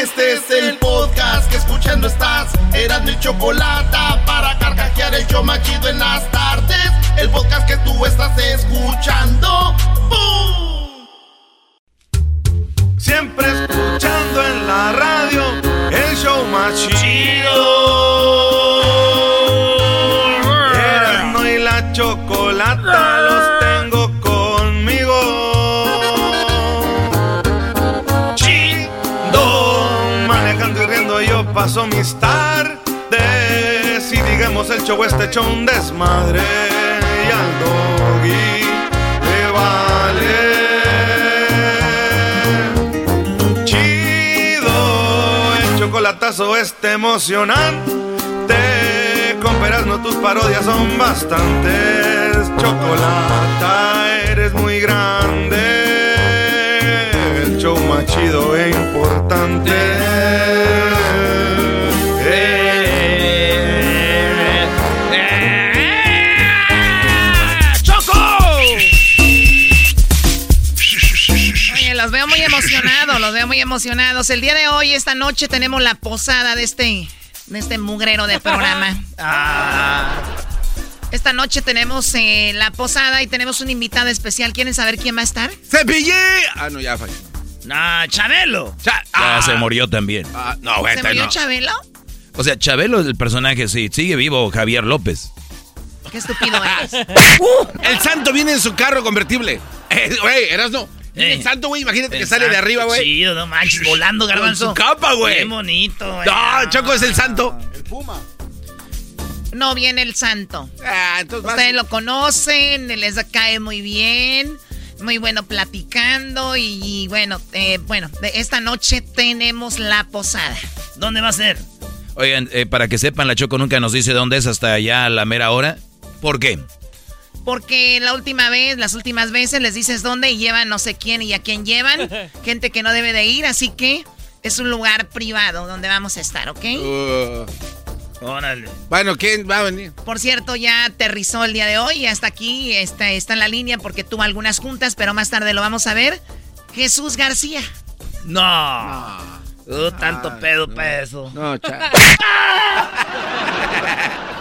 Este es el podcast que escuchando estás. Eran mi chocolate para carcajear el yo machido en las tardes. El podcast que tú estás escuchando. ¡Bum! Siempre escuchando en la radio el show más chido. Erasmo y la chocolata paso mis tardes. Y digamos el show este hecho un desmadre. Y al doggy le vale. Chido, el chocolatazo este emocionante. Con no tus parodias son bastantes. Chocolata, eres muy grande. El show más chido e importante. Emocionados, los veo muy emocionados. El día de hoy, esta noche, tenemos la posada de este, de este mugrero de programa. Esta noche tenemos eh, la posada y tenemos un invitado especial. ¿Quieren saber quién va a estar? ¡Cepillé! Ah, no, ya falló. Nah, Chabelo. Cha- Ya ah, se murió también. ah, no, ¿Se murió no. Chabelo? O sea, Chabelo es el personaje, sí. Sigue vivo Javier López. Qué estúpido eres. El santo viene en su carro convertible. Eh, Güey, eras no. Eh. El santo, güey, imagínate que El sale de arriba, güey. Chido, no manches, volando, garbanzo. Con su capa, güey. Qué bonito, güey. No, Choco es el santo. No viene el santo. Ah, entonces vas- Ustedes lo conocen, les cae muy bien, muy bueno platicando y, y bueno, eh, bueno, de esta noche tenemos la posada. ¿Dónde va a ser? Oigan, eh, para que sepan, la Choco nunca nos dice dónde es hasta allá a la mera hora. ¿Por qué? Porque la última vez, las últimas veces les dices dónde y llevan no sé quién y a quién llevan, gente que no debe de ir, así que es un lugar privado donde vamos a estar, ¿ok? Uh, Órale. bueno, ¿quién va a venir? Por cierto, ya aterrizó el día de hoy, ya está aquí, está, está en la línea porque tuvo algunas juntas, pero más tarde lo vamos a ver. Jesús García. No. Uh, tanto pedo para eso. No, cha.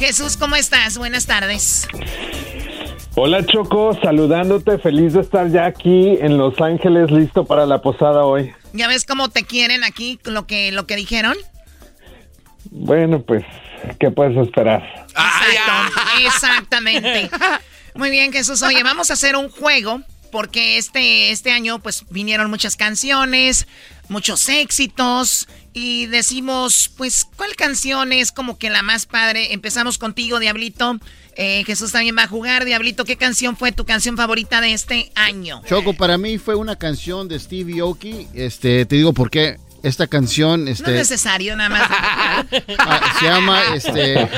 Jesús, ¿cómo estás? Buenas tardes. Hola Choco, saludándote, feliz de estar ya aquí en Los Ángeles, listo para la posada hoy. ¿Ya ves cómo te quieren aquí, lo que, lo que dijeron? Bueno, pues, ¿qué puedes esperar? Exacto, exactamente. Muy bien, Jesús. Oye, vamos a hacer un juego porque este, este año pues vinieron muchas canciones, muchos éxitos y decimos, pues, ¿cuál canción es como que la más padre? Empezamos contigo, Diablito. Eh, Jesús también va a jugar. Diablito, ¿qué canción fue tu canción favorita de este año? Choco, para mí fue una canción de Stevie Aoki. Este, te digo por qué. Esta canción, No este, es necesario, nada más. ah, se llama este,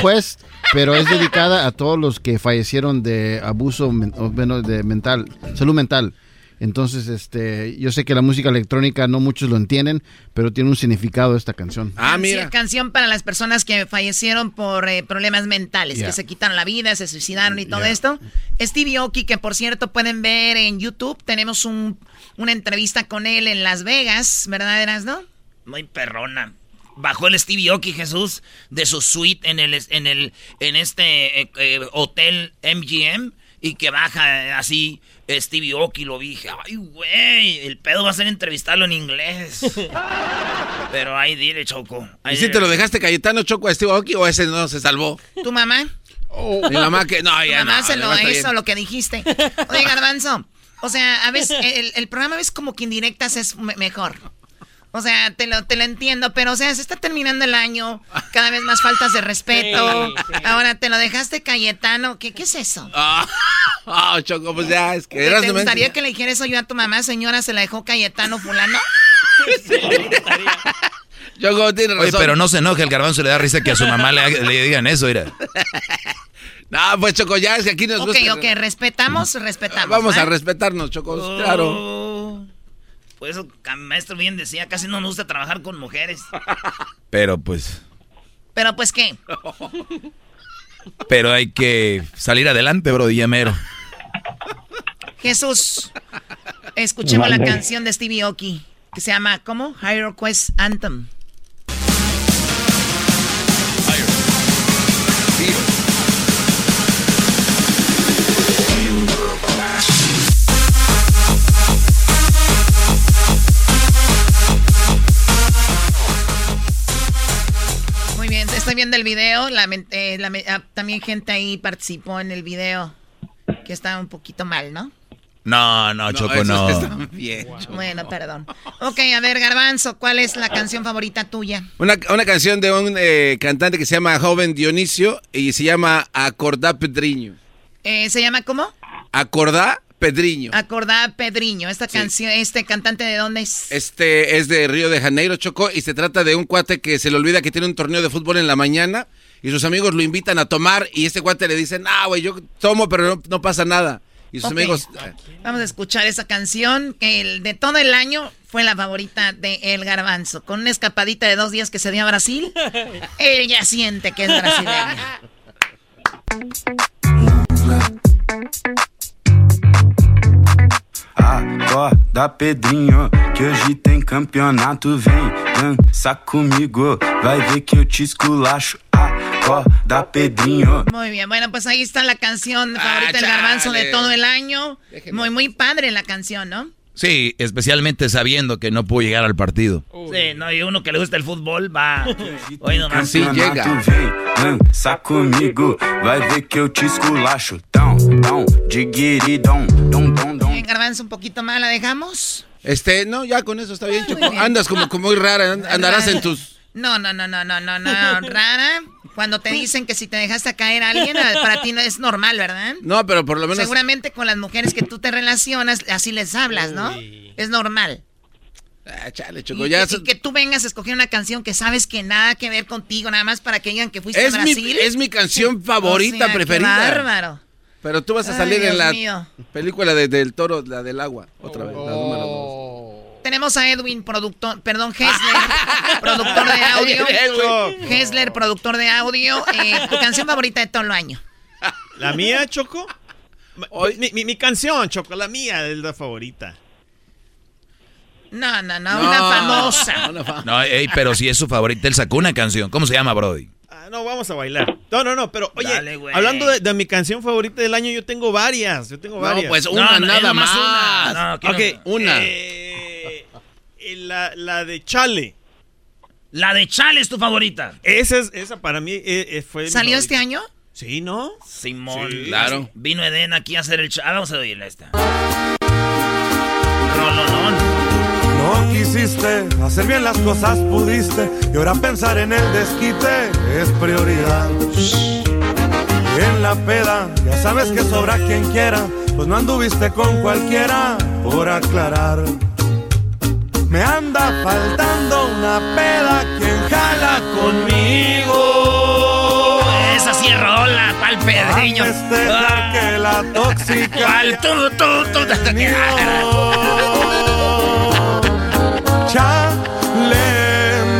Quest, pero es dedicada a todos los que fallecieron de abuso bueno, de mental, salud mental. Entonces, este, yo sé que la música electrónica no muchos lo entienden, pero tiene un significado esta canción. Ah, Sí, mira. canción para las personas que fallecieron por eh, problemas mentales, Yeah. que se quitaron la vida, se suicidaron y todo Yeah. esto. Stevie Aoki, que por cierto pueden ver en YouTube, tenemos un, una entrevista con él en Las Vegas, ¿verdad, Erasno? Muy perrona. Bajó el Stevie Aoki Jesús de su suite en el en el en este eh, eh, hotel MGM y que baja así Stevie Oki, lo dije, ay, güey, el pedo va a ser entrevistarlo en inglés. Pero ahí dile, Choco. ¿Y si te lo dejaste Cayetano Choco a Stevie Oki o ese no se salvó? ¿Tu mamá? Mi mamá que, no, ya mamá no, se lo hizo, bien. lo que dijiste. Oye, Garbanzo, o sea, a veces el, el programa ves como que indirectas es me- mejor. O sea, te lo, te lo entiendo, pero o sea, se está terminando el año, cada vez más faltas de respeto. Sí, sí. Ahora te lo dejaste Cayetano, ¿qué, qué es eso? Ah, ah, Choco, pues ya, es que eras ¿Te no me- gustaría que le dijera eso yo a tu mamá, señora, se la dejó Cayetano fulano? Choco, tiene Oye, razón. pero no se enoje, el garbanzo le da risa que a su mamá le, digan eso, mira. No, pues Choco, ya es que aquí nos Ok, gusta. ok, respetamos, respetamos. Vamos ¿va? a respetarnos, Choco, claro. Por eso, maestro bien decía, casi no nos gusta trabajar con mujeres. Pero pues, Pero pues, ¿qué? pero hay que salir adelante, bro, mero. Jesús, escuchemos la canción de Stevie Oki, que se llama, ¿cómo? Higher Quest Anthem. Viendo el video. lament- eh, ah, también gente ahí participó en el video que está un poquito mal, ¿no? No, no, Choco, no. bien, Choco. Bueno, perdón. Ok, a ver, Garbanzo, ¿cuál es la canción favorita tuya? Una, una canción de un eh, cantante que se llama Joven Dionisio y se llama Acordá Pedriño. Eh, ¿Se llama cómo? Acordá Pedriño. Acordá Pedriño. Esta canción, este cantante de dónde es? Este es de Río de Janeiro, Choco, y se trata de un cuate que se le olvida que tiene un torneo de fútbol en la mañana y sus amigos lo invitan a tomar y este cuate le dice, ah, güey, yo tomo, pero no, no pasa nada. Y sus amigos... Vamos a escuchar esa canción que el, de todo el año fue la favorita de El Garbanzo. Con una escapadita de dos días que se dio a Brasil, él ya siente que es brasileño. Acorda, Pedrinho, que hoje tem campeonato. Vem dançar comigo, vai ver que eu te esculacho. Acorda, Pedrinho. Muy bien, bueno, pues ahí está la canción favorita del Garbanzo de todo el año. Muy, muy padre la canción, ¿no? Sí, especialmente sabiendo que no pudo llegar al partido. Sí, no, y uno que le gusta el fútbol va. Oye, nomás. Campeonato, vem dançar comigo, vai ver que eu te esculacho. Dom, dom, digiri, dom, dom, dom, dom. Bien, Garbanzo, un poquito más, ¿la dejamos? Este, no, ya con eso está bien, Choco. Andas como, como muy rara, and- andarás en tus... No, no, no, no, no, no, no, rara. Cuando te dicen que si te dejaste caer a alguien, para ti no es normal, ¿verdad? No, pero por lo menos... Seguramente con las mujeres que tú te relacionas, así les hablas, ¿no? Es normal. Ah, chale, Choco, Y, ya... que, y que tú vengas a escoger una canción que sabes que nada que ver contigo, nada más para que digan que fuiste Es a mi, Brasil. es mi canción favorita, O sea, preferida. bárbaro. Pero tú vas a salir en la mío. película de- del toro, la del agua, otra vez, la número. Tenemos a Edwin, productor, perdón, Hessler, productor de audio. Hessler, productor de audio. Eh, tu canción favorita de todo el año. ¿La mía, Choco? Mi, mi- mi canción, Choco, la mía es la favorita. No, no, no, una famosa. No, ey, pero si es su favorita, él sacó una canción. ¿Cómo se llama, Brody? Ah, no, vamos a bailar. No, no, no, pero oye, Dale, güey. hablando de, de mi canción favorita del año, yo tengo varias. Yo tengo No, varias. pues una, No, no, nada más. una. No, ok, una. eh, la, la de Chale. La de Chale es tu favorita. Esa, es, esa para mí eh, eh, fue. ¿Salió este año? Sí, ¿no? Simón. Sí. Claro. Vino Eden aquí a hacer el chat. Vamos a oírla esta. No quisiste hacer bien las cosas, pudiste. Y ahora pensar en el desquite es prioridad. Y en la peda, ya sabes que sobra quien quiera. Pues no anduviste con cualquiera, por aclarar. Me anda faltando una peda quien jala conmigo. Esa sí es rola, pa'l pedreño. A festejar que la tóxica. Pa'l tú, tú, tú. Chale,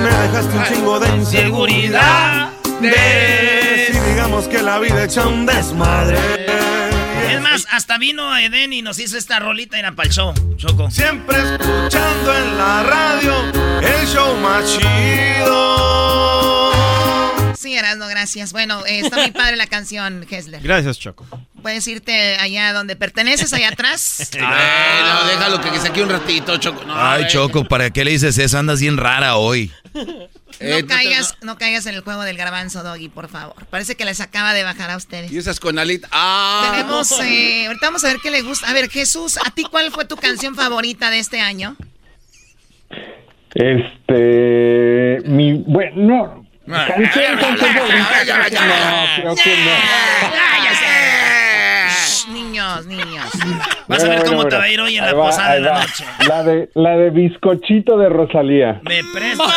me dejaste un chingo de inseguridad. De si digamos que la vida echa un desmadre. Hasta vino Eden y nos hizo esta rolita y la pa'l show, Choco. Siempre escuchando en la radio el show más chido. Sí, Erasmo, gracias. Bueno, eh, está muy padre la canción, Hessler. Gracias, Choco. puedes irte allá donde perteneces, allá atrás. Ay, no, déjalo que, que se aquí un ratito, Choco. No, Ay. Choco, ¿para qué le dices eso? Andas bien rara hoy. Eh, No caigas, no caigas en el juego del garbanzo, Doggy, por favor. Parece que les acaba de bajar a ustedes. Y esas con alita. Ah. Tenemos, eh, ahorita vamos a ver qué le gusta. A ver, Jesús, ¿a ti cuál fue tu canción favorita de este año? Este, mi, bueno, no, canción, canción favorita, no, creo que no. Niños, niños. Vas a ver cómo bueno, te va a ir hoy en la va, posada de la va. noche. La de, la de bizcochito de Rosalía. ¿Me prestas?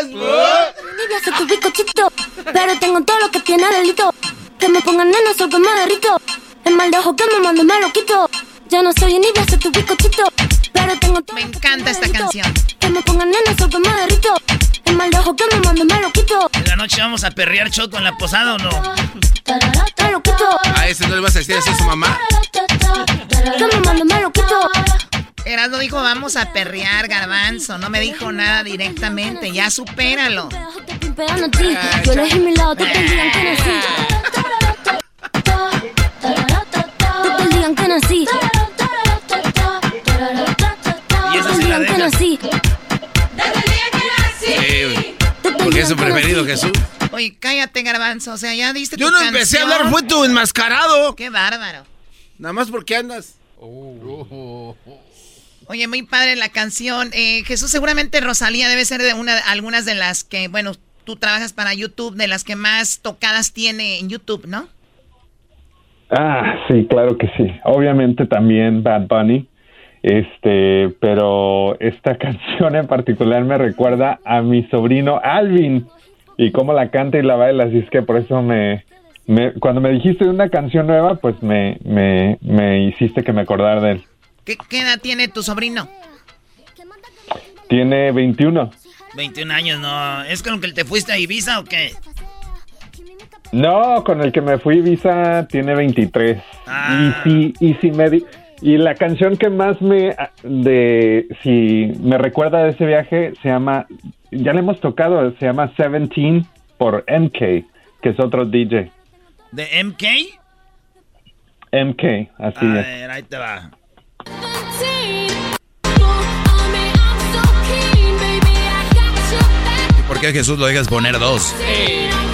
Envidia soy tu bizcochito, pero tengo todo lo que tiene delito. Que me pongan nena, soy que me derrito. El mal de ojo que me mando me lo quito. Yo no soy envidia, soy tu bizcochito, pero tengo todo Me encanta esta canción. Que me pongan nena, soy que me derrito. El mal de ojo que me mando me lo quito. ¿En la noche vamos a perrear Choco en la posada o no? Me lo quito. A ese no le vas a decir eso a su mamá. Que me mando me lo quito. Erasmo dijo, vamos a perrear, garbanzo. No me dijo nada directamente. Ya supéralo. Pegando a ti, yo elegí mi lado, te digan que nací. Te digan que nací. Y esa sí la Porque es su preferido, Jesús. Oye, cállate, garbanzo. O sea, ya diste Yo tu no empecé a hablar, fue tu enmascarado. Qué bárbaro. Nada más porque andas. Oye, muy padre la canción. Eh, Jesús, seguramente Rosalía debe ser de una, algunas de las que, bueno, tú trabajas para YouTube, de las que más tocadas tiene en YouTube, ¿no? Ah, sí, claro que sí. Obviamente también Bad Bunny. Este, pero esta canción en particular me recuerda a mi sobrino Alvin y cómo la canta y la baila, así es que por eso me, me cuando me dijiste de una canción nueva, pues me, me, me hiciste que me acordara de él. ¿Qué, qué edad tiene tu sobrino? Tiene 21. 21 años, no. ¿Es con el que te fuiste a Ibiza o qué? No, con el que me fui Visa tiene 23. Ah. Y si y si me di- y la canción que más me de si me recuerda de ese viaje se llama ya le hemos tocado, se llama 17 por MK, que es otro DJ. ¿De MK? MK, así A es. ver, ahí te va. ¿Y por qué Jesús lo dejas poner dos? Digo,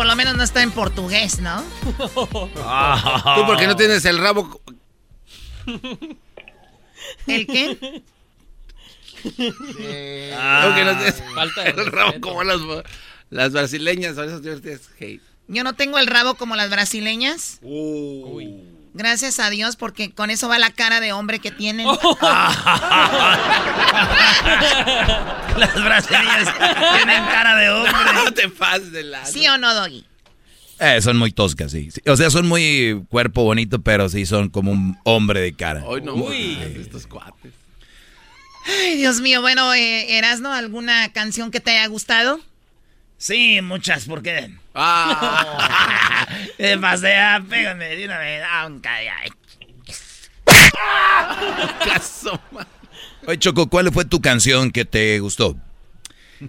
por lo menos no está en portugués, ¿no? Tú porque no tienes el rabo. ¿El qué? Ah. Que no tienes falta de el rabo como las, las brasileñas. Por eso tienes hate. Yo no tengo el rabo como las brasileñas. Gracias a Dios, porque con eso va la cara de hombre que tienen. Las brasileñas tienen cara de hombre. No te pases de lado. ¿Sí o no, Doggy? Eh, son muy toscas, sí. Sí, O sea, son muy cuerpo bonito, pero sí son como un hombre de cara. No. Uy. Estos cuates. Ay, Dios mío. Bueno, eh, Erasno, ¿alguna canción que te haya gustado? Sí, muchas, ¿por qué? Ah. Eh, pasea, pégame de una vez. Ah, un. Caso. Oye, Choco, ¿cuál fue tu canción que te gustó?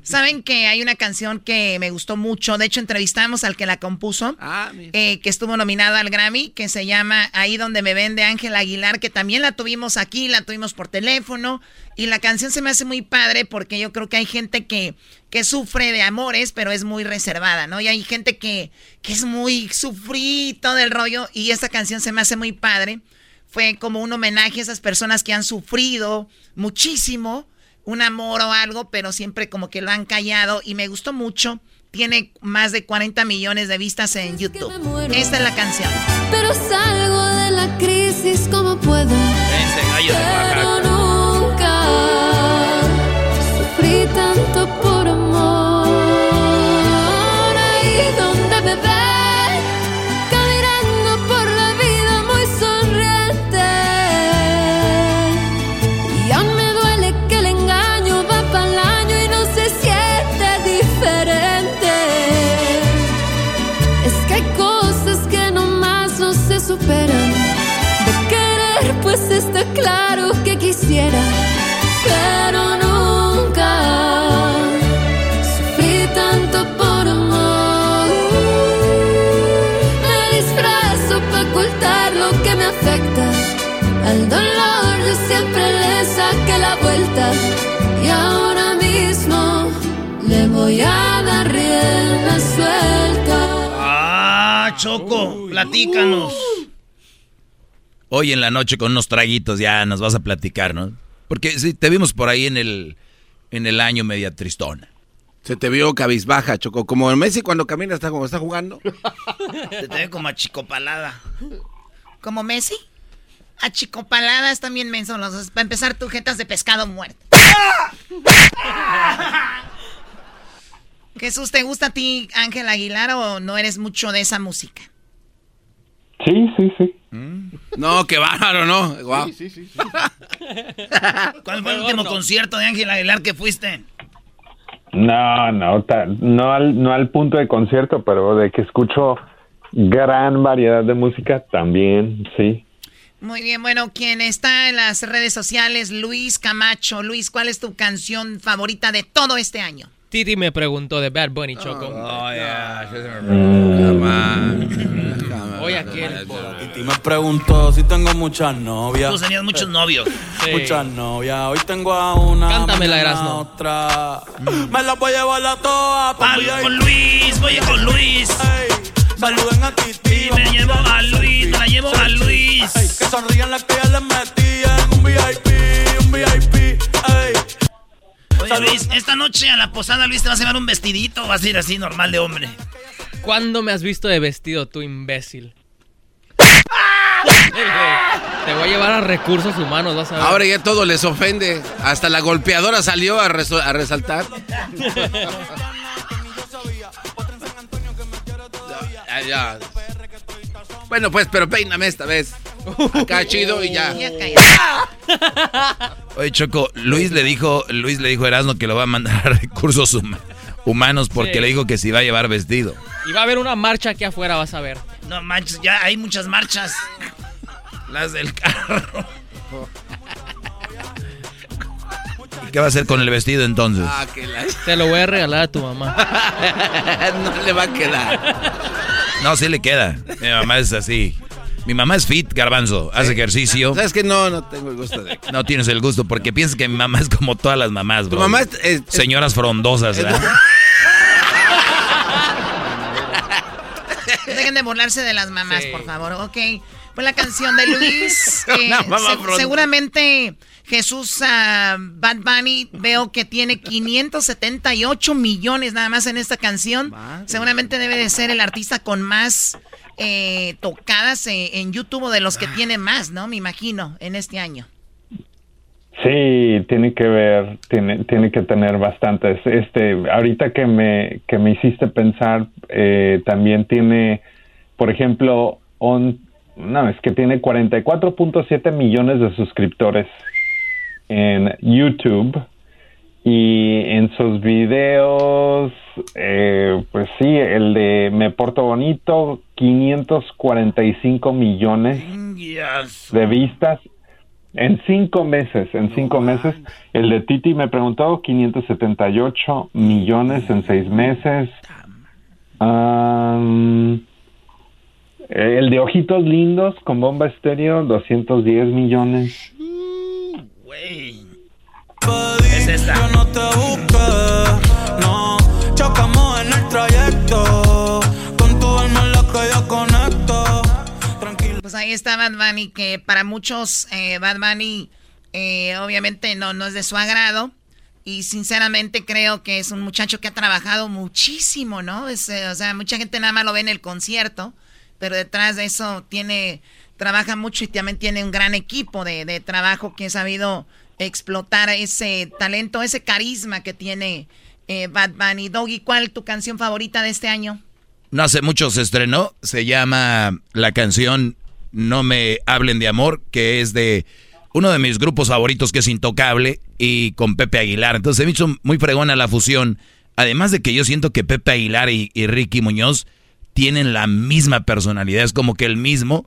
Saben que hay una canción que me gustó mucho. De hecho, entrevistamos al que la compuso, Ah, eh, que estuvo nominado al Grammy, que se llama Ahí donde me ven de Ángel Aguilar, que también la tuvimos aquí, la tuvimos por teléfono. Y la canción se me hace muy padre porque yo creo que hay gente que, que sufre de amores, pero es muy reservada, ¿no? Y hay gente que, que es muy sufrito del rollo. Y esta canción se me hace muy padre. Fue como un homenaje a esas personas que han sufrido muchísimo un amor o algo, pero siempre como que lo han callado y me gustó mucho. Tiene más de 40 millones de vistas en YouTube. Esta es la canción. Pero salgo de la crisis como puedo. Ese gallo de Oaxaca. pues está claro que quisiera, pero nunca sufrí tanto por amor. Me disfrazo para ocultar lo que me afecta. Al dolor yo siempre le saqué la vuelta y ahora mismo le voy a dar rienda suelta. Ah, Choco, platícanos. Hoy en la noche con unos traguitos ya nos vas a platicar, ¿no? Porque sí, te vimos por ahí en el, en el año media tristona. Se te vio cabizbaja, Choco. Como Messi cuando camina está como está jugando. Se te ve como achicopalada. ¿Como Messi? Achicopaladas también mensos. los- Para empezar, tu jetas de pescado muerto. Jesús, ¿te gusta a ti Ángel Aguilar o no eres mucho de esa música? Sí, sí, sí. No, qué bárbaro, ¿no? Guau. ¿Cuál fue el último concierto de Ángel Aguilar que fuiste? No, no, ta- no, al, no al punto de concierto, pero de que escucho gran variedad de música también, sí. Muy bien, bueno, quien está en las redes sociales, Luis Camacho. Luis, ¿cuál es tu canción favorita de todo este año? Titi me preguntó de Bad Bunny, Choco. Oh, yeah. Y me preguntó si tengo muchas novias. Tú tenías muchos novios. Muchas novias. Hoy tengo a una. Cántamela, mañana Erasmo. a otra. Me las voy a llevar a todas. pa' Algo VIP. con Luis, voy con Luis. Saluden a Titi. Y me llevo a Luis, me la llevo a Luis. Que sonrían las que ya les metían. Un VIP, un VIP. Ey. Oye, Luis, esta noche a la posada, Luis, ¿te vas a llevar un vestidito o vas a ir así normal de hombre? ¿Cuándo me has visto de vestido, tú imbécil? Te voy a llevar a recursos humanos, vas a ver. Ahora ya todo les ofende. Hasta la golpeadora salió a, resaltar. Ya, ya. Bueno, pues, pero peíname esta vez. Acá chido y ya. Oye, Choco, Luis le dijo, Luis le dijo a Erasmo que lo va a mandar a recursos huma- humanos porque Sí. le dijo que si va a llevar vestido. Y va a haber una marcha aquí afuera, vas a ver. No manches, ya hay muchas marchas. Las del carro. ¿Y qué va a hacer con el vestido entonces? Ah, que la- Te lo voy a regalar a tu mamá. no le va a quedar. No, sí le queda. Mi mamá es así. Mi mamá es fit, garbanzo. Hace ejercicio. ¿Sabes que No, no tengo el gusto de. No tienes el gusto porque piensas que mi mamá es como todas las mamás, Tu bro. mamá es- es- Señoras frondosas, ¿verdad? Dejen de burlarse de las mamás, Sí. por favor, ok. Pues la canción de Luis. eh, se- seguramente Jesús ah, Bad Bunny veo que tiene 578 millones nada más en esta canción. Seguramente debe de ser el artista con más eh, tocadas eh, en YouTube o de los que tiene más, ¿no? Me imagino, en este año. Sí, tiene que ver, tiene, tiene que tener bastantes. Este, ahorita que me, que me hiciste pensar, eh, también tiene, por ejemplo, on, no, es que tiene 44.7 millones de suscriptores en YouTube y en sus videos, eh, pues sí, el de Me Porto Bonito, 545 millones de vistas en cinco meses, en cinco meses. El de Titi me preguntó 578 millones en seis meses. El de Ojitos Lindos con bomba estéreo, 210 millones. Es esta. Yo no te busqué, no. Chocamos en el trayecto. Con tu alma en la que yo conecto. Tranquilo. Pues ahí está Bad Bunny, que para muchos eh, Bad Bunny eh, obviamente no, no es de su agrado. Y sinceramente creo que es un muchacho que ha trabajado muchísimo, ¿no? Es, eh, o sea, mucha gente nada más lo ve en el concierto, pero detrás de eso tiene, trabaja mucho y también tiene un gran equipo de, de trabajo que ha sabido explotar ese talento, ese carisma que tiene eh, Bad Bunny. Doggy, ¿cuál tu canción favorita de este año? No hace mucho se estrenó, se llama la canción No me hablen de amor, que es de uno de mis grupos favoritos que es Intocable y con Pepe Aguilar. Entonces se me hizo muy fregona la fusión. Además de que yo siento que Pepe Aguilar y Ricky Muñoz tienen la misma personalidad, es como que el mismo.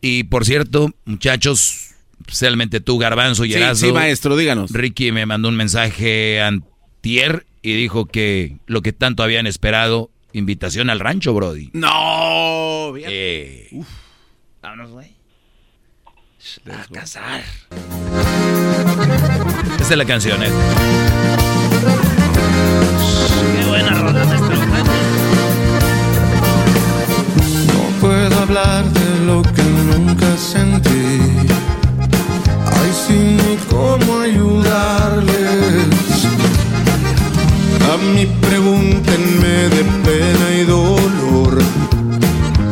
Y por cierto, muchachos, especialmente tú, Garbanzo y Sí, Erazo, sí, maestro, díganos. Ricky me mandó un mensaje antier y dijo que lo que tanto habían esperado, invitación al rancho, Brody. No, bien. Eh, Vámonos, güey. a cazar. Esta es la canción, ¿eh? Qué buena rola de lo que nunca sentí. Ay, sí, ni cómo ayudarles. A mí pregúntenme de pena y dolor.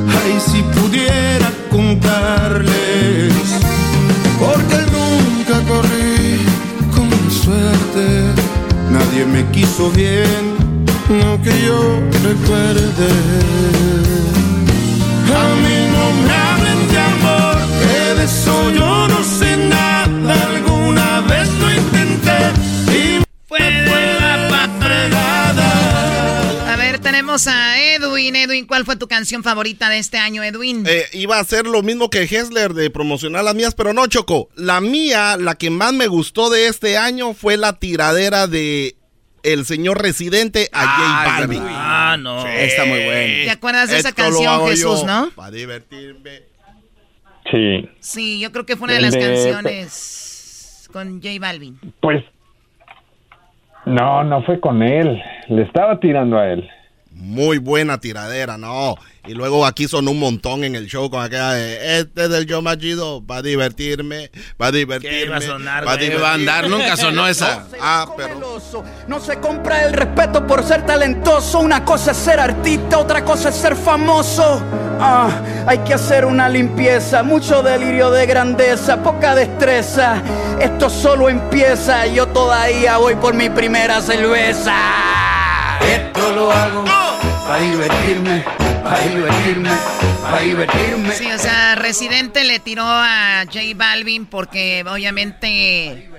Ay, si pudiera contarles. Porque nunca corrí con suerte. Nadie me quiso bien, no que yo recuerde. A mí no me hablen de amor, que de eso yo no sé nada. Alguna vez lo intenté y fue de la A ver, tenemos a Edwin. Edwin, ¿cuál fue tu canción favorita de este año, Edwin? Eh, iba a hacer lo mismo que Hessler de promocionar las mías, pero no, Choco. La mía, la que más me gustó de este año fue la tiradera de el señor residente a J Balvin. Ah, no. Está muy bueno. ¿Te acuerdas de esa Esto canción, Jesús, no? Para divertirme. Sí. Sí, yo creo que fue una de las de- canciones con J Balvin. Pues no, no fue con él. Le estaba tirando a él. Muy buena tiradera, no. Y luego aquí sonó un montón en el show con aquella de, este es el yo más chido, va a divertirme, va a divertirme. ¿Qué iba a sonar, va güey? divertirme". Va a andar, nunca sonó esa. Ah, pero... No se compra el respeto por ser talentoso. Una cosa es ser artista, otra cosa es ser famoso. Ah, hay que hacer una limpieza, mucho delirio de grandeza, poca destreza. Esto solo empieza, yo todavía voy por mi primera cerveza. Esto lo hago para divertirme, para divertirme, para divertirme. Sí, o sea, Residente le tiró a J Balvin porque obviamente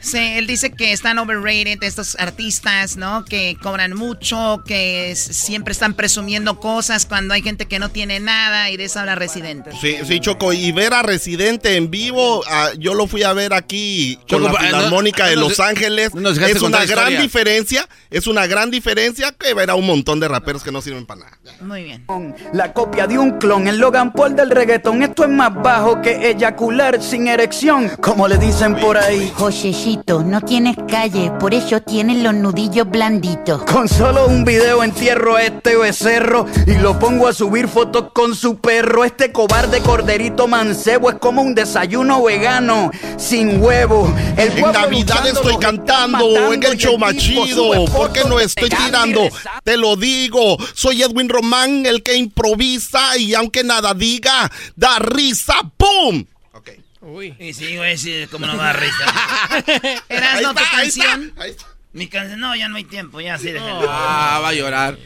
se- él dice que están overrated estos artistas, ¿no? Que cobran mucho, que siempre están presumiendo cosas cuando hay gente que no tiene nada y de eso habla Residente. Sí, sí, Choco, y ver a Residente en vivo, ah, yo lo fui a ver aquí con Choco, la pa- Filarmónica no- de Los Ángeles. no es una gran historia. diferencia, es una gran diferencia que ver a un montón de raperos que no sirven para nada. Muy bien. La copia de un clon, el Logan Paul del reggaetón. Esto es más bajo que eyacular sin erección, como le dicen por ahí. No tienes calle, por eso tienes los nudillos blanditos. Con solo un video entierro a este becerro y lo pongo a subir fotos con su perro. Este cobarde corderito mancebo es como un desayuno vegano sin huevo. El En Navidad estoy cantando matando en el show tipo, más su chido. esposo ¿Por qué no estoy tirando? Te lo digo. Soy Edwin Román, el que improvisa y aunque nada diga, da risa. ¡Pum! Uy. Y sí, güey, sí, como no va a risa. Eras no tu está, ahí está, canción. Mi canción, no, ya no hay tiempo, ya sí. Ah, va a llorar.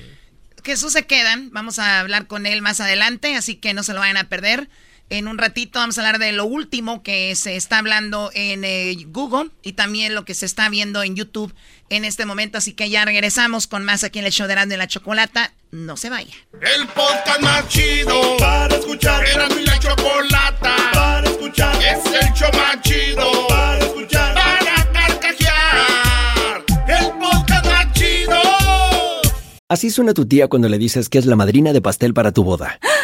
Jesús se quedan, vamos a hablar con él más adelante, así que no se lo vayan a perder. En un ratito vamos a hablar de lo último que se está hablando en eh, Google y también lo que se está viendo en YouTube en este momento. Así que ya regresamos con más aquí en el show de Erasmo y la Chocolata. No se vaya. El podcast más chido para escuchar. Era mi la chocolata para escuchar. Es el show más chido para escuchar. Para carcajear. El podcast más chido. Así suena tu tía cuando le dices que es la madrina de pastel para tu boda.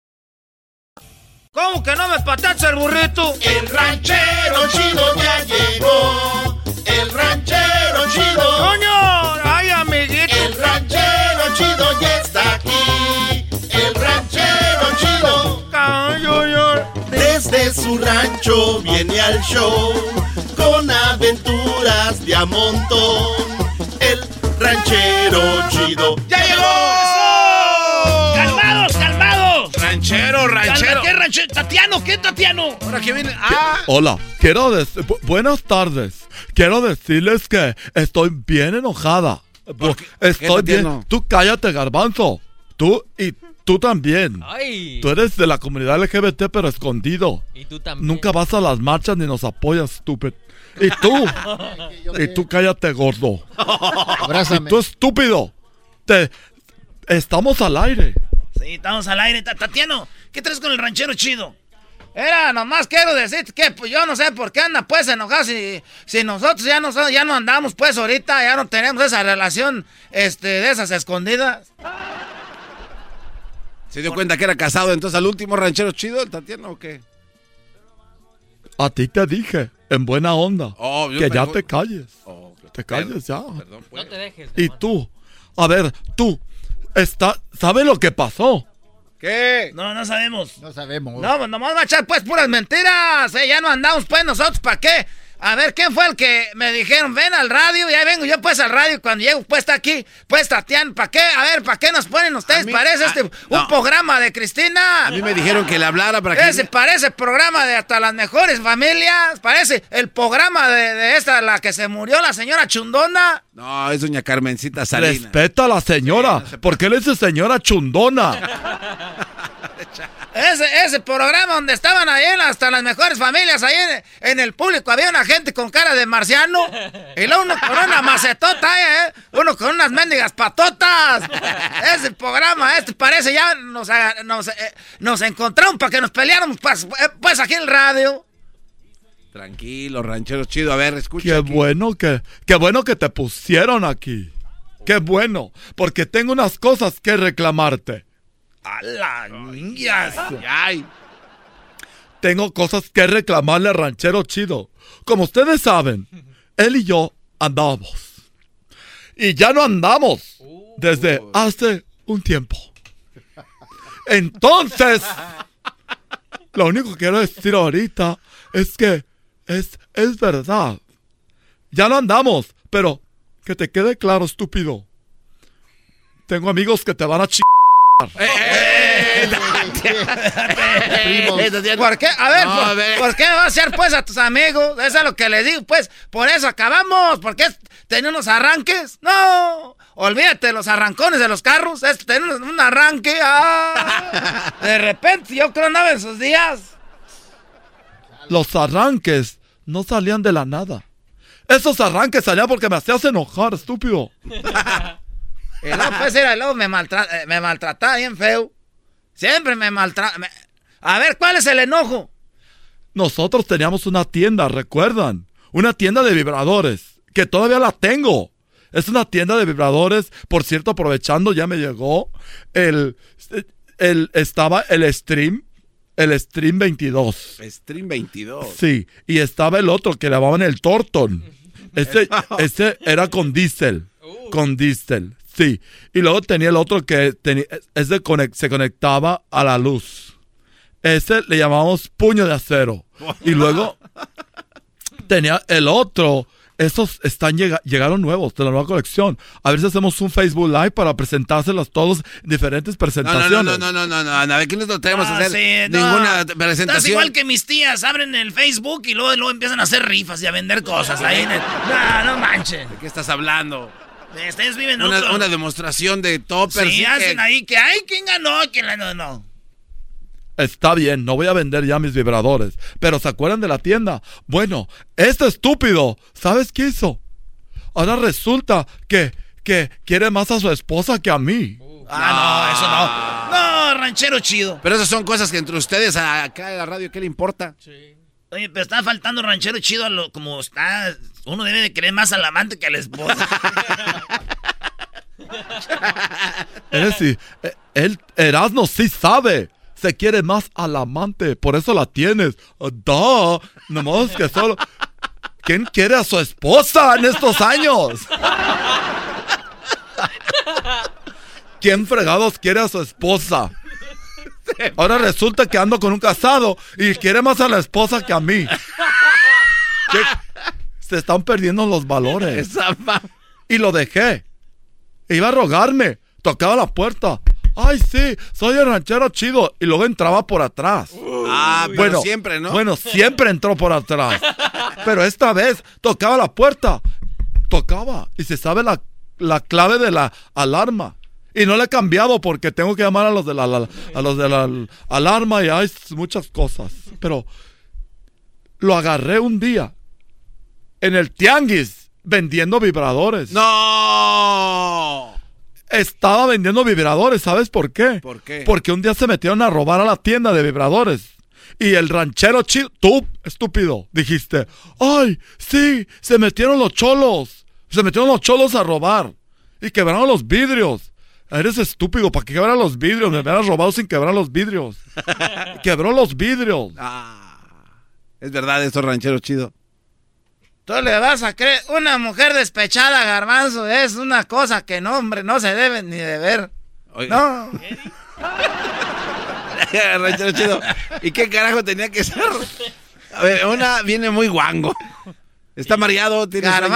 ¿Cómo que no me patacha el burrito? El ranchero chido ya llegó. El ranchero chido. ¡Coño! ¡Ay, amiguito! El ranchero chido ya está aquí. El ranchero chido. Desde su rancho viene al show con aventuras de a montón. El ranchero chido ya llegó. Ranchero, ranchero. ¿Qué ranchero? ¿Tatiano? ¿Qué Tatiano? Ahora que viene. Ah, Hola, quiero decir, bu- buenas tardes. Quiero decirles que estoy bien enojada. Bu- Estoy qué, bien. Tatiano? Tú cállate, garbanzo. Tú y tú también. Ay. Tú eres de la comunidad LGBT pero escondido. Y tú también. Nunca vas a las marchas ni nos apoyas, estúpido. Y tú. y tú cállate, gordo. Abrázame. Y tú, estúpido. Te estamos al aire. Sí, estamos al aire. Ta- Tatiano, ¿qué traes con el ranchero chido? Era, nomás quiero decir que pues, yo no sé por qué anda pues enojado si, si nosotros ya no, ya no andamos pues ahorita, ya no tenemos esa relación este, de esas escondidas. ¿Se dio cuenta que era casado entonces al último ranchero chido, el Tatiano o qué? A ti te dije, en buena onda, Oh, que ya te calles. Oh, te calles ya. Perdón, pues. No te dejes. Y tú, a ver, tú, está, ¿sabes lo que pasó? ¿Qué? No, no sabemos. No sabemos. No, nomás va a echar pues puras mentiras. eh, ya no andamos pues nosotros, ¿para qué? A ver, ¿quién fue el que me dijeron, ven al radio? Y ahí vengo yo pues al radio y cuando llego pues está aquí, pues Tatiana, ¿para qué? A ver, ¿para qué nos ponen ustedes? mí- parece a- este un no. programa de Cristina. A mí me dijeron que le hablara para que... Ese parece programa de hasta las mejores familias. Parece el programa de, de esta, la que se murió, la señora Chundona. No, es doña Carmencita Salinas. Respeta a la señora. ¿Por qué le dice señora chundona? Ese, ese programa donde estaban ahí en hasta las mejores familias, ahí en, en el público había una gente con cara de marciano. Y luego uno con una macetota, ¿eh? Uno con unas mendigas patotas. Ese programa, este parece ya nos, nos, eh, nos encontraron para que nos peleáramos pues, eh, pues aquí en el radio. Tranquilo, ranchero chido. A ver, escucha. Qué aquí. bueno que, qué bueno que te pusieron aquí. Qué bueno, porque tengo unas cosas que reclamarte. A la niñas. Ay, Tengo cosas que reclamarle al ranchero chido. Como ustedes saben, él y yo andamos. Y ya no andamos desde hace un tiempo. Entonces, lo único que quiero decir ahorita es que es, es verdad. Ya no andamos, pero que te quede claro, estúpido. Tengo amigos que te van a ¿Por qué? A ver, No, ¿por, a ver. por qué vas a hacer pues a tus amigos? Eso es lo que les digo, pues. Por eso acabamos. ¿Por qué tenía unos arranques? No. Olvídate de los arrancones de los carros. Es tener un, un arranque. ah. De repente, yo creo andaba en sus días. Los arranques no salían de la nada. Esos arranques salían porque me hacías enojar, estúpido. Y luego, pues, era, luego me, maltra- eh, me maltrataba bien feo. Siempre me maltrata. A ver, ¿cuál es el enojo? Nosotros teníamos una tienda, ¿recuerdan? Una tienda de vibradores, que todavía la tengo. Es una tienda de vibradores, por cierto, aprovechando, ya me llegó el, el estaba el stream, el stream 22. Stream 22. Sí, y estaba el otro que llamaban el Torton. Ese, ese era con diésel, con diésel, sí. Y luego tenía el otro que tenía, ese conec- se conectaba a la luz. Ese le llamamos puño de acero. Y luego tenía el otro. Esos están llega- llegaron nuevos de la nueva colección. A ver si hacemos un Facebook Live para presentárselos todos en diferentes No, presentaciones. no, no, no, no, no, no, no. A ver, ¿qué traemos a Ah, hacer? sí, no. Ninguna Estás presentación. igual que mis tías, abren el Facebook y luego, luego empiezan a hacer rifas y a vender cosas ahí en el... No, no manchen. ¿De qué estás hablando? Ustedes viven Una, otro- una demostración de toppers. Sí, sí que- hacen ahí que, ay, ¿quién ganó? ¿Quién ganó? No. Está bien, no voy a vender ya mis vibradores. Pero ¿se acuerdan de la tienda? Bueno, este estúpido, ¿sabes qué hizo? Ahora resulta que, que quiere más a su esposa que a mí. Ah, no, eso no. No, ranchero chido. Pero esas son cosas que entre ustedes acá en la radio, ¿qué le importa? Oye, pero está faltando ranchero chido a lo como está. Uno debe de querer más al amante que a la esposa. Es decir, eh, él, Erasmo sí sabe. Se quiere más al amante, por eso la tienes. Ah, Da, nomás que solo... ¿Quién quiere a su esposa en estos años? ¿Quién fregados quiere a su esposa? Ahora resulta que ando con un casado y quiere más a la esposa que a mí. ¿Qué, se están perdiendo los valores. Y lo dejé. Iba a rogarme. Tocaba la puerta. Ay, sí, soy el ranchero chido. Y luego entraba por atrás. Ah, pero siempre, ¿no? Bueno, siempre entró por atrás. Pero esta vez tocaba la puerta. Tocaba. Y se sabe la, la clave de la alarma. Y no le he cambiado porque tengo que llamar a los de la, la- a los de la alarma y hay muchas cosas. Pero lo agarré un día en el tianguis vendiendo vibradores. ¡No! Estaba vendiendo vibradores, ¿sabes por qué? ¿Por qué? Porque un día se metieron a robar a la tienda de vibradores. Y el ranchero chido, tú, estúpido, dijiste, ay, sí, se metieron los cholos. Se metieron los cholos a robar. Y quebraron los vidrios. Eres estúpido, ¿para qué quebrar los vidrios? Me hubieras robado sin quebrar los vidrios. Quebró los vidrios. Es verdad, eso ranchero chido. Tú le vas a creer, una mujer despechada, garbanzo, es una cosa que no, hombre, no se debe ni de ver. No. ranchero chido. ¿Y qué carajo tenía que ser? A ver, una viene muy guango. Está mareado, tiene sueño.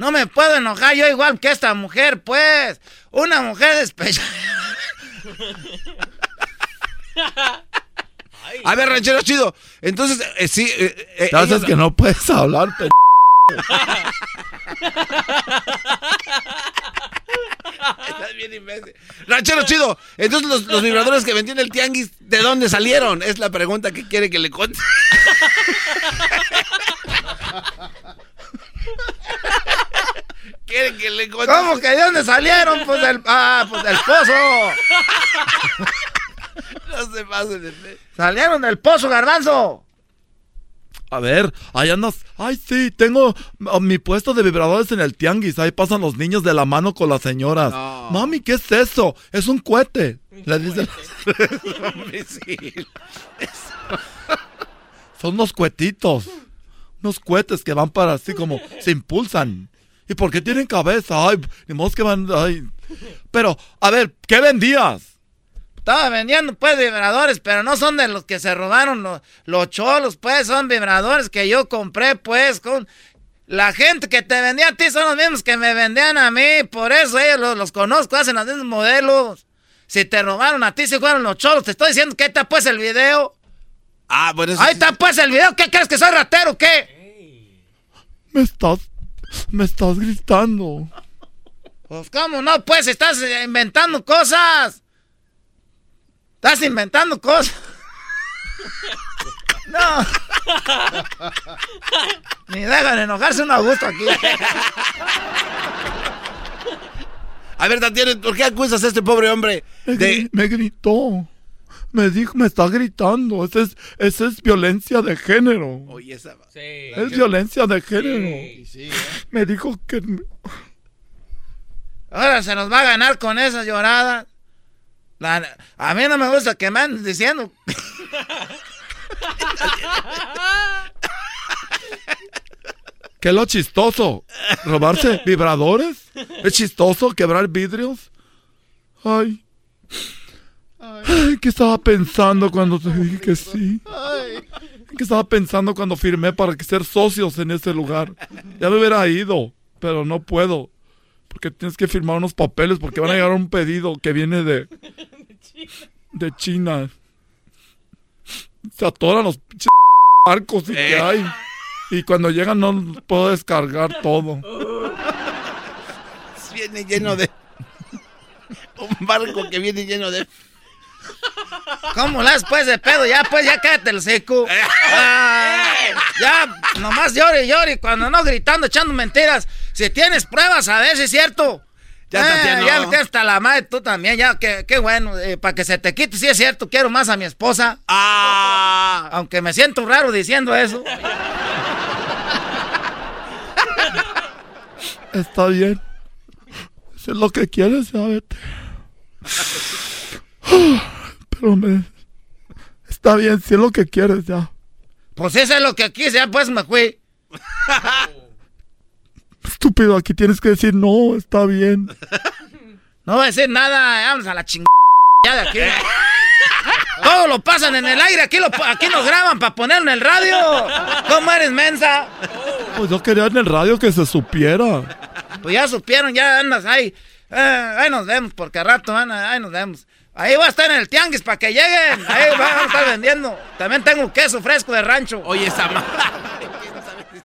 No me puedo enojar yo igual que esta mujer, pues. Una mujer despechada. A ver, ranchero chido. Entonces, eh, sí. eh, eh, sabes que no puedes hablar, pe- Estás bien imbécil. Ranchero chido. Entonces, los, los vibradores que vendí en el tianguis, ¿de dónde salieron? Es la pregunta que quiere que le conte. quiere que le. ¿Cómo que de dónde salieron? Pues del, ah, pues del pozo. No se pasen de fe. Salieron del pozo, garbanzo. A ver, ahí andas. Ay, sí, tengo ah, mi puesto de vibradores en el tianguis. Ahí pasan los niños de la mano con las señoras. Mami, ¿qué es eso? Es un cohete. Le dicen. Son unos cuetitos. Unos cohetes que van para así como se impulsan. ¿Y por qué tienen cabeza? Ay, ni modo que van. Ay. Pero, a ver, ¿qué vendías? Estaba vendiendo pues vibradores, pero no son de los que se robaron los, los cholos, pues son vibradores que yo compré pues con... La gente que te vendía a ti son los mismos que me vendían a mí, por eso ellos los, los conozco, hacen los mismos modelos. Si te robaron a ti, si fueron los cholos, te estoy diciendo que ahí está pues el video. Ah, bueno, eso Ahí sí- está pues el video, ¿qué crees que soy ratero o qué? Me estás. Me estás gritando. Pues cómo no, pues estás eh, inventando cosas. Estás inventando cosas. No. Ni dejan enojarse un a gusto aquí. A ver, Tatiana, ¿por qué acusas a este pobre hombre Me, de... me gritó. Me dijo, me está gritando. Esa es, esa es violencia de género. Oye, esa... Es violencia de género. Me dijo que. Ahora se nos va a ganar con esas lloradas. La- a mí no me gusta que me anden diciendo. ¿Qué es lo chistoso? ¿Robarse vibradores? ¿Es chistoso quebrar vidrios? Ay. Ay, ¿qué estaba pensando cuando te dije que sí? ¿Qué estaba pensando cuando firmé para que ser socios en ese lugar? Ya me hubiera ido, pero no puedo. Porque tienes que firmar unos papeles porque van a llegar un pedido que viene de... De China. Se atoran los pinches barcos y que Eh. hay. Y cuando llegan no puedo descargar todo. Viene lleno de... Un barco que viene lleno de... ¿Cómo la después de pedo? Ya, pues, ya cállate el seco. Ah, ya, nomás llore, llore. Cuando no gritando, echando mentiras. Si tienes pruebas, a ver si es cierto. Ya, Eh, Tatiana. ya hasta la madre, tú también. Ya, qué, qué bueno. para que se te quite, si es cierto. Quiero más a mi esposa. Ah. Aunque me siento raro diciendo eso. Está bien. Si es lo que quieres, ya vete. Pero me... Está bien, si es lo que quieres, ya. Pues eso es lo que quise, ya pues me fui. Estúpido, aquí tienes que decir, no, está bien. No voy a decir nada, vamos a la chingada de aquí. Todo lo pasan en el aire, aquí, lo, aquí nos graban para ponerlo en el radio. ¿Cómo eres, mensa? Pues yo quería en el radio que se supiera. Pues ya supieron, ya andas ahí. Eh, ahí nos vemos, porque a rato, Ana, ahí nos vemos. Ahí va a estar en el tianguis para que lleguen. Ahí van a estar vendiendo. También tengo queso fresco de rancho. Oye, esa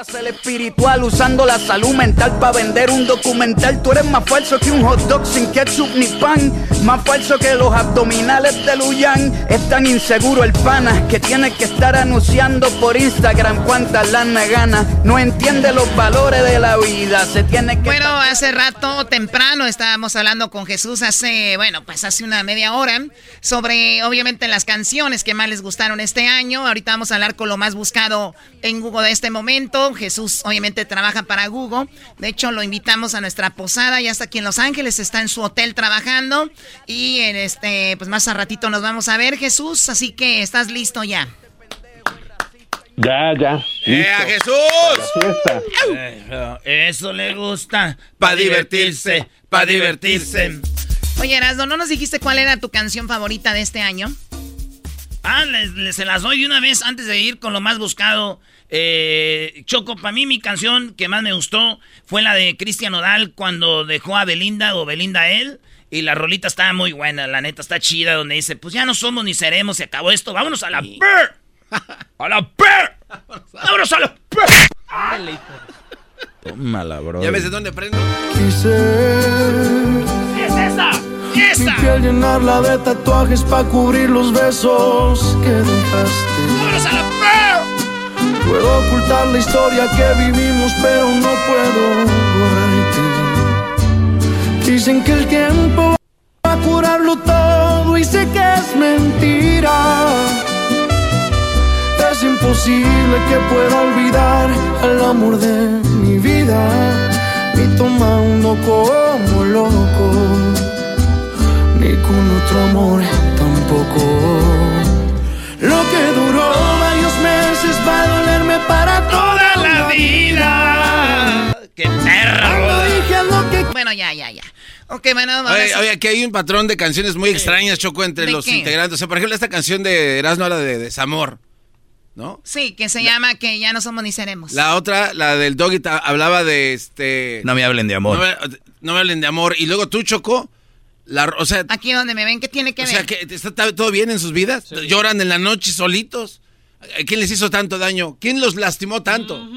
Hace el espiritual usando la salud mental para vender un documental. Tú eres más falso que un hot dog sin ketchup ni pan. Más falso que los abdominales de Luyan. Es tan inseguro el pana que tiene que estar anunciando por Instagram cuántas lana gana. No entiende los valores de la vida. Se tiene que. Bueno, hace rato, temprano, estábamos hablando con Jesús hace, bueno, pues hace una media hora, sobre obviamente las canciones que más les gustaron este año. Ahorita vamos a hablar con lo más buscado en Google de este momento. Jesús obviamente trabaja para Google. De hecho, lo invitamos a nuestra posada. Ya está aquí en Los Ángeles, está en su hotel trabajando. Y en este, pues más a ratito nos vamos a ver, Jesús. Así que estás listo ya. Ya, ya. ¡Ea. Jesús! Para la fiesta. Eso le gusta. Pa' divertirse, pa' divertirse. Oye, Erasmo, ¿no nos dijiste cuál era tu canción favorita de este año? Ah, les, les- se las doy de una vez antes de ir con lo más buscado. Eh, Choco, para mí mi canción que más me gustó fue la de Cristian Nodal cuando dejó a Belinda o Belinda a él. Y la rolita está muy buena, la neta está chida, donde dice, pues ya no somos ni seremos, se acabó esto, vámonos a la per. ¡A la per! ¡Vámonos a la per! Tómala, bro. ¿Ya ves de dónde prendo? ¡Es esa! ¡Esa! piel llenarla de tatuajes para cubrir los besos que dejaste. ¡Vámonos a la per! Puedo ocultar la historia que vivimos, pero no puedo borrarte. Dicen que el tiempo va a curarlo todo y sé que es mentira. Es imposible que pueda olvidar al amor de mi vida. Ni tomando como loco, ni con otro amor tampoco. Lo que duró varios meses va para toda la vida. ¡Qué perro! Que Bueno, ya, ya, ya. Ok, bueno, vamos Oye, a... oye, aquí hay un patrón de canciones muy extrañas, Choco, entre ¿De los qué? integrantes. O sea, por ejemplo, esta canción de Erasmo habla de desamor, ¿no? Sí, que se llama Que ya no somos ni seremos. La otra, la del Doggy, hablaba de este... No me hablen de amor. No me, no me hablen de amor. Y luego tú, Choco, la, o sea, Aquí donde me ven, ¿qué tiene que o ver? sea que ¿está todo bien en sus vidas? ¿Lloran en la noche solitos? ¿Quién les hizo tanto daño? ¿Quién los lastimó tanto?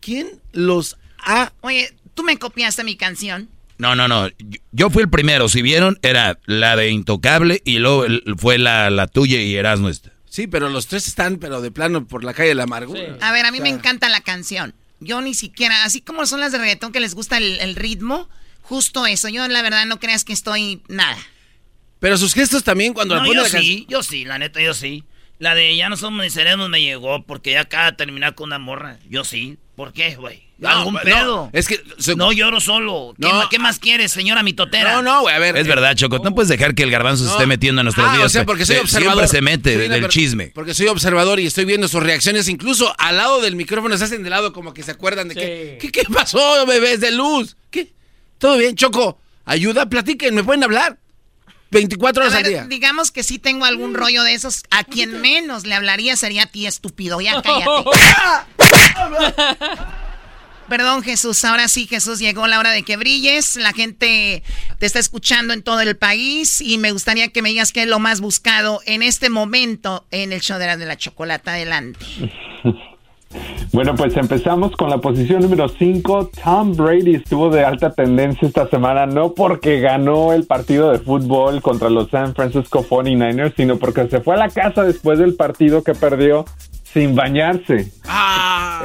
¿Quién los ha...? Oye, tú me copiaste mi canción. No, no, no. Yo, yo fui el primero. Si vieron, era la de Intocable y luego fue la, la tuya y Erasmo esta. Sí, pero los tres están, pero de plano, por la calle de la amargura. A ver, a mí O me encanta la canción. Yo ni siquiera, así como son las de reggaetón que les gusta el, el ritmo, justo eso. Yo la verdad no creas que estoy nada. Pero sus gestos también cuando la No, ponen yo la sí, canción- yo sí, la neta, yo sí. La de ya no somos ni seremos me llegó porque ya acaba de terminar con una morra. Yo sí. ¿Por qué, güey? No, ¿Algún no, pedo? es que... No lloro solo. ¿Qué, No. ma- qué más quieres, señora mitotera? No, no, güey, a ver. Es verdad, Choco. No puedes dejar que el garbanzo se No. esté metiendo en nuestras Ah, vidas. o sea, porque soy Se- observador. Siempre se mete del per- chisme. Porque soy observador y estoy viendo sus reacciones. Incluso al lado del micrófono se hacen de lado como que se acuerdan de que... ¿Qué, ¿Qué pasó, bebés de luz? ¿Qué? ¿Todo bien, Choco? Ayuda, platiquen, me pueden hablar. 24 A horas al día. digamos que sí tengo algún rollo de esos. A quien menos le hablaría sería a ti, estúpido. Ya cállate. Perdón, Jesús. Ahora sí, Jesús, llegó la hora de que brilles. La gente te está escuchando en todo el país y me gustaría que me digas qué es lo más buscado en este momento en el show de la, de la chocolata. Adelante. Bueno, pues empezamos con la posición número 5. Tom Brady estuvo de alta tendencia esta semana, no porque ganó el partido de fútbol contra los San Francisco 49ers, sino porque se fue a la casa después del partido que perdió sin bañarse.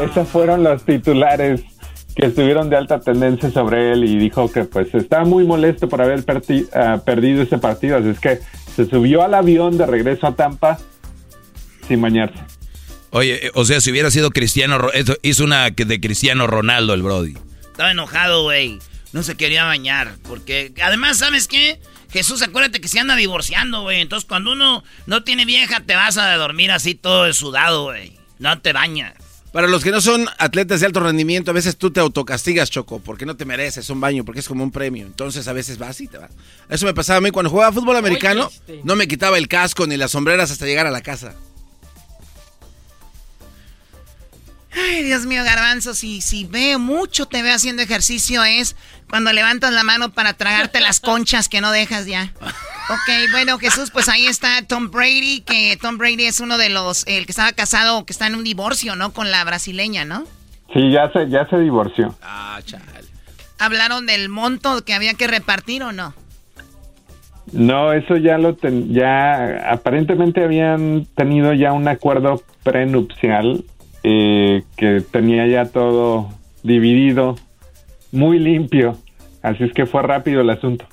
Esos fueron los titulares que estuvieron de alta tendencia sobre él y dijo que pues estaba muy molesto por haber ah, perdido ese partido, así es que se subió al avión de regreso a Tampa sin bañarse. Oye, eh, o sea, si hubiera sido Cristiano, hizo una que de Cristiano Ronaldo el Brody. Estaba enojado, güey. No se quería bañar. Porque, además, ¿sabes qué? Jesús, acuérdate que se anda divorciando, güey. Entonces, cuando uno no tiene vieja, te vas a dormir así todo sudado, güey. No te bañas. Para los que no son atletas de alto rendimiento, a veces tú te autocastigas, Choco, porque no te mereces un baño, porque es como un premio. Entonces a veces vas y te vas. Eso me pasaba a mí cuando jugaba fútbol americano. No me quitaba el casco ni las sombreras hasta llegar a la casa. Ay, Dios mío, Garbanzo, si, si veo mucho, te veo haciendo ejercicio, es cuando levantas la mano para tragarte las conchas que no dejas ya. Ok, bueno, Jesús, pues ahí está Tom Brady, que Tom Brady es uno de los, el que estaba casado, que está en un divorcio, ¿no? Con la brasileña, ¿no? Sí, ya se, ya se divorció. Ah, chale. ¿Hablaron del monto que había que repartir o no? No, eso ya lo ten- ya aparentemente habían tenido ya un acuerdo prenupcial eh, que tenía ya todo dividido, muy limpio. Así es que fue rápido el asunto.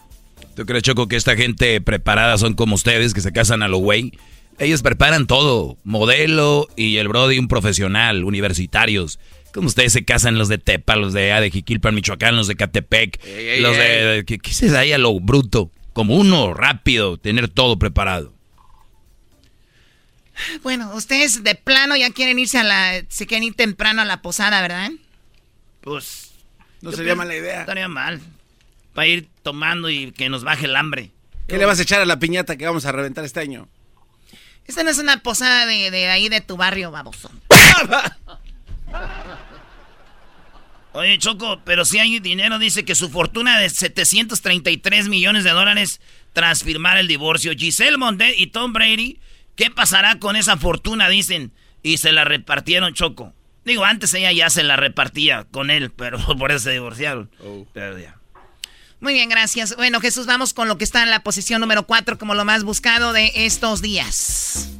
¿Tú crees, Choco, que esta gente preparada son como ustedes, que se casan a lo güey? Ellos preparan todo, modelo y el Brody un profesional, universitarios. Como ustedes se casan los de Tepa, los de, de Jiquilpan, Michoacán, los de Catepec, Ey, ey, los de... ey. de- ¿Qué, qué es ahí a lo bruto? Como uno, rápido, tener todo preparado. Bueno, ustedes de plano ya quieren irse a la, se quieren ir temprano a la posada, ¿verdad? Pues. No sería pienso- mala idea. Estaría mal. Para ir tomando y que nos baje el hambre. ¿Qué le vas a echar a la piñata que vamos a reventar este año? Esta no es una posada de, de ahí de tu barrio, baboso. Oye, Choco, pero si hay dinero, dice que su fortuna de 733 millones de dólares tras firmar el divorcio. Giselle Mondet y Tom Brady, ¿qué pasará con esa fortuna? Dicen. Y se la repartieron, Choco. Digo, antes ella ya se la repartía con él, pero por eso se divorciaron. Pero ya. Muy bien, gracias. Bueno, Jesús, vamos con lo que está en la posición número 4 como lo más buscado de estos días.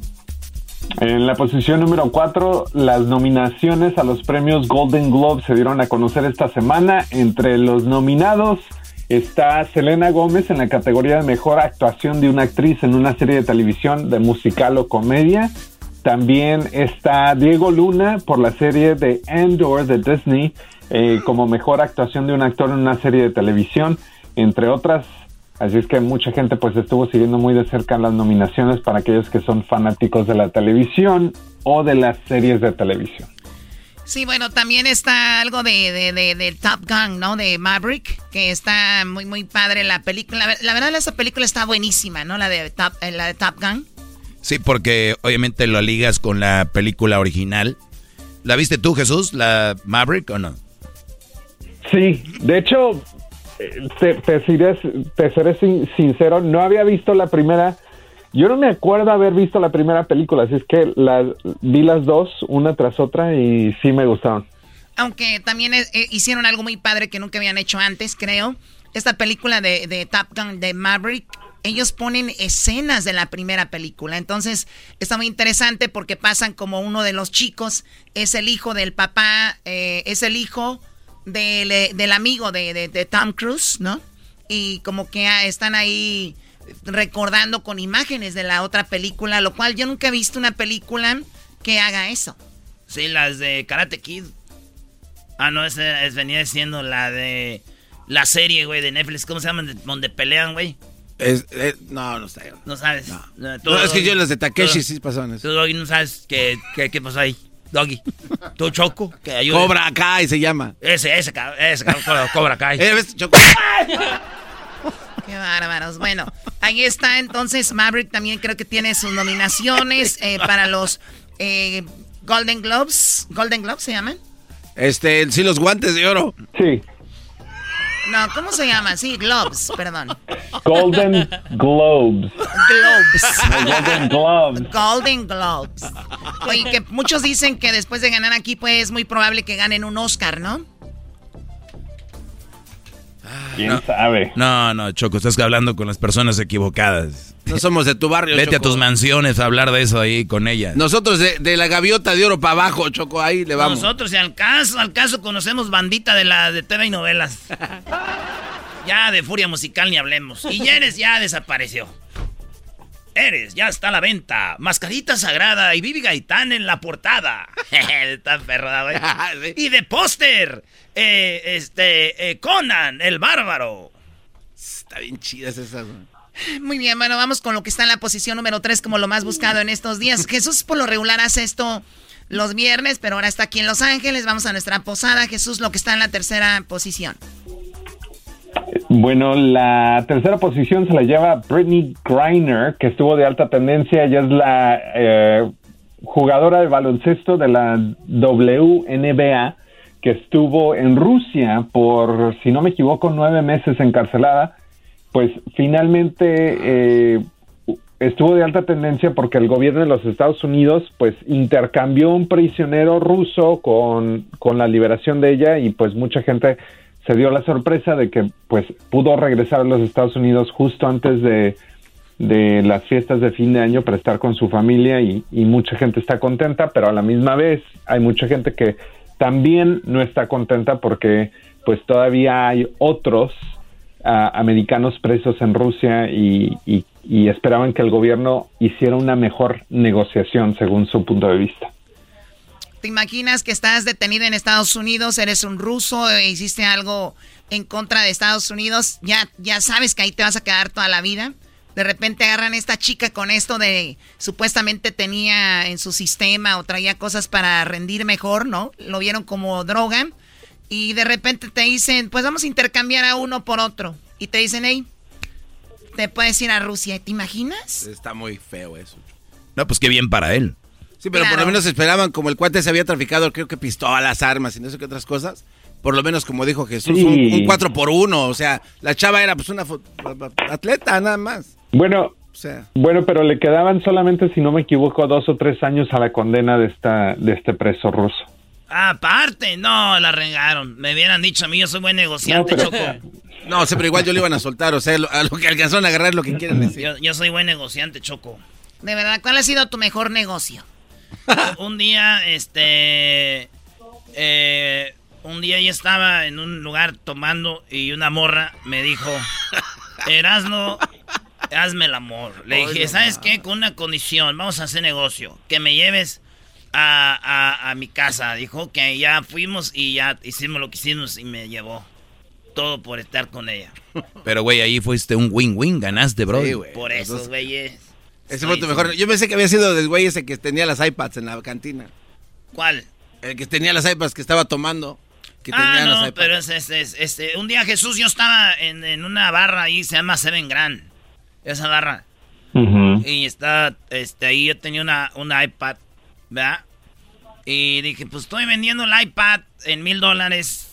En la posición número 4, las nominaciones a los premios Golden Globe se dieron a conocer esta semana. Entre los nominados está Selena Gómez en la categoría de mejor actuación de una actriz en una serie de televisión de musical o comedia. También está Diego Luna por la serie de Andor de Disney eh, como mejor actuación de un actor en una serie de televisión, entre otras. Así es que mucha gente pues estuvo siguiendo muy de cerca las nominaciones para aquellos que son fanáticos de la televisión o de las series de televisión. Sí, bueno, también está algo de, de, de- de Top Gun, ¿no? De Maverick, que está muy, muy padre la película. La, la verdad, esa película está buenísima, ¿no? La de Top, eh, la de Top Gun. Sí, porque obviamente lo ligas con la película original. ¿La viste tú, Jesús, la Maverick o no? Sí, de hecho, eh, te, te seré, te seré sin- sincero, no había visto la primera, yo no me acuerdo haber visto la primera película, así es que las, vi las dos, una tras otra, y sí me gustaron. Aunque también eh, hicieron algo muy padre que nunca habían hecho antes, creo. Esta película de, de Top Gun, de Maverick, ellos ponen escenas de la primera película. Entonces, está muy interesante porque pasan como uno de los chicos, es el hijo del papá, eh, es el hijo del, eh, del amigo de, de- de Tom Cruise, ¿no? Y como que ah, están ahí recordando con imágenes de la otra película, lo cual yo nunca he visto una película que haga eso. Sí, las de Karate Kid. Ah, no, esa es, venía siendo la de la serie, güey, de Netflix. ¿Cómo se llama? Donde pelean, güey. Es, eh, no, no sé. No sabes. No, Tú, No, es que yo las de Takeshi tú- sí pasaron eso. Tú, Doggy, no sabes qué, qué, qué pasó ahí. Doggy. Tú, Choco, que ayude. Cobra Kai se llama. Ese, ese, ese, cobra Kai. Eh, ¿ves? Choco. Qué bárbaros. Bueno, ahí está entonces Maverick también creo que tiene sus nominaciones eh, para los eh, Golden Globes. ¿Golden Globes se llaman? Este, sí, los guantes de oro. Sí. No, ¿cómo se llaman? Sí, Globes, perdón. Golden Globes. Globes. Golden Globes. Golden Globes. Oye, que muchos dicen que después de ganar aquí, pues es muy probable que ganen un Oscar, ¿no? ¿Quién no, sabe? No, no, Choco, estás hablando con las personas equivocadas. No somos de tu barrio, Vete a tus mansiones a hablar de eso ahí con ella. Nosotros de, de la gaviota de oro para abajo, Choco, ahí le vamos. Nosotros, y al caso, al caso conocemos bandita de la de TV y novelas. ya de furia musical ni hablemos. Y Eres ya desapareció. Eres, ya está a la venta. Mascarita sagrada y Vivi Gaitán en la portada. está perra, güey. Y de póster. eh, este, eh, Conan, el bárbaro. Está bien chidas esas. güey. Muy bien, bueno, vamos con lo que está en la posición número 3 como lo más buscado en estos días. Jesús por lo regular hace esto los viernes, pero ahora está aquí en Los Ángeles. Vamos a nuestra posada. Jesús, lo que está en la tercera posición. Bueno, la tercera posición se la lleva Britney Griner, que estuvo de alta tendencia. Ella es la eh, jugadora de baloncesto de la WNBA, que estuvo en Rusia por, si no me equivoco, nueve meses encarcelada. Pues finalmente eh, estuvo de alta tendencia porque el gobierno de los Estados Unidos pues intercambió un prisionero ruso con, con la liberación de ella y pues mucha gente se dio la sorpresa de que pues pudo regresar a los Estados Unidos justo antes de, de las fiestas de fin de año para estar con su familia y, mucha gente está contenta, pero a la misma vez hay mucha gente que también no está contenta porque pues todavía hay otros ah, americanos presos en Rusia y esperaban que el gobierno hiciera una mejor negociación según su punto de vista. ¿Te imaginas que estás detenido en Estados Unidos, eres un ruso, e hiciste algo en contra de Estados Unidos, ya, ya sabes que ahí te vas a quedar toda la vida? De repente agarran a esta chica con esto de supuestamente tenía en su sistema o traía cosas para rendir mejor, ¿no? Lo vieron como droga y de repente te dicen, pues vamos a intercambiar a uno por otro. Y te dicen, hey, te puedes ir a Rusia, ¿te imaginas? Está muy feo eso. No, pues qué bien para él. Sí, pero por lo menos esperaban, como el cuate se había traficado, creo que pistolas, armas y no sé qué otras cosas. Por lo menos, como dijo Jesús, Sí. un, un 4 por uno. O sea, la chava era pues una atleta, nada más. Bueno, O sea, bueno, pero le quedaban solamente, si no me equivoco, dos o tres años a la condena de esta de este preso ruso. Aparte, no, la regaron. Me hubieran dicho a mí, yo soy buen negociante, No, pero- Choco. no, siempre igual yo lo iban a soltar. O sea, lo- a lo que alcanzaron a agarrar es lo que quieren decir. Yo, yo soy buen negociante, Choco. De verdad, ¿cuál ha sido tu mejor negocio? un día, este. eh, un día yo estaba en un lugar tomando y una morra me dijo: Erasno, hazme el amor. Le dije: ¿Sabes qué? Con una condición, vamos a hacer negocio. Que me lleves a, a- a mi casa. Dijo que ya fuimos y ya hicimos lo que hicimos y me llevó. Todo por estar con ella. Pero, güey, ahí fuiste un win-win, ganaste, bro. Sí. Por eso, güeyes. Ese fue tu mejor. Yo pensé que había sido del güey ese que tenía las iPads en la cantina. ¿Cuál? El que tenía las iPads que estaba tomando. Que ah, tenía las no, iPads. pero es, es- es- este, un día Jesús, yo estaba en, en una barra ahí, se llama Seven Grand, esa barra. Y está, este, ahí yo tenía una, una iPad, ¿verdad? Y dije, pues estoy vendiendo el iPad en mil dólares.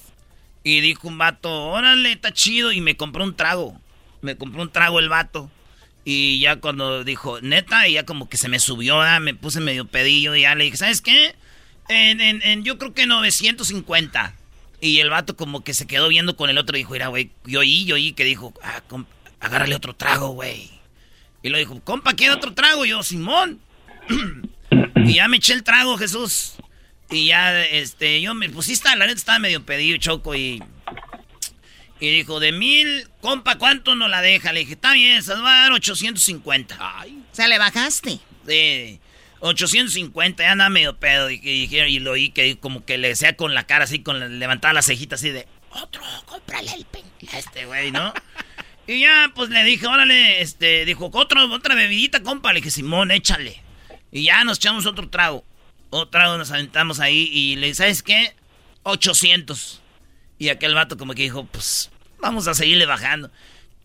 Y dijo un vato, órale, está chido. Y me compró un trago. Me compró un trago el vato. Y ya cuando dijo, neta, y ya como que se me subió, ¿verdad? me puse medio pedillo. Y ya le dije, ¿sabes qué? En, en- en- yo creo que 950. Y el vato como que se quedó viendo con el otro. Dijo, mira, güey, yo oí, yo oí que dijo, ah, com- agárrale otro trago, güey. Y lo dijo, compa, ¿quiere otro trago? Y yo, Simón. y ya me eché el trago, Jesús. Y ya, este, yo me pusiste, la neta estaba medio pedido, choco, y... Y dijo, de mil, compa, ¿cuánto nos la deja? Le dije, está bien, se va a dar 850. Ay. O sea, le bajaste. Sí. 850, ya anda medio pedo. Y, y, y lo oí que como que le decía con la cara así, con la, levantaba las cejitas así de, otro, cómprale el pen a este güey, ¿no? y ya, pues le dije, órale, este, dijo, otro, otra bebidita, compa. Le dije, Simón, échale. Y ya nos echamos otro trago. Otro trago nos aventamos ahí y le dije, ¿sabes qué? 800. Y aquel vato como que dijo, pues, vamos a seguirle bajando.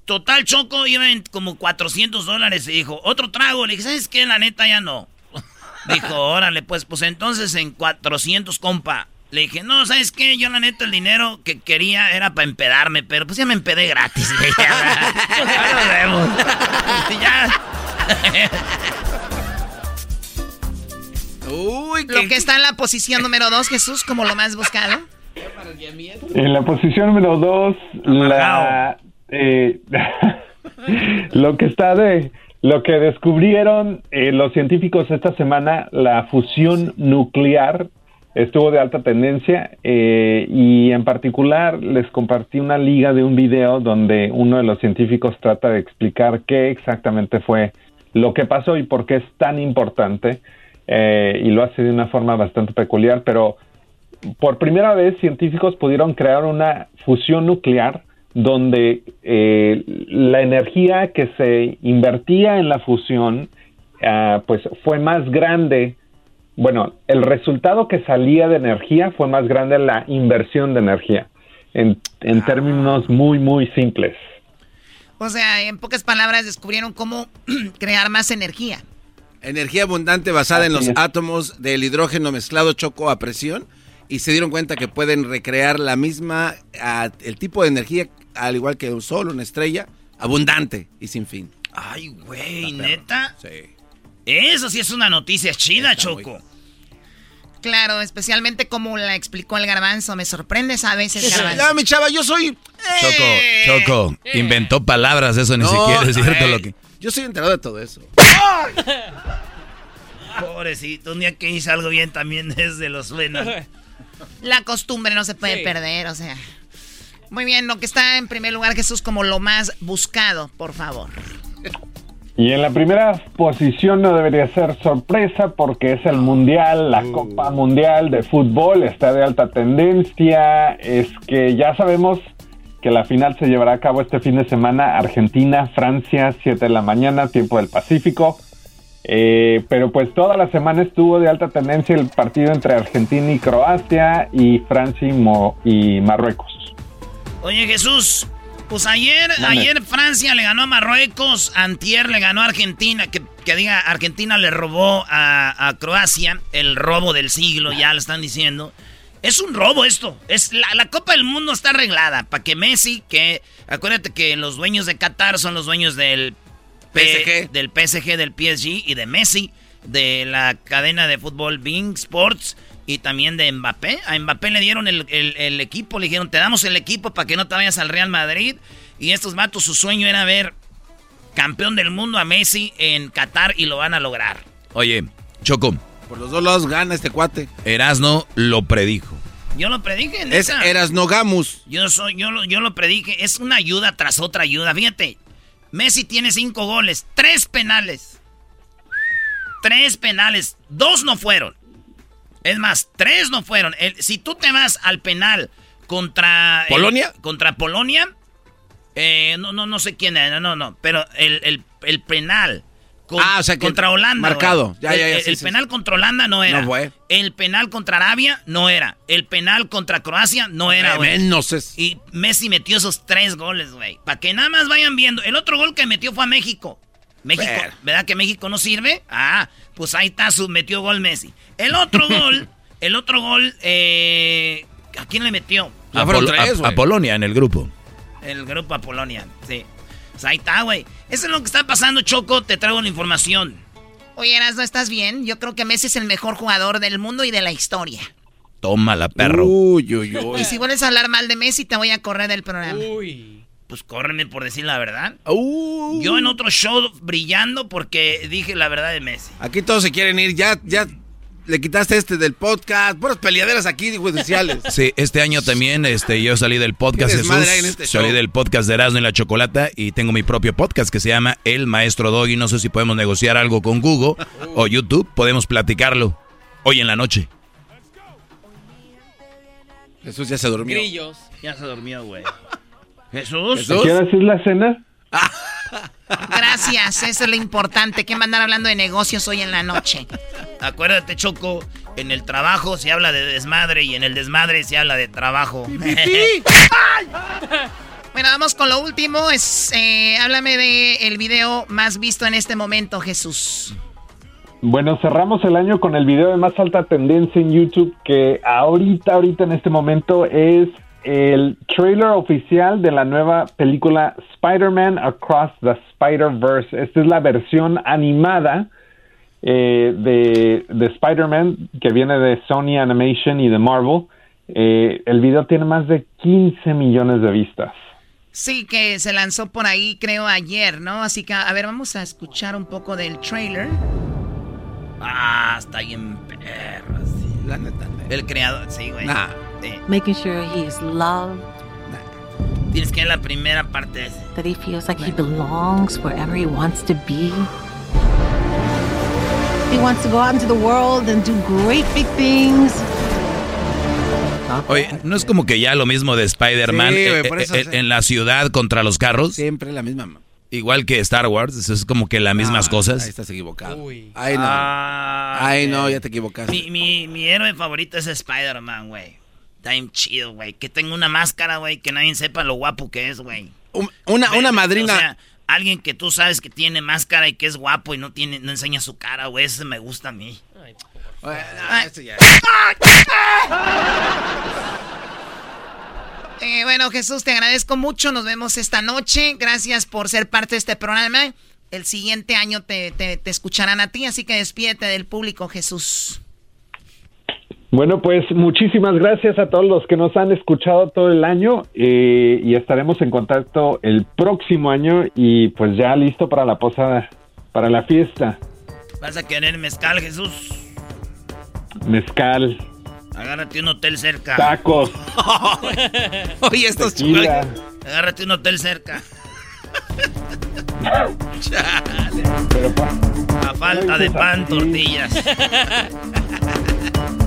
Total, Choco, iban como 400 dólares. Y dijo, otro trago. Le dije, ¿sabes qué? La neta ya no. Dijo, órale, pues, pues entonces en 400, compa. Le dije, no, ¿sabes qué? Yo la neta el dinero que quería era para empedarme, pero pues ya me empedé gratis. ya, nos vemos. ya. Uy, Lo que está en la posición número 2, Jesús, como lo más buscado. En la posición número 2, la... Eh, lo que está de... Lo que descubrieron eh, los científicos esta semana, la fusión nuclear estuvo de alta tendencia eh, y en particular les compartí una liga de un video donde uno de los científicos trata de explicar qué exactamente fue lo que pasó y por qué es tan importante eh, y lo hace de una forma bastante peculiar, pero por primera vez científicos pudieron crear una fusión nuclear donde eh, la energía que se invertía en la fusión ah, pues fue más grande bueno, el resultado que salía de energía fue más grande la inversión de energía, en, en términos muy, muy simples. O sea, en pocas palabras descubrieron cómo crear más energía. Energía abundante basada en los átomos del hidrógeno mezclado choco a presión y se dieron cuenta que pueden recrear la misma, el tipo de energía, al igual que un sol, una estrella, abundante y sin fin. Ay, güey, neta. Sí. Eso sí es una noticia chida, Choco. Claro, especialmente como la explicó el garbanzo. Me sorprende a veces, garbanzo. Ya, mi chava, yo soy... Choco, eh. Choco, inventó palabras, eso ni siquiera es cierto lo que... Yo soy enterado de todo eso. Pobrecito, un día que hice algo bien también es de los buenos. La costumbre no se puede perder, o sea. Muy bien, lo que está en primer lugar, Jesús, como lo más buscado, por favor. Y en la primera posición no debería ser sorpresa porque es el Mundial, la Copa Mundial de Fútbol, está de alta tendencia. Es que ya sabemos que la final se llevará a cabo este fin de semana, Argentina, Francia, 7 de la mañana, tiempo del Pacífico. Eh, pero pues toda la semana estuvo de alta tendencia el partido entre Argentina y Croacia y Francia y Marruecos. Oye Jesús, pues ayer, ayer Francia le ganó a Marruecos, Antier le ganó a Argentina, que, diga, Argentina le robó a, Croacia, el robo del siglo, ya lo están diciendo. Es un robo esto. Es la, Copa del Mundo está arreglada para que Messi, que acuérdate que los dueños de Qatar son los dueños del PSG, del PSG, del PSG y de Messi, de la cadena de fútbol Bing Sports y también de Mbappé. A Mbappé le dieron el, equipo, le dijeron, te damos el equipo para que no te vayas al Real Madrid. Y estos matos, su sueño era ver campeón del mundo a Messi en Qatar y lo van a lograr. Oye, Choco. Por los dos lados gana este cuate. Erasno lo predijo. Yo lo predije. Es Erasno Gamus. Yo, soy, yo, lo, yo lo predije. Es una ayuda tras otra ayuda. Fíjate, Messi tiene cinco goles, tres penales. Tres penales, dos no fueron. Es más, tres no fueron. si tú te vas al penal contra... ¿Polonia? contra Polonia. Eh, no, no, no sé quién era, no, no. Pero el, penal ah, contra Holanda. Marcado. el, penal contra Holanda no era. El penal contra Arabia no era. El penal contra Croacia no era, güey. Y Messi metió esos tres goles, güey. Para que nada más vayan viendo. El otro gol que metió fue a México. México, ¿verdad que México no sirve? Ah, pues ahí está, su metió gol Messi. El otro gol, el otro gol, eh, ¿a quién le metió? A, Polonia en el grupo. El grupo a Polonia, sí. Pues ahí está, güey. Eso es lo que está pasando, Choco. Te traigo la información. Oye, ¿no estás bien? Yo creo que Messi es el mejor jugador del mundo y de la historia. Tómala, perro. Uy, uy, uy. Y si vuelves a hablar mal de Messi, te voy a correr del programa. Uy pues córreme por decir la verdad. Uh. Yo en otro show brillando porque dije la verdad de Messi. Aquí todos se quieren ir, ya, ya. Le quitaste este del podcast, puras peleaderas aquí judiciales. Sí, este año también este, yo salí del podcast Jesús, este salí show. del podcast de Erasmo y la Chocolata y tengo mi propio podcast que se llama El Maestro Doggy. No sé si podemos negociar algo con Google o YouTube, podemos platicarlo hoy en la noche. Jesús ya se durmió. Grillos. Ya se durmió, güey. Jesús. ¿A qué hora es la cena? Gracias, eso es lo importante. que mandar hablando de negocios hoy en la noche? Acuérdate, Choco, en el trabajo se habla de desmadre y en el desmadre se habla de trabajo. Bueno, vamos con lo último. Es, eh, háblame de el video más visto en este momento, Jesús. Bueno, cerramos el año con el video de más alta tendencia en YouTube que ahorita, ahorita en este momento es el trailer oficial de la nueva película Spider-Man Across the Spider-Verse. Esta es la versión animada eh, de, de Spider-Man que viene de Sony Animation y de Marvel. Eh, el video tiene más de 15 millones de vistas. Sí, que se lanzó por ahí, creo, ayer, ¿no? Así que, a ver, vamos a escuchar un poco del trailer. Ah, está bien perro, sí. La neta. El creador, sí, güey. Nah. Sí. Making sure he is loved, Tienes que ver la primera parte ese. that he feels like he belongs wherever he wants to be. He wants to go out into the world and do great big things. Oye, ¿no es como que ya lo mismo de Spider-Man Sí, eh, eh, eh, sí. en la ciudad contra los carros? Siempre la misma. Igual que Star Wars, es como que las mismas Ah, cosas. Ahí estás equivocado. Ay, no. Ah, Ay, no, ya te equivocaste. Mi, mi, mi héroe favorito es Spider-Man, güey. Está bien chido, güey. Que tenga una máscara, güey, que nadie sepa lo guapo que es, güey. Una, una madrina. O sea, alguien que tú sabes que tiene máscara y que es guapo y no tiene, no enseña su cara, güey. Ese me gusta a mí. Esto ya. Eh, bueno, Jesús, te agradezco mucho. Nos vemos esta noche. Gracias por ser parte de este programa. El siguiente año te, te- te escucharán a ti, así que despídete del público, Jesús. Bueno, pues muchísimas gracias a todos los que nos han escuchado todo el año eh, y estaremos en contacto el próximo año y pues ya listo para la posada, para la fiesta. ¿Vas a querer mezcal, Jesús? Mezcal, Agárrate un hotel cerca. tacos, Oye, estos tequila. Agárrate un hotel cerca. Pero pa- A falta de pan, tortillas.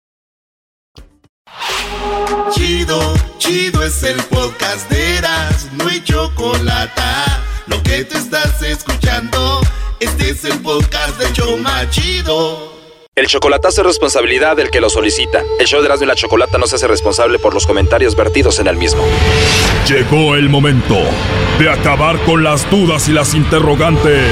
Chido, chido es el podcast de Eras, no hay chocolate. Lo que te estás escuchando, este es el podcast de Choma Chido. El chocolatazo es responsabilidad del que lo solicita. El show de Erasmo y la Chocolata no se hace responsable por los comentarios vertidos en el mismo. Llegó el momento de acabar con las dudas y las interrogantes.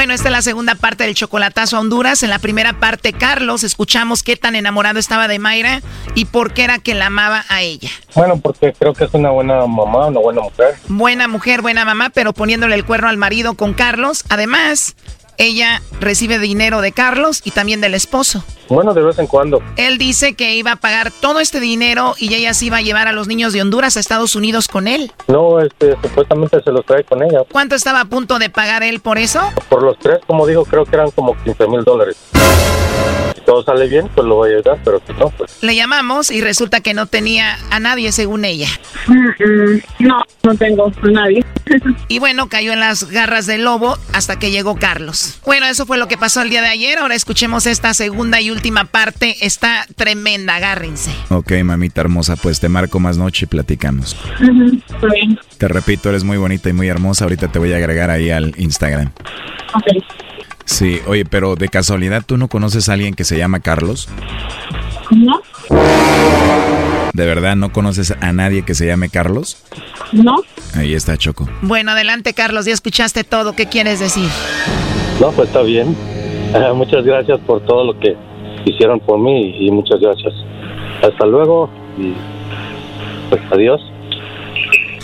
Bueno, esta es la segunda parte del chocolatazo a Honduras. En la primera parte, Carlos, escuchamos qué tan enamorado estaba de Mayra y por qué era que la amaba a ella. Bueno, porque creo que es una buena mamá, una buena mujer. Buena mujer, buena mamá, pero poniéndole el cuerno al marido con Carlos. Además, ella recibe dinero de Carlos y también del esposo. Bueno, de vez en cuando. Él dice que iba a pagar todo este dinero y ella se iba a llevar a los niños de Honduras a Estados Unidos con él. No, este, supuestamente se los trae con ella. ¿Cuánto estaba a punto de pagar él por eso? Por los tres, como digo, creo que eran como 15 mil dólares. Si todo sale bien, pues lo voy a ayudar, pero si no, pues... Le llamamos y resulta que no tenía a nadie según ella. No, no tengo a nadie. Y bueno, cayó en las garras del lobo hasta que llegó Carlos. Bueno, eso fue lo que pasó el día de ayer. Ahora escuchemos esta segunda y última parte. Está tremenda, agárrense. Ok, mamita hermosa, pues te marco más noche y platicamos. Te repito, eres muy bonita y muy hermosa. Ahorita te voy a agregar ahí al Instagram. Ok. Sí, oye, pero de casualidad, ¿tú no conoces a alguien que se llama Carlos? ¿No? ¿De verdad no conoces a nadie que se llame Carlos? No. Ahí está Choco. Bueno, adelante, Carlos. Ya escuchaste todo. ¿Qué quieres decir? No, pues está bien. Muchas gracias por todo lo que hicieron por mí y muchas gracias. Hasta luego y pues adiós.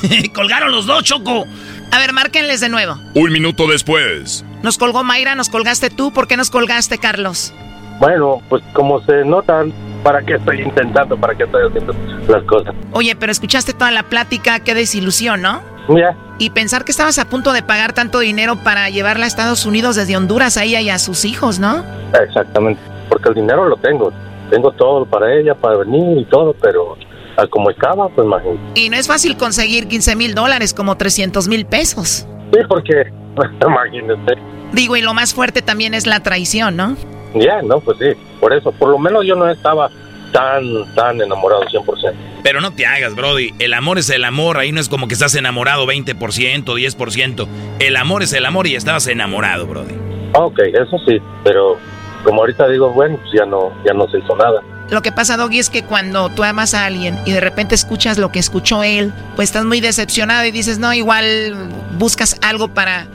Colgaron los dos, Choco. A ver, márquenles de nuevo. Un minuto después. Nos colgó Mayra, nos colgaste tú. ¿Por qué nos colgaste, Carlos? Bueno, pues como se notan, ¿para qué estoy intentando? ¿Para qué estoy haciendo las cosas? Oye, pero escuchaste toda la plática. Qué desilusión, ¿no? Ya. Y pensar que estabas a punto de pagar tanto dinero para llevarla a Estados Unidos desde Honduras a ella y a sus hijos, ¿no? Exactamente. Porque el dinero lo tengo. Tengo todo para ella, para venir y todo, pero a como estaba, pues imagínate. Y no es fácil conseguir 15 mil dólares, como 300 mil pesos. Sí, porque, imagínate. Digo, y lo más fuerte también es la traición, ¿no? Ya, no, pues sí. Por eso, por lo menos yo no estaba tan, tan enamorado 100%. Pero no te hagas, Brody. El amor es el amor. Ahí no es como que estás enamorado 20%, 10%. El amor es el amor y estabas enamorado, Brody. Ok, eso sí, pero como ahorita digo, bueno, pues ya no, ya no se hizo nada. Lo que pasa, Doggy, es que cuando tú amas a alguien y de repente escuchas lo que escuchó él, pues estás muy decepcionado y dices, no, igual buscas algo para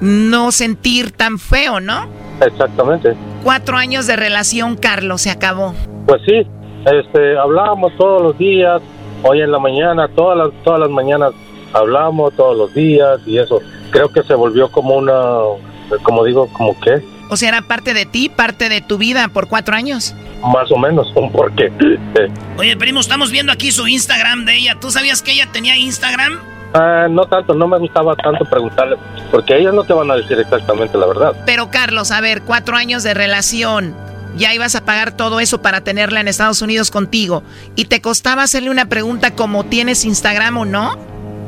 no sentir tan feo, ¿no? Exactamente. Cuatro años de relación, Carlos, se acabó. Pues sí, este, hablábamos todos los días, hoy en la mañana, todas las, todas las mañanas hablamos todos los días y eso. Creo que se volvió como una, como digo, como que, O sea, era parte de ti, parte de tu vida por cuatro años. más o menos, un porqué. Eh, Oye, primo, estamos viendo aquí su Instagram de ella. ¿Tú sabías que ella tenía Instagram? Ah, no tanto, no me gustaba tanto preguntarle, porque ellas no te van a decir exactamente la verdad. Pero, Carlos, a ver, cuatro años de relación. Ya ibas a pagar todo eso para tenerla en Estados Unidos contigo. ¿Y te costaba hacerle una pregunta como tienes Instagram o no?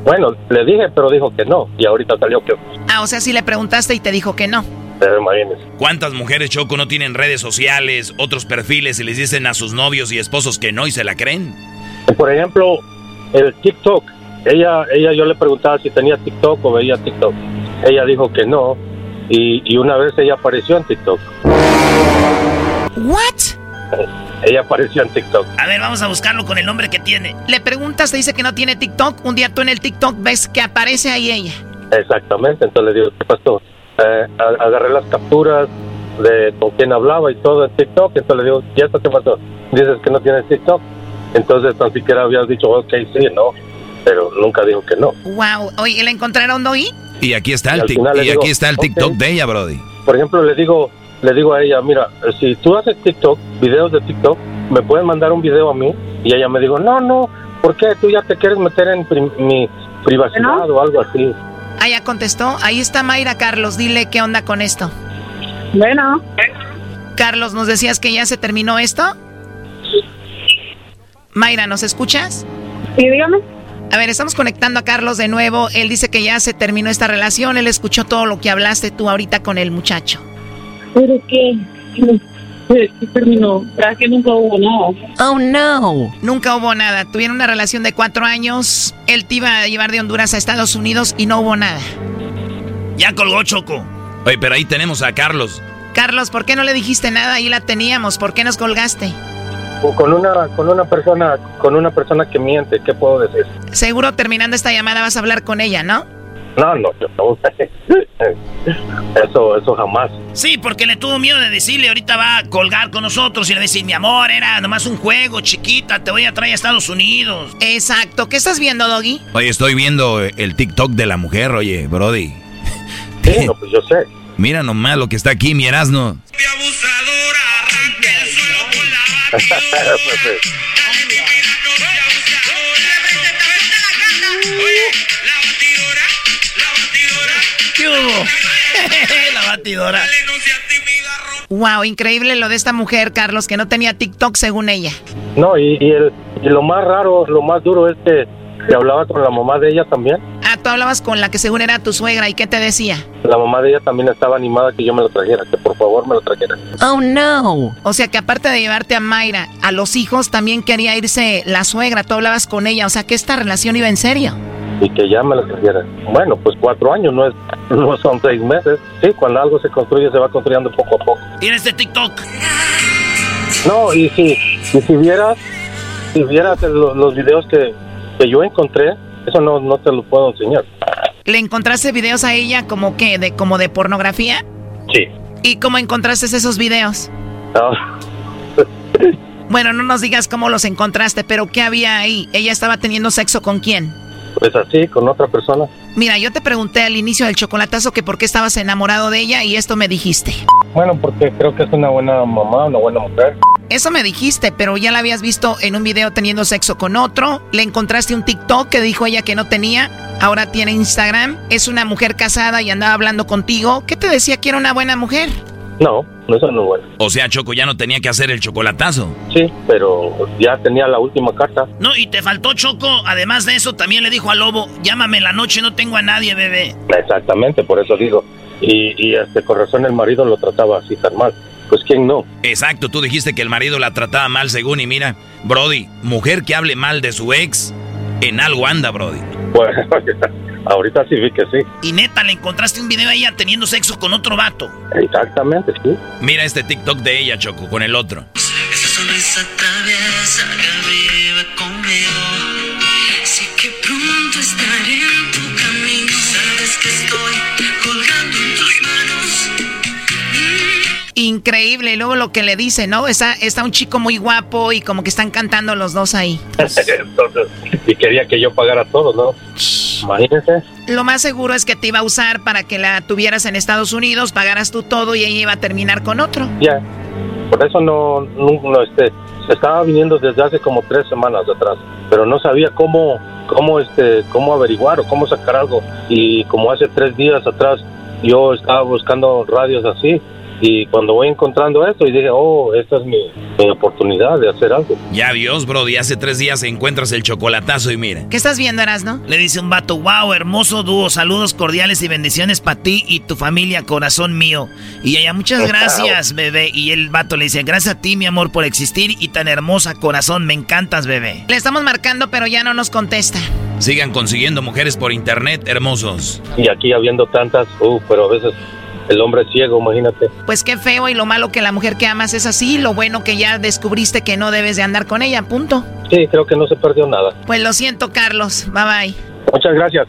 Bueno, le dije, pero dijo que no, y ahorita salió que, Ah, o sea, sí le preguntaste y te dijo que no. imagínese. ¿Cuántas mujeres, Choco, no tienen redes sociales, otros perfiles y les dicen a sus novios y esposos que no y se la creen? Por ejemplo, el TikTok. Ella, ella, yo le preguntaba si tenía TikTok o veía TikTok. Ella dijo que no. Y, y una vez ella apareció en TikTok. ¿What? Ella apareció en TikTok. A ver, vamos a buscarlo con el nombre que tiene. Le preguntas, te dice que no tiene TikTok. Un día tú en el TikTok ves que aparece ahí ella. Exactamente. Entonces le digo, ¿qué pasó? Eh, agarré las capturas de con quién hablaba y todo en TikTok. Entonces le digo, ¿y esto qué pasó? Dices que no tienes TikTok. Entonces tan siquiera habías dicho, ok, sí, no. Pero nunca dijo que no. Wow. Oye, ¿la encontraron, Doggy? Y aquí está Y el, final y digo, aquí está el ok. TikTok de ella, Brody. Por ejemplo, le digo, le digo a ella, mira, si tú haces TikTok, videos de TikTok, me puedes mandar un video a mí. Y ella me dijo, no, no, ¿por qué tú ya te quieres meter en pri- mi privacidad o algo así? Ah, ya contestó. Ahí está Mayra, Carlos. Dile qué onda con esto. Bueno. Carlos, ¿nos decías que ya se terminó esto? Mayra, ¿nos escuchas? Sí, dígame. A ver, estamos conectando a Carlos de nuevo. Él dice que ya se terminó esta relación. Él escuchó todo lo que hablaste tú ahorita con el muchacho. Pero es que se, se terminó. ¿Verdad que nunca hubo nada? Oh, no. Nunca hubo nada. Tuvieron una relación de cuatro años. Él te iba a llevar de Honduras a Estados Unidos y no hubo nada. Ya colgó Choco. Oye, pero ahí tenemos a Carlos. Carlos, ¿por qué no le dijiste nada? Ahí la teníamos. ¿Por qué nos colgaste? O con una, con una persona, con una persona que miente, ¿qué puedo decir? Seguro terminando esta llamada vas a hablar con ella, ¿no? No, no, yo no. Eso, eso jamás. Sí, porque le tuvo miedo de decirle, ahorita va a colgar con nosotros y le va a decir, mi amor, era nomás un juego, chiquita, te voy a traer a Estados Unidos. Exacto. ¿Qué estás viendo, Doggy? Oye, estoy viendo el TikTok de la mujer, oye, Brody. Sí, no, pues yo sé. Mira nomás lo que está aquí, mi Erasno. ¿Qué hubo? la batidora. Wow, increíble lo de esta mujer, Carlos, que no tenía TikTok según ella. No, y, y, el, y lo más raro, lo más duro es que, que hablaba con la mamá de ella también. Tú hablabas con la que según era tu suegra y qué te decía. La mamá de ella también estaba animada que yo me lo trajera, que por favor me lo trajera. Oh no. O sea que aparte de llevarte a Mayra, a los hijos también quería irse la suegra, tú hablabas con ella, o sea que esta relación iba en serio. Y que ya me lo trajera. Bueno, pues cuatro años, no, es, no son seis meses. Sí, cuando algo se construye se va construyendo poco a poco. ¿Tienes de TikTok? No, y si, y si vieras, si vieras los, los videos que, que yo encontré, eso no, no te lo puedo enseñar. ¿Le encontraste videos a ella como que de como de pornografía? Sí. ¿Y cómo encontraste esos videos? Ah, Bueno, no nos digas cómo los encontraste, pero ¿qué había ahí? ¿Ella estaba teniendo sexo con quién? Pues así, con otra persona. Mira, yo te pregunté al inicio del chocolatazo que por qué estabas enamorado de ella y esto me dijiste. Bueno, porque creo que es una buena mamá, una buena mujer. Eso me dijiste, pero ya la habías visto en un video teniendo sexo con otro. Le encontraste un TikTok que dijo ella que no tenía. Ahora tiene Instagram. Es una mujer casada y andaba hablando contigo. ¿Qué te decía que era una buena mujer? No, eso no es bueno. O sea, Choco ya no tenía que hacer el chocolatazo. Sí, pero ya tenía la última carta. No, y te faltó Choco. Además de eso, también le dijo al lobo, llámame en la noche, no tengo a nadie, bebé. Exactamente, por eso digo. Y, y este, con razón el marido lo trataba así tan mal. Pues quién no. Exacto, tú dijiste que el marido la trataba mal según y mira, Brody, mujer que hable mal de su ex, en algo anda, Brody. Bueno, ahorita sí vi que sí. Y neta, le encontraste un video a ella teniendo sexo con otro vato. Exactamente, sí. Mira este TikTok de ella, Choco, con el otro. Esa sonrisa traviesa que vive conmigo. Sé que pronto estaré en tu camino. Sabes que estoy Increíble. Y luego lo que le dice, ¿no? Está, está un chico muy guapo y como que están cantando los dos ahí. Entonces, y quería que yo pagara todo, ¿no? Imagínense. Lo más seguro es que te iba a usar para que la tuvieras en Estados Unidos, pagaras tú todo y ella iba a terminar con otro. Ya. Por eso no, no, no, este, se estaba viniendo desde hace como tres semanas atrás, pero no sabía cómo, cómo, este, cómo averiguar o cómo sacar algo. Y como hace tres días atrás yo estaba buscando radios así y cuando voy encontrando esto y dije, oh, esta es mi, mi oportunidad de hacer algo. Ya Dios, Brody, hace tres días encuentras el chocolatazo y mira. ¿Qué estás viendo, Erasno? Le dice un vato, wow, hermoso dúo, saludos cordiales y bendiciones para ti y tu familia, corazón mío. Y ella, muchas gracias, bebé. Y el vato le dice, gracias a ti, mi amor, por existir y tan hermosa, corazón, me encantas, bebé. Le estamos marcando, pero ya no nos contesta. Sigan consiguiendo mujeres por internet, hermosos. Y aquí habiendo tantas, uh, pero a veces el hombre ciego, imagínate. Pues qué feo y lo malo que la mujer que amas es así, lo bueno que ya descubriste que no debes de andar con ella, punto. Sí, creo que no se perdió nada. Pues lo siento, Carlos. Bye bye. Muchas gracias.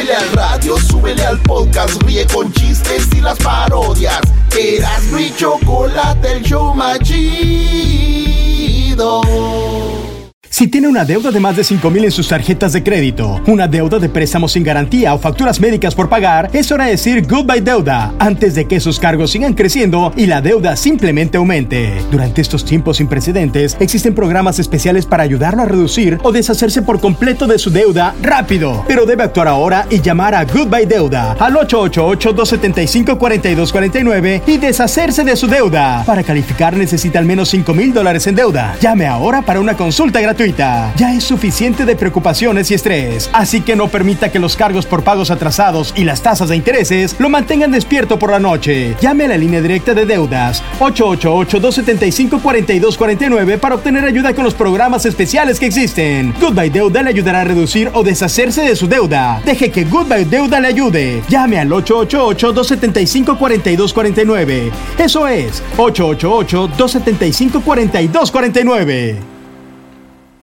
Súbele al radio, súbele al podcast, ríe con chistes y las parodias. Eras mi chocolate, el show más chido. Si tiene una deuda de más de 5 mil en sus tarjetas de crédito, una deuda de préstamo sin garantía o facturas médicas por pagar, es hora de decir goodbye deuda antes de que esos cargos sigan creciendo y la deuda simplemente aumente. Durante estos tiempos sin precedentes, existen programas especiales para ayudarlo a reducir o deshacerse por completo de su deuda rápido. Pero debe actuar ahora y llamar a Goodbye Deuda al 888-275-4249 y deshacerse de su deuda. Para calificar necesita al menos 5 mil dólares en deuda. Llame ahora para una consulta gratuita. Ya es suficiente de preocupaciones y estrés, así que no permita que los cargos por pagos atrasados y las tasas de intereses lo mantengan despierto por la noche. Llame a la línea directa de deudas 888-275-4249 para obtener ayuda con los programas especiales que existen. Goodbye Deuda le ayudará a reducir o deshacerse de su deuda. Deje que Goodbye Deuda le ayude. Llame al 888-275-4249. Eso es 888-275-4249.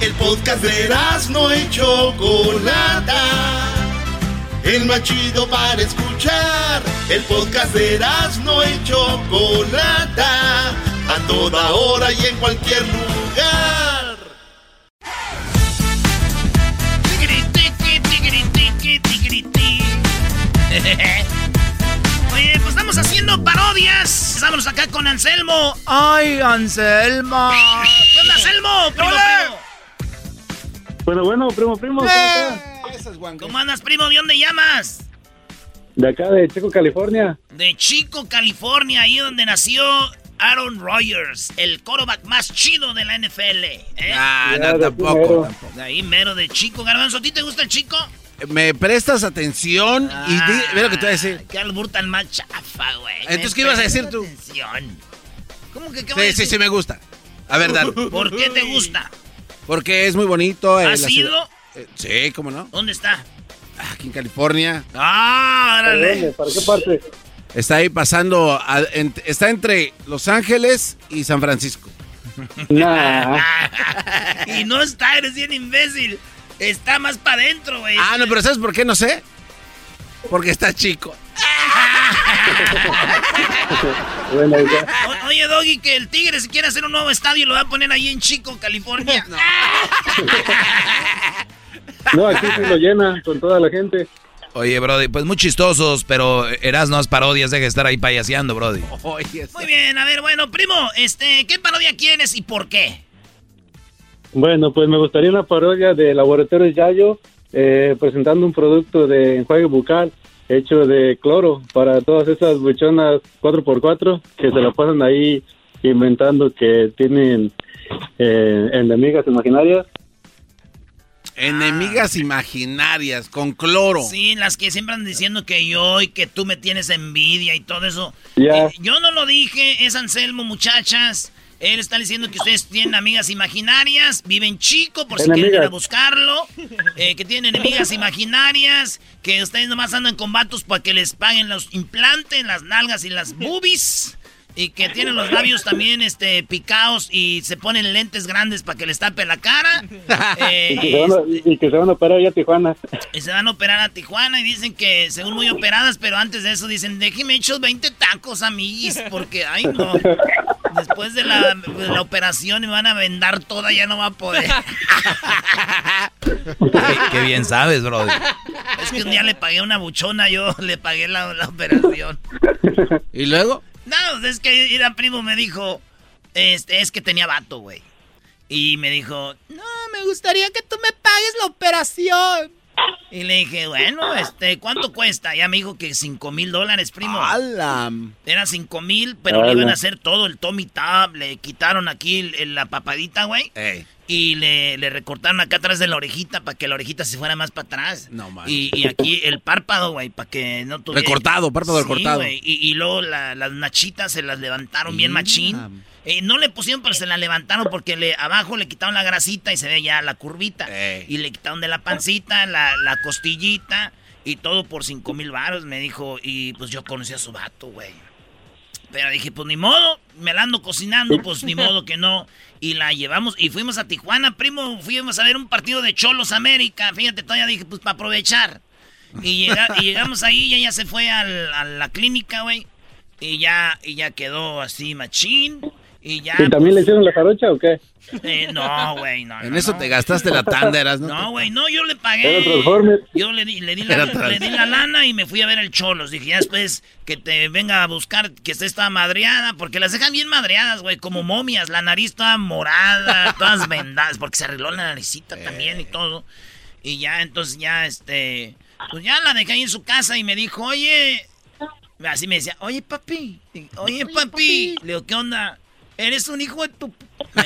El podcast de no y Chocolata. El más chido para escuchar. El podcast de no y Chocolata. A toda hora y en cualquier lugar. Oye, pues estamos haciendo parodias. Estamos acá con Anselmo. Ay, Anselmo. Primo, primo. Bueno, bueno, primo, primo. ¿cómo Eh. está? ¿Cómo andas, primo? ¿De dónde llamas? De acá, de Chico, California. De Chico, California, ahí donde nació Aaron Rodgers, el quarterback más chido de la NFL. ¿eh? Ah, Ya, no, tampoco. De ahí mero de Chico. Garbanzo, ¿a ti te gusta el Chico? Me prestas atención y di- ve lo que te voy a decir. Qué albur tan más chafa, güey. Entonces, ¿qué ibas a decir tú? atención. ¿Cómo que qué voy a Sí, sí, decir? sí, me gusta. A ver, Dan. ¿Por qué te gusta? Porque es muy bonito. eh, ¿Has ido? Eh, sí, ¿cómo no? ¿Dónde está? Aquí en California. Ah, ¿Para órale. ¿Para qué parte? Está ahí pasando. a- en- está entre Los Ángeles y San Francisco. Nah. y no está, eres bien imbécil. Está más para adentro, güey. Ah, no, pero ¿sabes por qué no sé? Porque está chico. O- oye, Doggy, que el Tigre si quiere hacer un nuevo estadio lo va a poner ahí en Chico, California. No, aquí sí lo llena con toda la gente. Oye, Brody, pues muy chistosos, pero eras no parodias, deja de estar ahí payaseando, Brody. Muy bien, a ver, bueno, primo, este, ¿qué parodia quieres y por qué? Bueno, pues me gustaría una parodia de Laboratorios Yayo eh, presentando un producto de enjuague bucal hecho de cloro para todas esas buchonas 4x4 que se la pasan ahí inventando que tienen eh, enemigas imaginarias. Enemigas imaginarias con cloro. Sí, las que siempre andan diciendo que yo y que tú me tienes envidia y todo eso. Ya. Eh, yo no lo dije, es Anselmo, muchachas. Él está diciendo que ustedes tienen amigas imaginarias, viven chico por si quieren ir a buscarlo, eh, que tienen enemigas imaginarias, que ustedes nomás andan con vatos para que les paguen los implantes, las nalgas y las boobies. Y que tienen los labios también este, picados y se ponen lentes grandes para que les tape la cara. Eh, y, que se van a, y que se van a operar allá a Tijuana. y se van a operar a Tijuana y dicen que según muy operadas, pero antes de eso dicen, déjeme hechos 20 tacos, amiguis, porque, ay no, después de la, de la operación me van a vendar toda, ya no va a poder. Qué, qué bien sabes, Brody. Es que un día le pagué una buchona, yo le pagué la, la operación. ¿Y luego? No, es que era primo me dijo, este, es que tenía vato, güey. Y me dijo, no, me gustaría que tú me pagues la operación. Y le dije, bueno, este, ¿cuánto cuesta? Ya me dijo que cinco mil dólares, primo. Era cinco mil, pero le iban a hacer todo el Tommy Tab. Le quitaron aquí la papadita, güey. Y le, le recortaron acá atrás de la orejita para que la orejita se fuera más para atrás. No, man. Y, y aquí el párpado, güey, para que no tuviera... Recortado, párpado Sí, recortado. Y, y luego la- las nachitas se las levantaron bien machín. Eh, no le pusieron, pero se la levantaron porque le, abajo le quitaron la grasita y se ve ya la curvita. Y le quitaron de la pancita, la, la costillita y todo por cinco mil baros, me dijo. Y pues yo conocí a su vato, güey. Pero dije, pues ni modo, me la ando cocinando, pues ni modo que no. Y la llevamos y fuimos a Tijuana, primo, fuimos a ver un partido de Cholos América. Fíjate, todavía dije, pues para aprovechar. Y, llega- y llegamos ahí y ella se fue al- a la clínica, güey. Y ya, y ya quedó así machín. Y ya. ¿Y también le hicieron la jarocha o qué? Eh, no, güey, no. En no, eso no. te gastaste la tanda, eras, ¿no? No, güey, no, yo le Era pagué. Transformers. Yo le di, le, di la, le di la lana y me fui a ver el Cholos. Dije, ya después que te venga a buscar que esté esta madreada, porque las dejan bien madreadas, güey, como momias. La nariz toda morada, todas vendadas, porque se arregló la naricita también y todo. Y ya, entonces ya, este, pues ya la dejé ahí en su casa y me dijo, oye, así me decía, oye, papi, oye, papi. Le digo, ¿qué onda? Eres un hijo de tu... Me.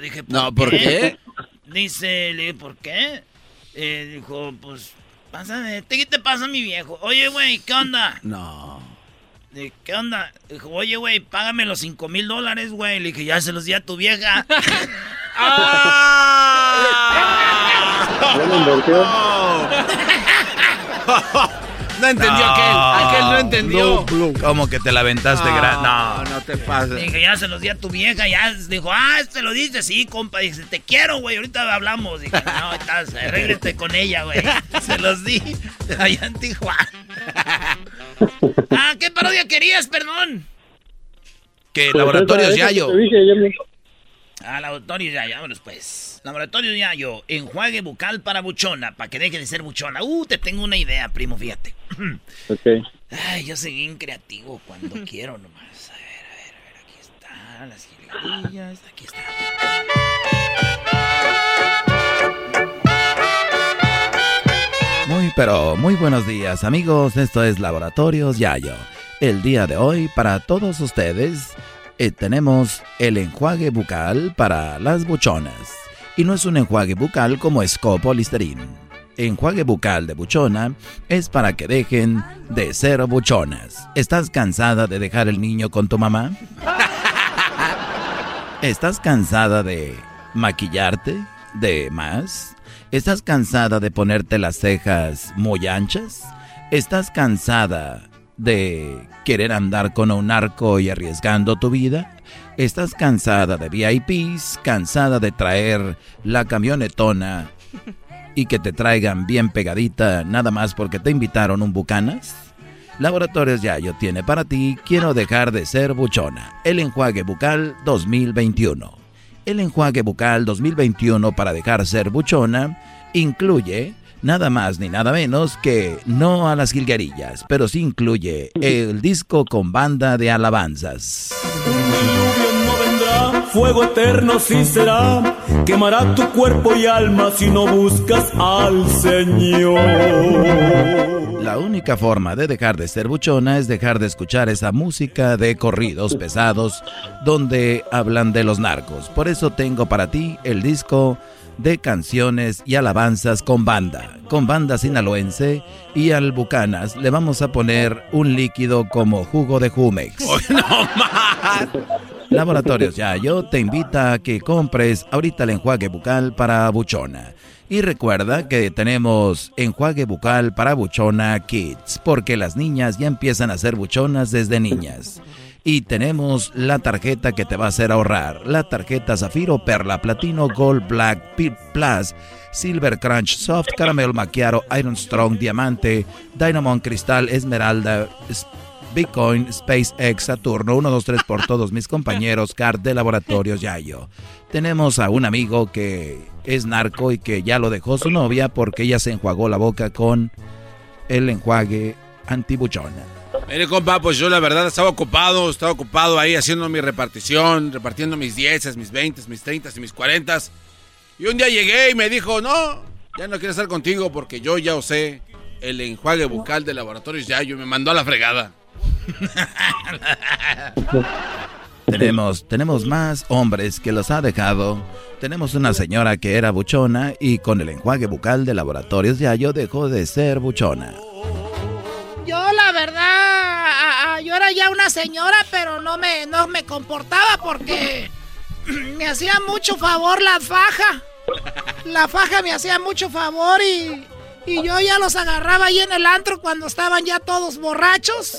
Dije, ¿por No, ¿por qué? Dice, le dije, ¿por qué? Eh, dijo, pues, pásame, ¿qué te pasa mi viejo? Oye, güey, ¿qué onda? No. Dije, ¿qué onda? Dijo, oye, güey, págame los cinco mil dólares, güey. Le dije, ya se los di a tu vieja. No entendió aquel. Aquel no entendió. ¿Cómo que te la aventaste gran? No, no te pases. Dije, ya se los di a tu vieja. Ya dijo, ah, te lo dice, sí, compa. Dije, te quiero, güey. Ahorita hablamos. Dije, no, estás, arréglate con ella, güey. Se los di allá en Tijuana. ah, ¿qué parodia querías, perdón? Que Pues Laboratorios que Yayo. te dije, ya me- Ah, Laboratorios Yayo, vámonos pues. Laboratorios Yayo, enjuague bucal para buchona, para que deje de ser buchona. Uh, te tengo una idea, primo, fíjate. Ok. Ay, yo soy bien creativo cuando quiero nomás. A ver, a ver, a ver, aquí están las jilguerillas, aquí está. Muy pero muy buenos días amigos, esto es Laboratorios Yayo. El día de hoy para todos ustedes eh, tenemos el enjuague bucal para las buchonas. Y no es un enjuague bucal como Scopo Listerine. Enjuague bucal de buchona es para que dejen de ser buchonas. ¿Estás cansada de dejar el niño con tu mamá? ¿Estás cansada de maquillarte? ¿De más? ¿Estás cansada de ponerte las cejas muy anchas? ¿Estás cansada de querer andar con un arco y arriesgando tu vida? ¿Estás cansada de VIPs? ¿Cansada de traer la camionetona y que te traigan bien pegadita nada más porque te invitaron un bucanas? Laboratorios Yayo tiene para ti Quiero dejar de ser buchona, el enjuague bucal 2021. El enjuague bucal 2021 para dejar ser buchona incluye nada más ni nada menos que no a las jilguerillas, pero sí incluye el disco con banda de alabanzas. no vendrá, fuego eterno sí será, quemará tu cuerpo y alma si no buscas al Señor. La única forma de dejar de ser buchona es dejar de escuchar esa música de corridos pesados donde hablan de los narcos. Por eso tengo para ti el disco de canciones y alabanzas con banda. Con banda sinaloense y al Bucanas le vamos a poner un líquido como jugo de Jumex. Laboratorios Yayo te invita a que compres ahorita el enjuague bucal para buchona. Y recuerda que tenemos enjuague bucal para buchona kids, porque las niñas ya empiezan a ser buchonas desde niñas. Y tenemos la tarjeta que te va a hacer ahorrar, la tarjeta Zafiro, Perla, Platino, Gold, Black, Pit Plus, Silver Crunch, Soft, Caramel Macchiato, Iron Strong, Diamante, Dynamon Cristal, Esmeralda, Bitcoin, SpaceX, Saturno, 1, 2, 3 por todos mis compañeros, CARD de Laboratorios Yayo. Tenemos a un amigo que es narco y que ya lo dejó su novia porque ella se enjuagó la boca con el enjuague antibuchona. Mire, compa, pues yo la verdad estaba ocupado, estaba ocupado ahí haciendo mi repartición, repartiendo mis 10, mis 20, mis 30 y mis 40. Y un día llegué y me dijo, no, ya no quiero estar contigo porque yo ya usé el enjuague bucal de laboratorios Yayo y me mandó a la fregada. Tenemos, tenemos más hombres que los ha dejado. Tenemos una señora que era buchona y con el enjuague bucal de Laboratorios Yayo dejó de ser buchona. Ya una señora, pero no me, no me comportaba porque me hacía mucho favor la faja. La faja me hacía mucho favor y, y yo ya los agarraba ahí en el antro cuando estaban ya todos borrachos.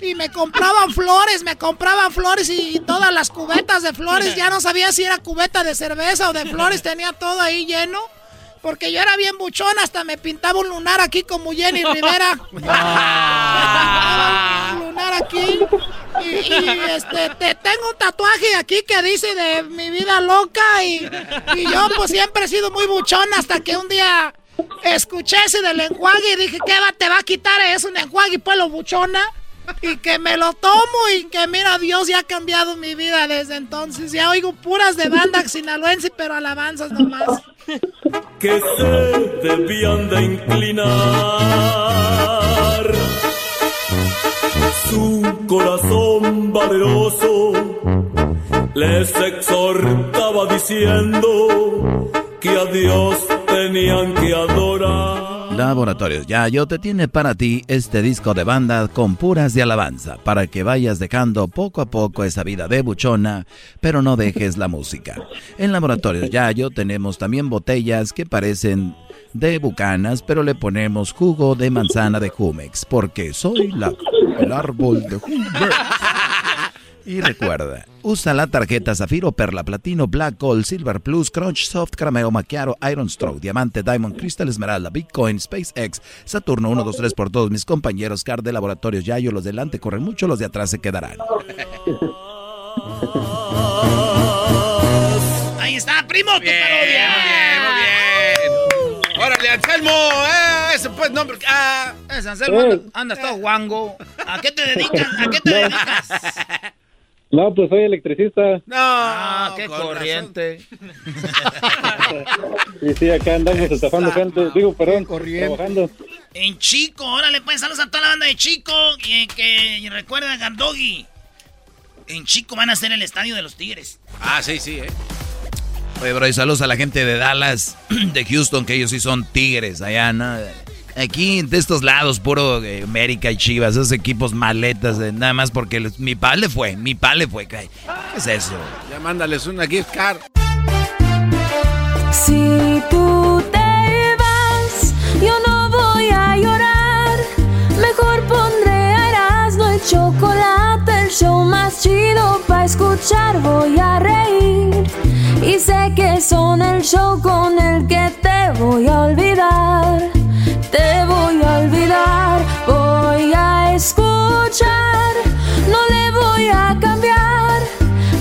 Y me compraban flores, me compraban flores y todas las cubetas de flores. Ya no sabía si era cubeta de cerveza o de flores, tenía todo ahí lleno. Porque yo era bien buchona, hasta me pintaba un lunar aquí como Jenny Rivera. un lunar aquí. Y, y, este, te, tengo un tatuaje aquí que dice de mi vida loca. Y, y yo pues siempre he sido muy buchona hasta que un día escuché ese del enjuague y dije, ¿qué va, te va a quitar? Es un enjuague y pues lo buchona. Y que me lo tomo y que mira, Dios ya ha cambiado mi vida desde entonces. Ya oigo puras de banda sinaloense, pero alabanzas nomás. que se debían de inclinar su corazón valeroso les exhortaba diciendo que a Dios tenían que adorar. Laboratorios Yayo te tiene para ti este disco de banda con puras de alabanza, para que vayas dejando poco a poco esa vida de buchona, pero no dejes la música. En Laboratorios Yayo tenemos también botellas que parecen de bucanas, pero le ponemos jugo de manzana de Jumex, porque soy la, el árbol de Jumex. Y recuerda, usa la tarjeta Zafiro, Perla, Platino, Black Gold, Silver Plus, Crunch, Soft, Carameo, Macchiato, Iron Stroke, Diamante, Diamond, Crystal, Esmeralda, Bitcoin, SpaceX, Saturno 1, 2, 3 por todos mis compañeros, Car de Laboratorios Yayo, los delante corren mucho, los de atrás se quedarán. Ahí está, primo, tu Bien, parodia. muy bien, muy bien. Órale, Anselmo, eh, ese pues nombre. Ah, Ese Anselmo anda, andas todo guango. ¿A qué te dedicas? ¿A qué te dedicas? No, pues soy electricista. No, Ah, qué corriente. Y sí, acá andamos estafando gente. Digo, perdón, trabajando. En Chico, órale, pues saludos a toda la banda de Chico. Y que y recuerda, Gandogi. En Chico van a ser el estadio de los Tigres. Ah, sí, sí, eh. Oye, bro, y saludos a la gente de Dallas, de Houston, que ellos sí son tigres allá, ¿no? Aquí, de estos lados, puro eh, América y Chivas, esos equipos maletas, eh, nada más porque les- mi pa le fue, mi pa le fue. ¿Qué es eso? Ya mándales una gift card. Si tú te vas, yo no voy a llorar. Mejor pondré a Erasmo y chocolate, el show más chido para escuchar. Voy a reír y sé que son el show con el que te voy a olvidar. Te voy a olvidar, voy a escuchar, no le voy a cambiar.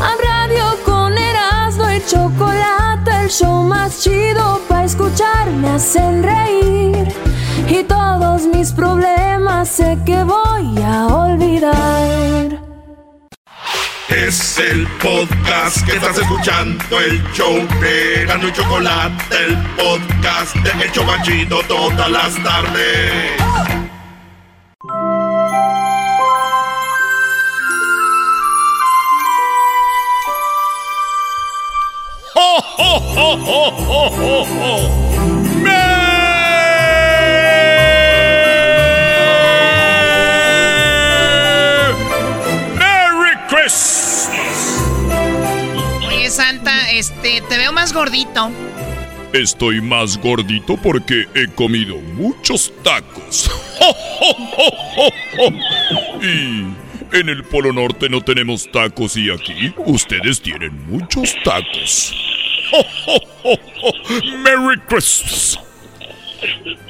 A radio con Erasmo y chocolate, el show más chido para escuchar me hacen reír. Y todos mis problemas sé que voy a olvidar. Es el podcast que estás escuchando, el show de Gano y Chocolate, el podcast de El Chobachito todas las tardes. ¡Ho, ho, ho, ho, ho, ho, este, te veo más gordito. Estoy más gordito porque he comido muchos tacos. Y en el Polo Norte no tenemos tacos y aquí ustedes tienen muchos tacos. ¡Merry Christmas!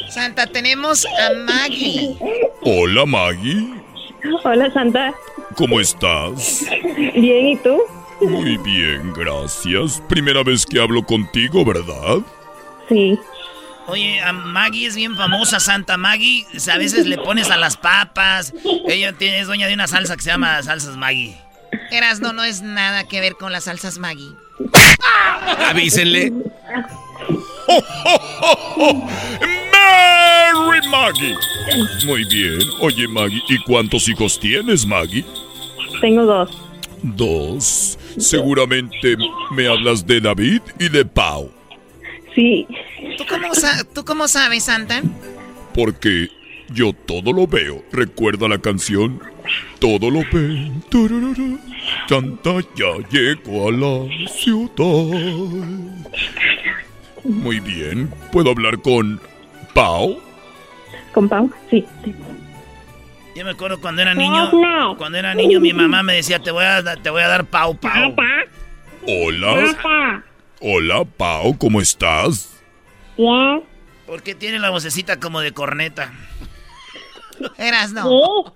Santa, tenemos a Maggie. Hola Maggie, Hola, Santa. ¿cómo estás? Bien, ¿y tú? Muy bien, gracias. Primera vez que hablo contigo, ¿verdad? Sí. Oye, a Maggie es bien famosa, Santa Maggie. A veces le pones a las papas. Ella tiene, es dueña de una salsa que se llama salsas Maggie. Erasno no es nada que ver con las salsas Maggie. Avísenle. ¡Mary Maggie! Muy bien. Oye, Maggie, ¿y cuántos hijos tienes, Maggie? Tengo dos. Dos. Seguramente me hablas de David y de Pau. Sí. ¿Tú cómo, sa- ¿Tú cómo sabes, Santa? Porque yo todo lo veo. ¿Recuerda la canción? Todo lo veo. Turururu. Santa ya llegó a la ciudad. Muy bien. ¿Puedo hablar con Pau? ¿Con Pau? Sí. Yo me acuerdo cuando era niño. Cuando era niño, mi mamá me decía: Te voy a, te voy a dar pau, pau. Hola. Hola, Pau, ¿cómo estás? Bien. Porque tiene la vocecita como de corneta. Erasno.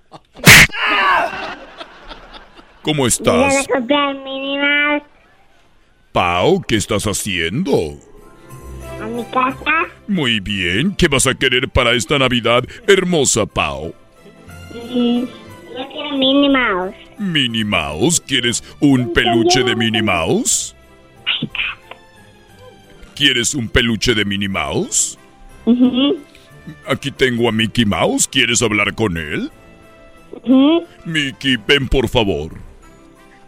¿Cómo estás? Mouse Pau, ¿qué estás haciendo? a mi casa. Muy bien. ¿Qué vas a querer para esta Navidad, hermosa Pau? Yo quiero Minnie Mouse. Minnie Mouse, ¿quieres un peluche de Minnie Mouse? ¿Quieres un peluche de Minnie Mouse? Aquí tengo a Mickey Mouse, ¿quieres hablar con él? Mickey, ven por favor.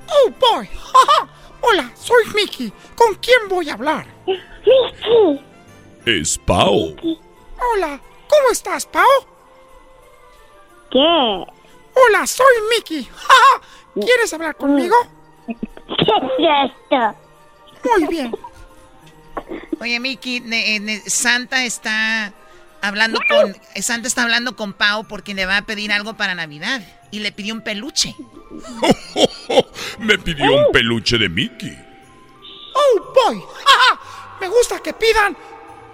Oh boy. Hola, soy Mickey. ¿Con quién voy a hablar? Mickey. Es Pau. Hola, ¿cómo estás, Pau? ¿Qué? Hola, soy Mickey. ¿Quieres hablar conmigo? ¿Qué es esto? Muy bien. Oye, Miki, ne- ne- Santa está hablando con Santa está hablando con Pau porque le va a pedir algo para Navidad y le pidió un peluche. Me pidió un peluche de Mickey. ¡Oh, boy! Me gusta que pidan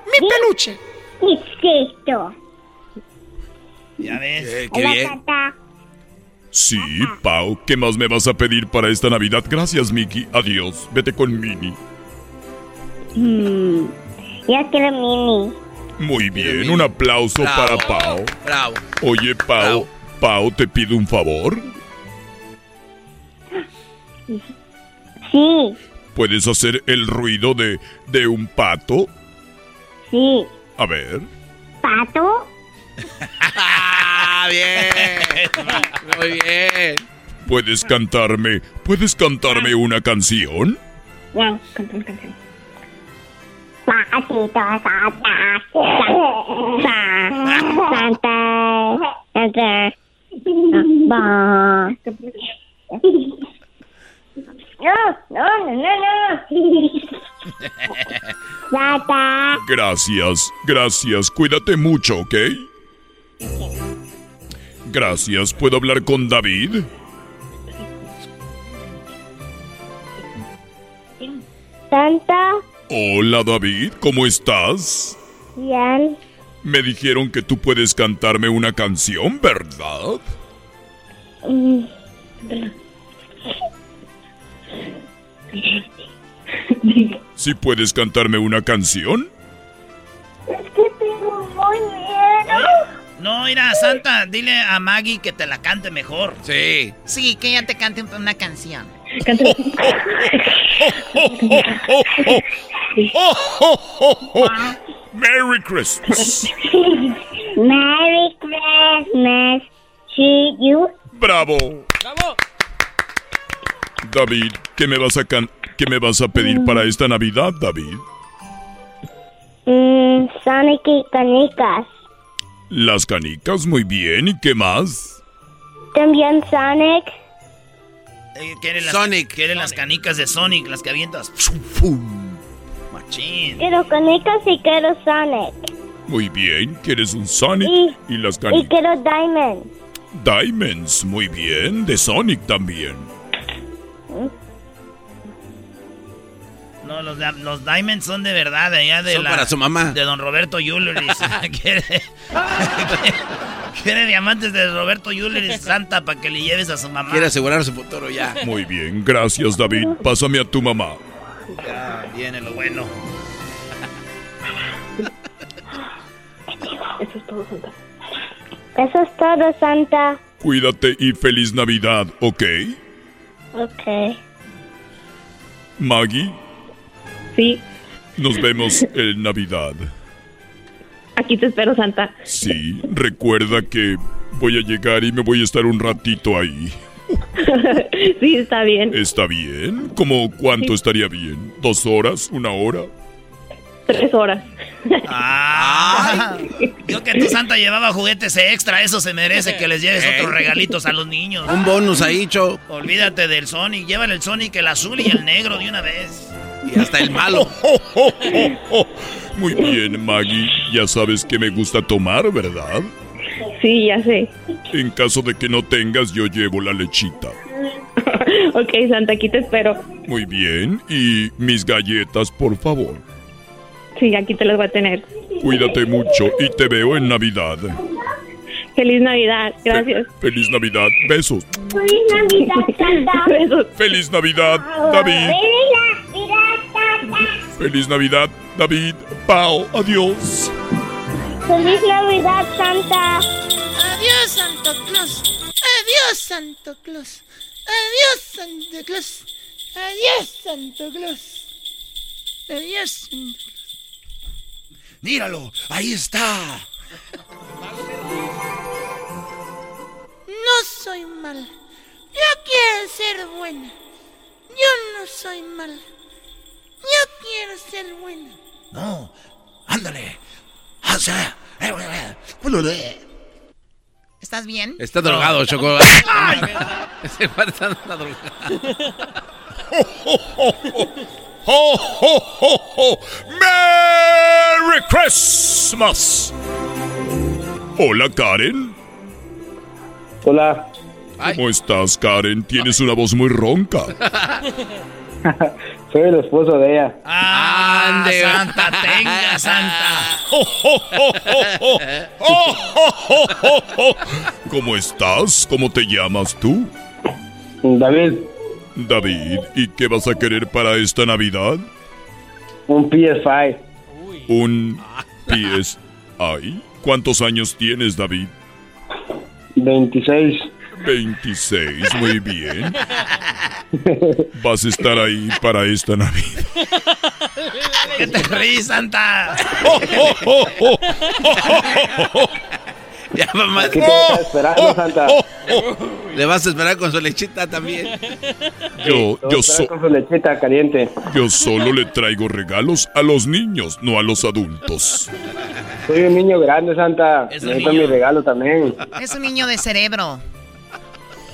mi peluche. ¿Qué es esto? Ya ves. Hola, Santa. Sí, Pau, ¿qué más me vas a pedir para esta Navidad? Gracias, Mickey. Adiós. Vete con Minnie. Mm, ya quiero mini. Muy bien, un aplauso para Pau. Bravo. Oye, Pau, Pau, te pido un favor. Sí, ¿Puedes hacer el ruido de, de un pato? sí. A ver. ¿Pato? Ah, bien. Muy bien. ¿Puedes cantarme? ¿Puedes cantarme una canción? Ya, una canción. Gracias, gracias. Cuídate mucho, ¿ok? Gracias. ¿Puedo hablar con David? Santa. Hola, David. ¿Cómo estás? Bien. Me dijeron que tú puedes cantarme una canción, ¿verdad? Mm. ¿Sí puedes cantarme una canción? Es que tengo muy miedo. No, mira, Santa, dile a Maggie que te la cante mejor. Sí. Sí, que ella te cante un- una canción. Merry Christmas. Merry Christmas to you. Bravo. David, ¿qué me vas a can qué me vas a pedir para esta Navidad, David? Mm, Sonic y canicas. Las canicas, muy bien. ¿Y qué más? También Sonic. Eh, ¿Quieren las, Sonic. Quieren las canicas de Sonic, las que avientas. Machín. Quiero canicas y quiero Sonic. Muy bien. ¿Quieres un Sonic? Y- Y las Y canicas. quiero Diamond. Diamonds, muy bien. De Sonic también. No, los, los Diamonds son de verdad, de allá de Son la... para su mamá. De don Roberto Yuleris. quiere, quiere diamantes de Roberto Yuleris Santa para que le lleves a su mamá. Quiere asegurar su futuro ya. Muy bien. Gracias, David. Pásame a tu mamá. Ya viene lo bueno. Eso es todo, Santa. Eso es todo, Santa. Cuídate y feliz Navidad, ¿ok? Ok. Maggie, Sí, nos vemos en Navidad. aquí te espero, Santa. Sí, recuerda que voy a llegar y me voy a estar un ratito ahí. sí, está bien. ¿Está bien? ¿Cómo cuánto estaría bien? ¿Dos horas? ¿Una hora? Tres horas. Ah, yo que tu Santa llevaba juguetes extra, eso se merece que les lleves Eh. otros regalitos a los niños. Un bonus ahí, Cho. Olvídate del Sonic, llévale el Sonic, el azul y el negro de una vez. Y hasta el malo. Muy bien, Maggie. Ya sabes que me gusta tomar, ¿verdad? Sí, ya sé. En caso de que no tengas, yo llevo la lechita. Ok, Santa, aquí te espero. Muy bien. Y mis galletas, por favor. Sí, aquí te las voy a tener. Cuídate mucho y te veo en Navidad. Feliz Navidad. Gracias. Feliz Navidad. Besos. Feliz Navidad, Santa. Besos. Feliz Navidad, David. Feliz Navidad, David. Pau, adiós. Feliz Navidad, Santa. Adiós, Santo Claus. Adiós, Santo Claus. Adiós, Santo Claus. Adiós, Santo Claus. Adiós, Santo Claus. Míralo, ahí está. No soy mala. Yo quiero ser buena. Yo no soy mala. Yo quiero ser buena. No, ándale. O sea, ¿Estás bien? Está drogado, Choco. Está drogado. ¡Ho, ho, ho, ho! ¡Merry Christmas! Hola, Karen. Hola. ¿Cómo estás, Karen? Tienes una voz muy ronca. Soy el esposo de ella. ¡Ah, Santa, tenga, Santa! ¿Cómo estás? ¿Cómo te llamas tú? David, David, ¿y qué vas a querer para esta Navidad? un PS5. Un PSI. ¿Cuántos años tienes, David? 26. 26, muy bien. Vas a estar ahí para esta Navidad. ¿Qué te ríes, Santa? Ya, mamá. Aquí te está esperando, Santa. Le vas a esperar con su lechita también. Yo, a yo, esperar so- con su lechita caliente. yo solo le traigo regalos a los niños, no a los adultos. Soy un niño grande, Santa. Es un Necesito niño. mi regalo también. Es un niño de cerebro.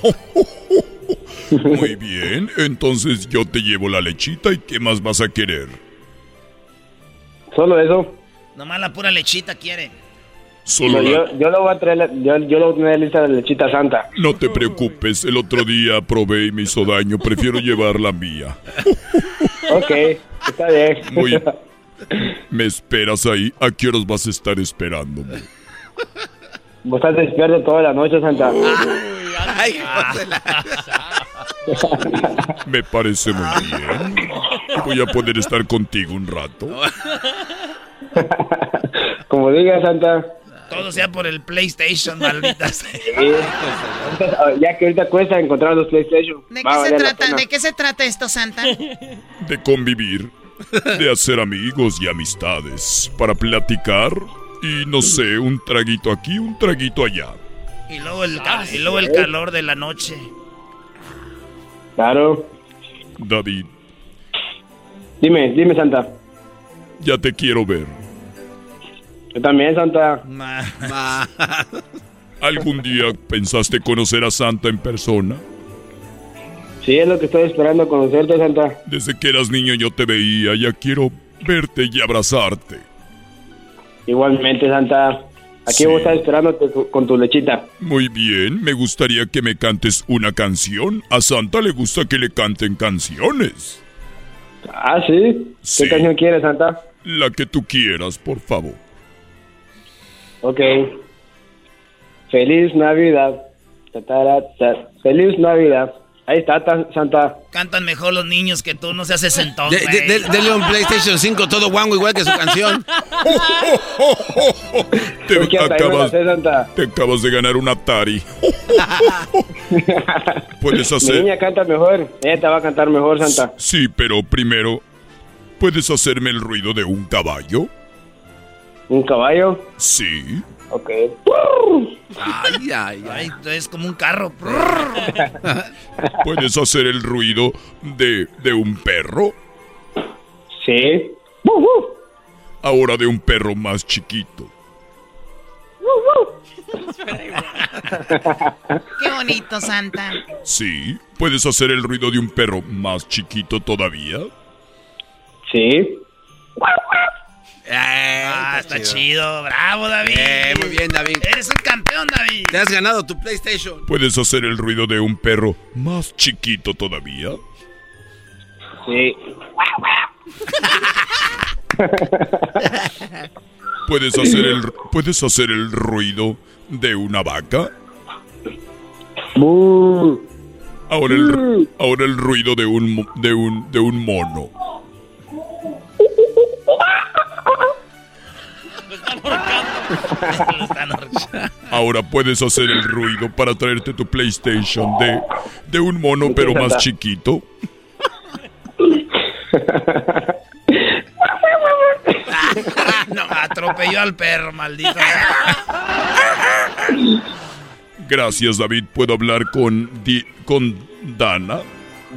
Muy bien, entonces yo te llevo la lechita y ¿qué más vas a querer? Solo eso. Nomás la pura lechita quiere. Solo No, la- yo, yo lo voy a traer, la- yo, yo lo voy a tener lista de lechita santa. No te preocupes, el otro día probé y me hizo daño, prefiero llevar la mía. Ok, está bien. Muy- ¿Me esperas ahí? ¿A qué horas vas a estar esperándome? Vos estás despierto toda la noche, Santa. Ay, Me parece muy bien. Voy a poder estar contigo un rato. Como diga, Santa. Todo sea por el PlayStation, malditas. Sí. Ya que ahorita cuesta encontrar los PlayStation. ¿De qué, se trata. ¿De qué se trata esto, Santa? De convivir, de hacer amigos y amistades, para platicar y no sé, un traguito aquí, un traguito allá. Y luego el, y luego el calor de la noche. Claro. David, Dime, dime, Santa. ya te quiero ver. Yo también, Santa. ¿Algún día pensaste conocer a Santa en persona? Sí, es lo que estoy esperando conocerte, Santa. Desde que eras niño yo te veía, ya quiero verte y abrazarte. Igualmente, Santa. Aquí Sí. voy a estar esperándote con tu lechita. Muy bien, me gustaría que me cantes una canción. A Santa le gusta que le canten canciones. Ah, ¿sí? Sí. ¿Qué canción quieres, Santa? La que tú quieras, por favor. Ok. Feliz Navidad. Feliz Navidad. Ahí está, ta- Santa. Cantan mejor los niños que tú, no seas sentón, De- de- de- dele un PlayStation 5 todo guango igual que su canción. Te acabas, sé, Santa. te acabas de ganar un Atari. Puedes Mi hacer... niña canta mejor. Ella te va a cantar mejor, Santa. Sí, pero primero, ¿puedes hacerme el ruido de un caballo? ¿Un caballo? Sí. Ok. Ay, ay, Ay, es como un carro. ¿Puedes hacer el ruido de, de un perro? Sí. Ahora de un perro más chiquito. Qué bonito, Santa. Sí. ¿Puedes hacer el ruido de un perro más chiquito todavía? Sí. Ah, está chido. Bravo, David. Eh, muy bien, David. Eres un campeón, David. Te has ganado tu PlayStation. ¿Puedes hacer el ruido de un perro más chiquito todavía? Sí. ¿Puedes hacer el, ¿puedes hacer el ruido de una vaca? Ahora el, ahora el ruido de un, de un, de un mono. Ahora puedes hacer el ruido para traerte tu PlayStation de, de un mono pero más chiquito. no, atropelló al perro, maldito. Gracias David, ¿puedo hablar con, Di- con Dana?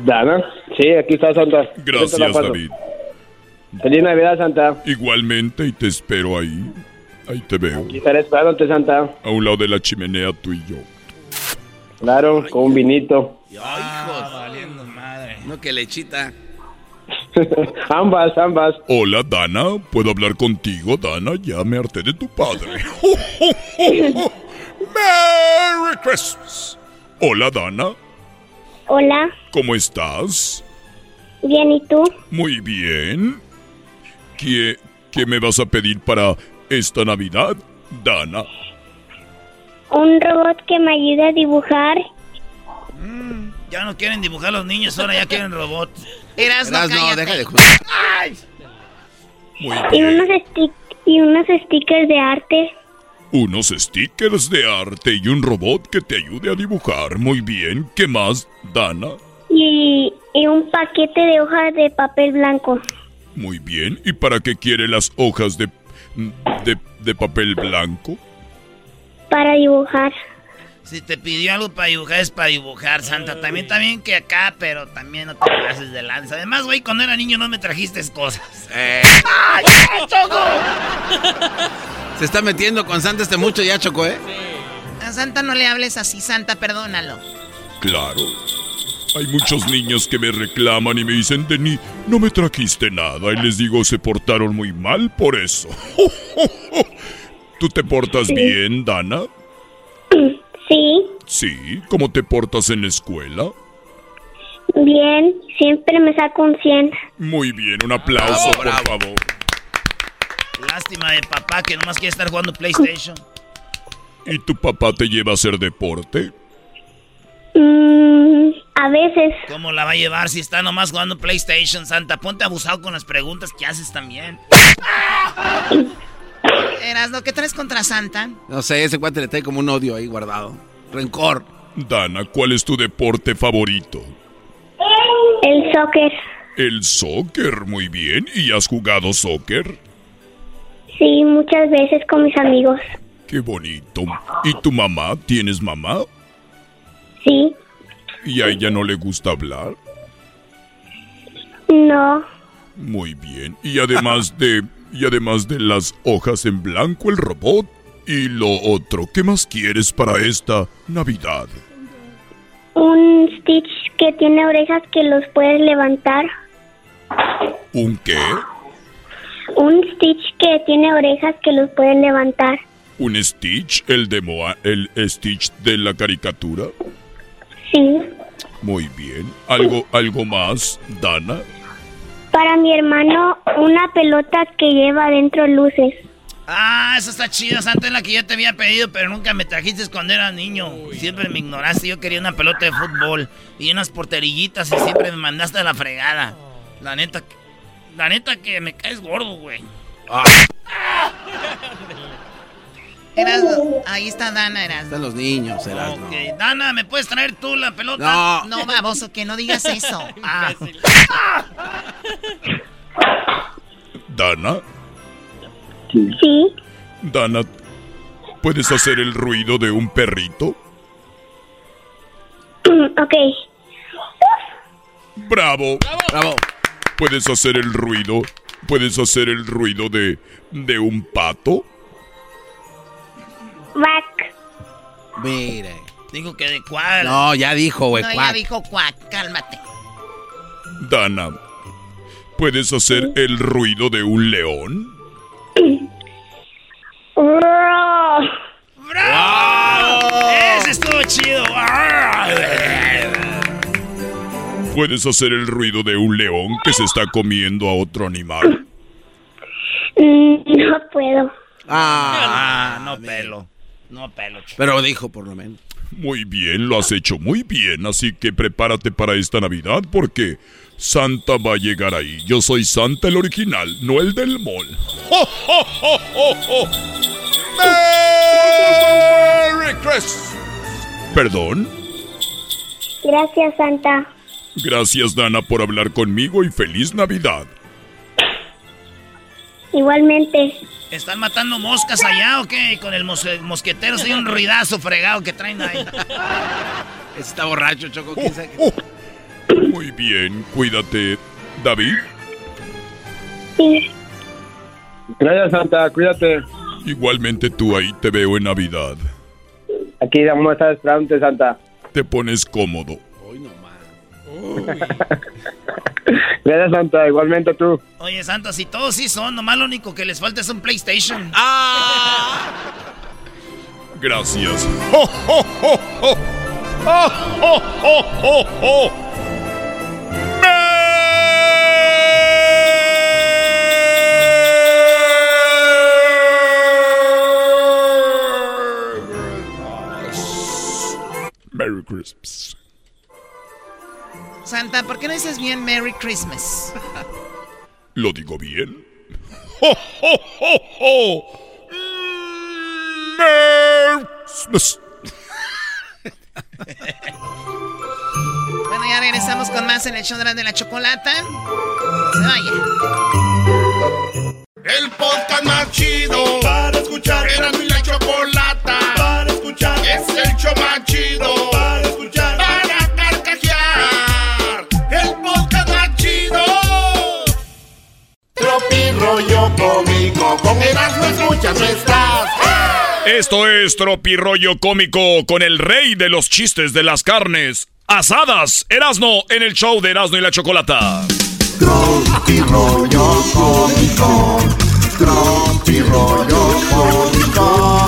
Dana, Sí, aquí está la Gracias, paso. David. Feliz Navidad, Santa. Igualmente, y te espero ahí. Ahí te veo. Y estaré esperándote, Santa. A un lado de la chimenea, tú y yo. Claro, con un vinito. valiendo madre. No, que lechita. ambas, ambas. Hola, Dana. ¿Puedo hablar contigo, Dana? Ya me harté de tu padre. ¡Merry Christmas! Hola, Dana. Hola, ¿Cómo estás? bien, ¿y tú? Muy bien. ¿Qué, qué me vas a pedir para esta Navidad, Dana? Un robot que me ayude a dibujar Ya no quieren dibujar los niños, ahora ya quieren robots. Eras Eras, no, deja de jugar. Muy y unos, y unos stickers de arte. Unos stickers de arte y un robot que te ayude a dibujar. Muy bien. ¿Qué más, Dana? Y, y un paquete de hojas de papel blanco. Muy bien. ¿Y para qué quiere las hojas de, de, de papel blanco? Para dibujar. Si te pidió algo para dibujar, es para dibujar, Santa. También, también que acá, pero también no te pases de lanza. Además, güey, cuando era niño no me trajiste cosas. Eh, ¡Ay, Choco! se está metiendo con Santa este mucho ya, Choco, ¿eh? A Santa no le hables así, Santa, perdónalo. Claro. Hay muchos niños que me reclaman y me dicen, Denny, no me trajiste nada. Y les digo, se portaron muy mal por eso. ¿Tú te portas bien, Dana? Sí, Sí. ¿Cómo te portas en la escuela? bien, siempre me saco un 100. Muy bien, un aplauso, por favor. Lástima de papá que nomás quiere estar jugando PlayStation. ¿Y tu papá te lleva a hacer deporte? Mm, a veces. ¿Cómo la va a llevar si está nomás jugando PlayStation, Santa? Ponte abusado con las preguntas que haces también. Erasno, ¿qué traes contra Santa? No sé, ese cuate le trae como un odio ahí guardado. Rencor. Dana, ¿cuál es tu deporte favorito? El soccer. El soccer, muy bien. ¿Y has jugado soccer? Sí, muchas veces con mis amigos. Qué bonito. ¿Y tu mamá? ¿Tienes mamá? Sí, ¿Y a ella no le gusta hablar? no, Muy bien. Y además de y además de las hojas en blanco el robot y lo otro, ¿qué más quieres para esta Navidad? un Stitch que tiene orejas que los puedes levantar. ¿Un qué? Un Stitch que tiene orejas que los puedes levantar. ¿Un Stitch? ¿El de Moa, el Stitch de la caricatura? Sí. Muy bien. ¿Algo algo más, Dana? Para mi hermano, una pelota que lleva adentro luces. Ah, esa está chida, Santa, es la que yo te había pedido, pero nunca me trajiste cuando era niño. Siempre me ignoraste, yo quería una pelota de fútbol y unas porterillitas y siempre me mandaste a la fregada. La neta, la neta que me caes gordo, güey. Erasno, ahí está Dana, Erasno. Están los niños, Erasno. Ok, Dana, ¿me puedes traer tú la pelota? No. No, baboso, que no digas eso. Ah. ¿Dana? Sí. Dana, ¿puedes hacer el ruido de un perrito? ok. ¡Bravo! ¡Bravo! ¿Puedes hacer el ruido? ¿Puedes hacer el ruido de, de un pato? Back. Mire. Digo que de cuál. No, ya dijo, güey. No, ya cuac. dijo cuac, cálmate. Dana, ¿puedes hacer el ruido de un león? Roar. Ese estuvo chido. ¿Puedes hacer el ruido de un león que se está comiendo a otro animal? No puedo. Ah, no pelo. No pelo. chico. Pero dijo por lo menos. Muy bien, lo has hecho muy bien, así que prepárate para esta Navidad porque Santa va a llegar ahí. Yo soy Santa el original, no el del mall. ¡Ho, ho, ho, ho, ho! ¡Merry Christmas! ¿Perdón? Gracias, Santa. Gracias, Dana, por hablar conmigo y feliz Navidad. Igualmente. ¿Están matando moscas allá o qué? Con el mos- mosquetero, soy un ruidazo fregado que traen ahí. Está borracho, Choco. ¿quién sabe qué? Oh, Muy bien, cuídate, David. Sí. Gracias, Santa. Cuídate. Igualmente tú ahí te veo en Navidad. Aquí vamos a estar esperándote, Santa. Te pones cómodo. Gracias, Santa. Igualmente tú. Oye, Santa, si todos sí son, nomás lo único que les falta es un PlayStation. Gracias. ¡Oh, oh, oh, oh! ¡Oh, oh, oh, oh, oh! Merry Christmas. Santa, ¿por qué no dices bien Merry Christmas? ¿Lo digo bien? ¡Oh, oh, oh, oh! Merry Christmas. Bueno, ya regresamos con más en el show de la, de la chocolata. Se vaya. El podcast más chido Esto es Tropirollo Cómico con el rey de los chistes de las carnes asadas, Erasno, en el show de Erasno y la Chocolata. Tropi rollo cómico. Tropi rollo cómico.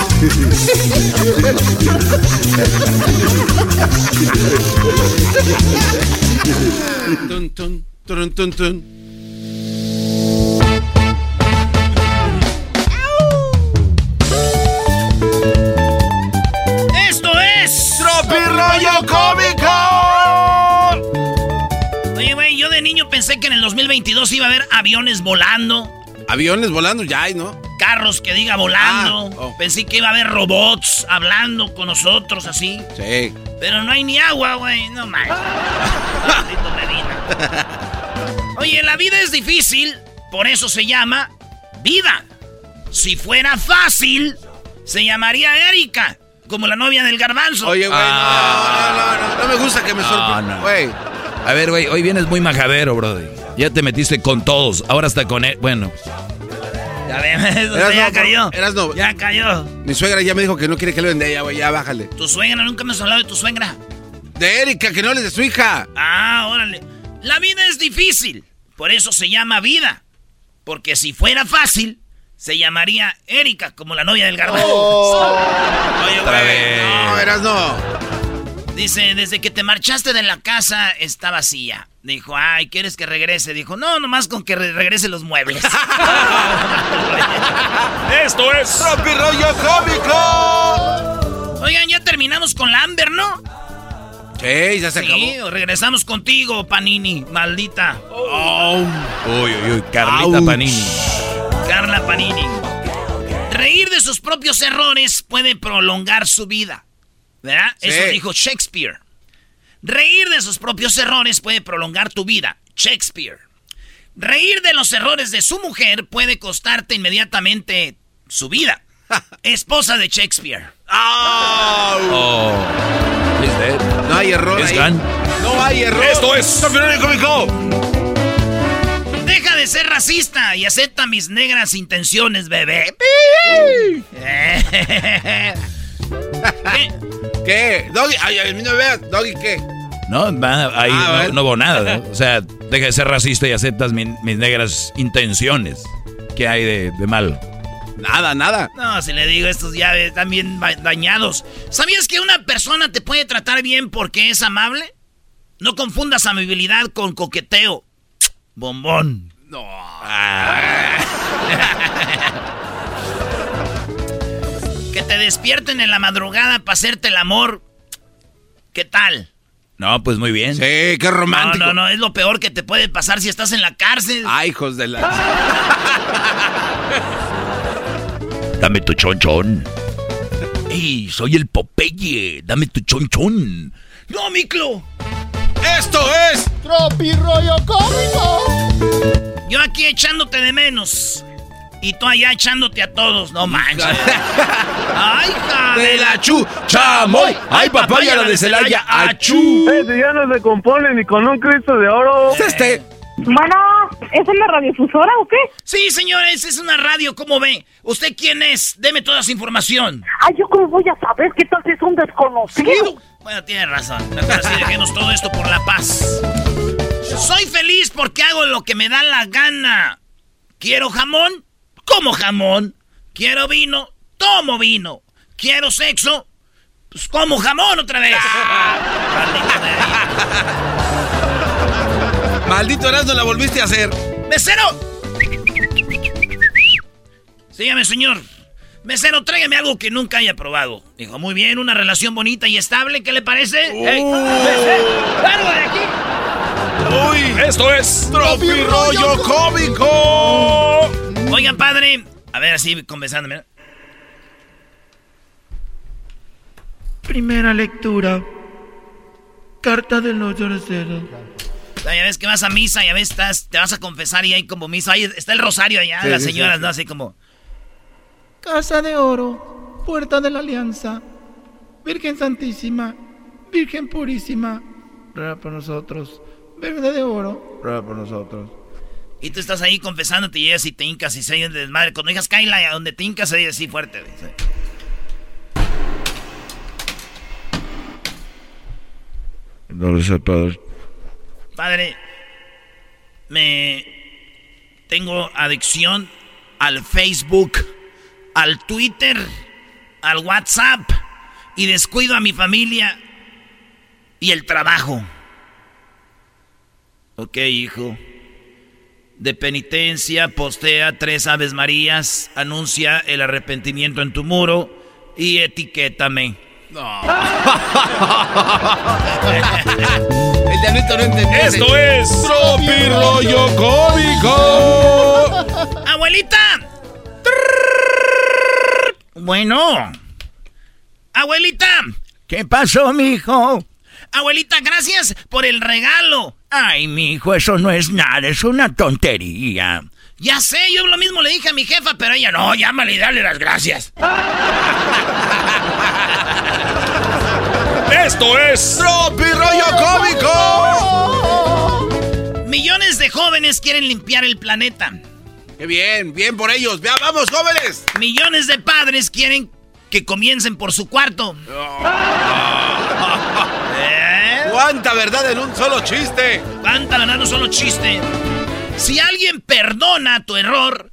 Tun, tun, tun, Rollo cómico. Oye, güey, yo de niño pensé que en el 2022 iba a haber aviones volando, Aviones volando ya hay, ¿no? carros que diga volando. Ah, oh. Pensé que iba a haber robots hablando con nosotros así. Sí. Pero no hay ni agua, güey. No Medina. Oye, la vida es difícil, por eso se llama vida. Si fuera fácil, se llamaría Erika, como la novia del garbanzo. Oye, güey, Ah. no, no, no, no, no me gusta que me No, sorprenda. no. Güey, A ver, güey, hoy vienes muy majadero, brody. Ya te metiste con todos, ahora hasta con él. Bueno, Ya Eras ya no, cayó. eras no. Ya cayó. mi suegra ya me dijo que no quiere que le venda ella, güey, ya bájale. Tu suegra, nunca me has hablado de tu suegra. De Erika, que no hables de su hija. Ah, órale. La vida es difícil, por eso se llama vida. Porque si fuera fácil, se llamaría Erika, como la novia del garbanzo. Oye, otra güey, vez. No, eras no. Dice, desde que te marchaste de la casa está vacía. Dijo, ay, ¿quieres que regrese? Dijo, no, nomás con que re- regrese los muebles. Esto es Tropi rollo cómico. Oigan, ya terminamos con la Amber, ¿no? Sí, ya se Sí, acabó. regresamos contigo, Panini, maldita. uy, uy, uy, Carlita Ouch. Panini. Carla Panini. Reír de sus propios errores puede prolongar su vida. ¿Verdad? Sí. Eso dijo Shakespeare. Reír de sus propios errores puede prolongar tu vida. Shakespeare. Reír de los errores de su mujer puede costarte inmediatamente su vida. Esposa de Shakespeare. Oh. No hay error ahí. No hay error. Esto es de ser racista y acepta mis negras intenciones, bebé. ¿Qué? ¿Qué? Doggy, ay, no veas. Doggy, ¿qué? No, ahí Ah, no, no hubo nada. ¿no? O sea, deja de ser racista y aceptas mi- mis negras intenciones. ¿Qué hay de, de malo? Nada, nada. No, si le digo, estos ya están bien dañados. ¿Sabías que una persona te puede tratar bien porque es amable? No confundas amabilidad con coqueteo. Bombón. No. Que te despierten en la madrugada para hacerte el amor. ¿Qué tal? No, pues muy bien. Sí, qué No, romántico. no, no, es lo peor que te puede pasar si estás en la cárcel. Ay, hijos de la. Dame tu chonchón. ¡Ey, soy el Popeye! Dame tu chonchón. ¡No, Miclo! Esto es. Tropi rollo cómico. Yo aquí echándote de menos. Y tú allá echándote a todos, no manches. ¡Ay, hija De la chu, chamoy. Ay, papaya la de Celaya, achú. Ese ya no se compone ni con un Cristo de oro. Este. Bueno, ¿es una radiofusora o qué? Sí, señores, es una radio, ¿cómo ve? ¿Usted quién es? Deme toda esa información. Ay, ¿yo cómo voy a saber que tal vez es un desconocido? Bueno, tiene razón. Mejor así dejemos todo esto por la paz. Soy feliz porque hago lo que me da la gana. ¿Quiero jamón? Como jamón. ¿Quiero vino? Tomo vino. ¿Quiero sexo? Pues como jamón otra vez. Maldito Erasmo, la volviste a hacer. ¡Mesero! Sígame, señor. Mesero, tráigame algo que nunca haya probado. Dijo, muy bien, una relación bonita y estable, ¿qué le parece? ¡Ey! mesero, ¡Largo de aquí! Uy, esto es Tropi Rollo Cómico. Oigan, padre. A ver, así conversándome. Primera lectura. Carta del hoyo Ya ves que vas a misa, ya ves, estás, te vas a confesar y hay como misa. Ahí está el rosario allá, Sí, las sí, señoras, sí. ¿no? Así como. Casa de oro, puerta de la alianza, Virgen Santísima, Virgen Purísima, ruega por nosotros. Verde de oro, ruega por nosotros. Y tú estás ahí confesándote y llegas y te hincas y se de desmadre. Cuando digas Kaila, a donde te hincas se dice así fuerte. No lo sé, padre. Padre, me tengo adicción al Facebook, al Twitter, al WhatsApp y descuido a mi familia y el trabajo. Ok, hijo. De penitencia, postea tres Aves Marías, anuncia el arrepentimiento en tu muro y etiquétame. El diablito no entendió. Esto es Tropi Rollo Cómico. ¡Abuelita! Bueno. Abuelita. ¿Qué pasó, mijo? Abuelita, gracias por el regalo. Ay, mijo, eso no es nada, es una tontería. Ya sé, yo lo mismo le dije a mi jefa, pero ella no, llámale y dale las gracias. Esto es Tropi Rollo Cómico. Millones de jóvenes quieren limpiar el planeta. Qué bien, bien por ellos. Vea, vamos, jóvenes. Millones de padres quieren que comiencen por su cuarto. ¿Eh? ¿Cuánta verdad en un solo chiste? ¿Cuánta verdad en un solo chiste? Si alguien perdona tu error,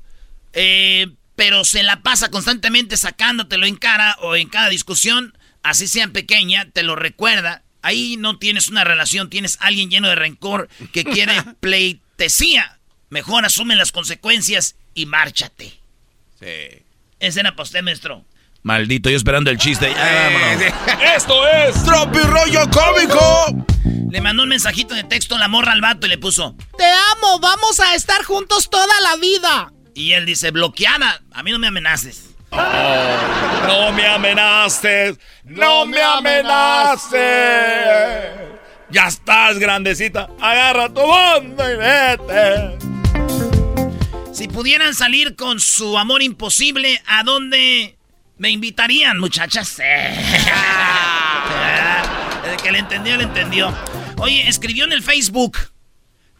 eh, pero se la pasa constantemente sacándotelo en cara o en cada discusión, así sea pequeña, te lo recuerda. Ahí no tienes una relación, tienes alguien lleno de rencor que quiere pleitesía. Mejor asume las consecuencias y márchate. Sí. Ese era para usted, maestro. Maldito, yo esperando el chiste. Vámonos. Esto es Tropi Rollo Cómico. Le mandó un mensajito de texto la morra al vato y le puso. Te amo, vamos a estar juntos toda la vida. Y él dice, bloqueada, a mí no me amenaces. No me amenaces, no me amenaces. Ya estás grandecita, agarra tu banda y vete. Si pudieran salir con su amor imposible, ¿a dónde me invitarían, muchachas? El que le entendió, le entendió. Oye, escribió en el Facebook.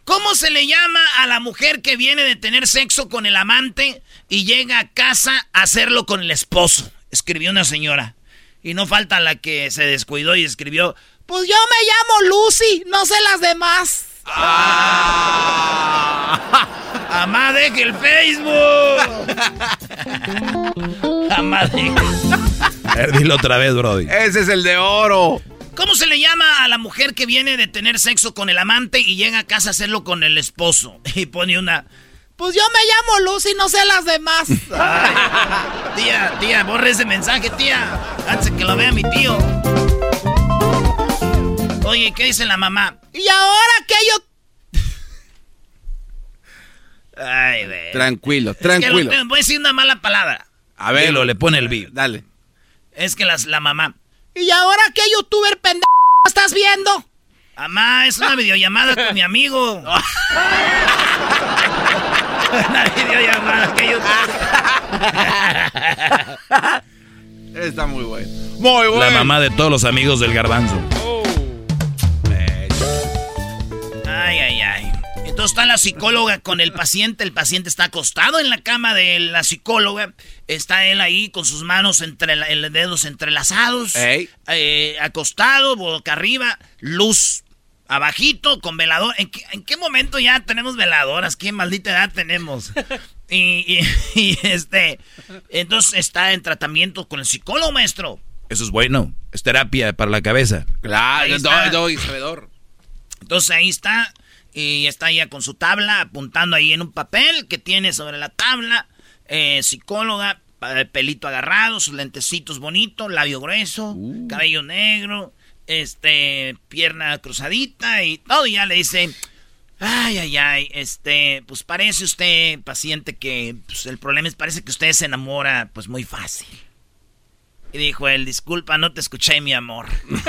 ¿Cómo se le llama a la mujer que viene de tener sexo con el amante y llega a casa a hacerlo con el esposo? Escribió una señora. Y no falta la que se descuidó y escribió. Pues yo me llamo Lucy, no sé las demás. ¡Amá, deje el Facebook! ¡Amá, deje. A ver, dilo otra vez, Brody. Ese es el de oro. ¿Cómo se le llama a la mujer que viene de tener sexo con el amante y llega a casa a hacerlo con el esposo? Y pone una... Pues yo me llamo Lucy, no sé las demás. Tía, tía, borre ese mensaje, tía. Antes que lo vea mi tío. Oye, ¿qué dice la mamá? Y ahora que yo... Ay, güey. Tranquilo, tranquilo. Es voy a decir una mala palabra. A ver. lo le pone el beat. Dale. Es que las, la mamá. ¿Y ahora qué youtuber pendejo estás viendo? Mamá, es una videollamada con mi amigo. una videollamada que youtuber. Está muy bueno. Muy bueno. La mamá de todos los amigos del garbanzo. Oh. Entonces está la psicóloga con el paciente. El paciente está acostado en la cama de la psicóloga. Está él ahí con sus manos entre la- el dedos entrelazados. Eh, acostado, boca arriba, luz abajito, con velador. ¿En qué, en qué momento ya tenemos veladoras? ¿Qué maldita edad tenemos? Y, y- y, este, entonces está en tratamiento con el psicólogo, maestro. Eso es bueno. Es terapia para la cabeza. Claro, doy, doy, sabedor. Entonces ahí está. Y está ya con su tabla, apuntando ahí en un papel que tiene sobre la tabla. eh, psicóloga, pelito agarrado, sus lentecitos bonitos, labio grueso, cabello negro, este, pierna cruzadita y todo. Y ya le dice, ay, ay, ay, este, pues parece usted, paciente, que pues, el problema es, parece que usted se enamora, pues muy fácil. Y dijo él, disculpa, no te escuché, mi amor.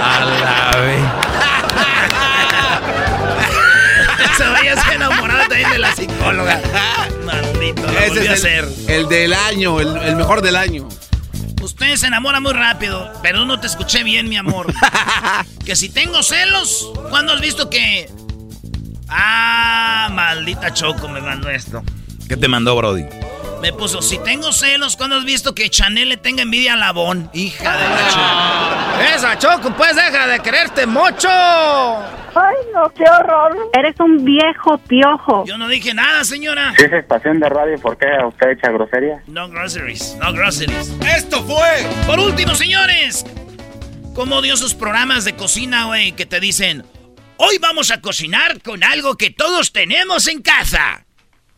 A la Se vaya a enamorado también de la psicóloga. Maldito, lo Ese volvió a es hacer. el, el del año, el, el mejor del año. Usted se enamora muy rápido, pero no te escuché bien, mi amor. que si tengo celos, ¿cuándo has visto que... Ah, maldita Choco me mandó esto. ¿Qué te mandó, Brody? Me puso, si tengo celos, ¿cuándo has visto que Chanel le tenga envidia a Labón? Hija de la Choco. Esa Choco, pues deja de quererte mucho. Ay, no, qué horror. Eres un viejo piojo. Yo no dije nada, señora. Si es estación de radio, ¿por qué usted echa grosería? No groceries, no groceries. ¡Esto fue! Por último, señores. ¿Cómo dio sus programas de cocina, güey, que te dicen, hoy vamos a cocinar con algo que todos tenemos en casa?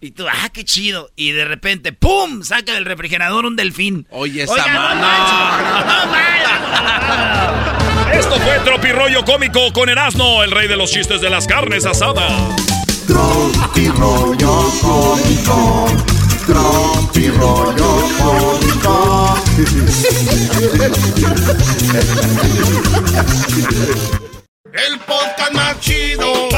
Y tú, ah, qué chido. Y de repente, ¡pum! Saca del refrigerador un delfín. Oye, esa Oiga, no mano. manches, no manches. Esto fue Tropirollo Cómico con Erasmo, el rey de los chistes de las carnes asadas. Tropi rollo cómico. Tropi rollo cómico. El podcast más chido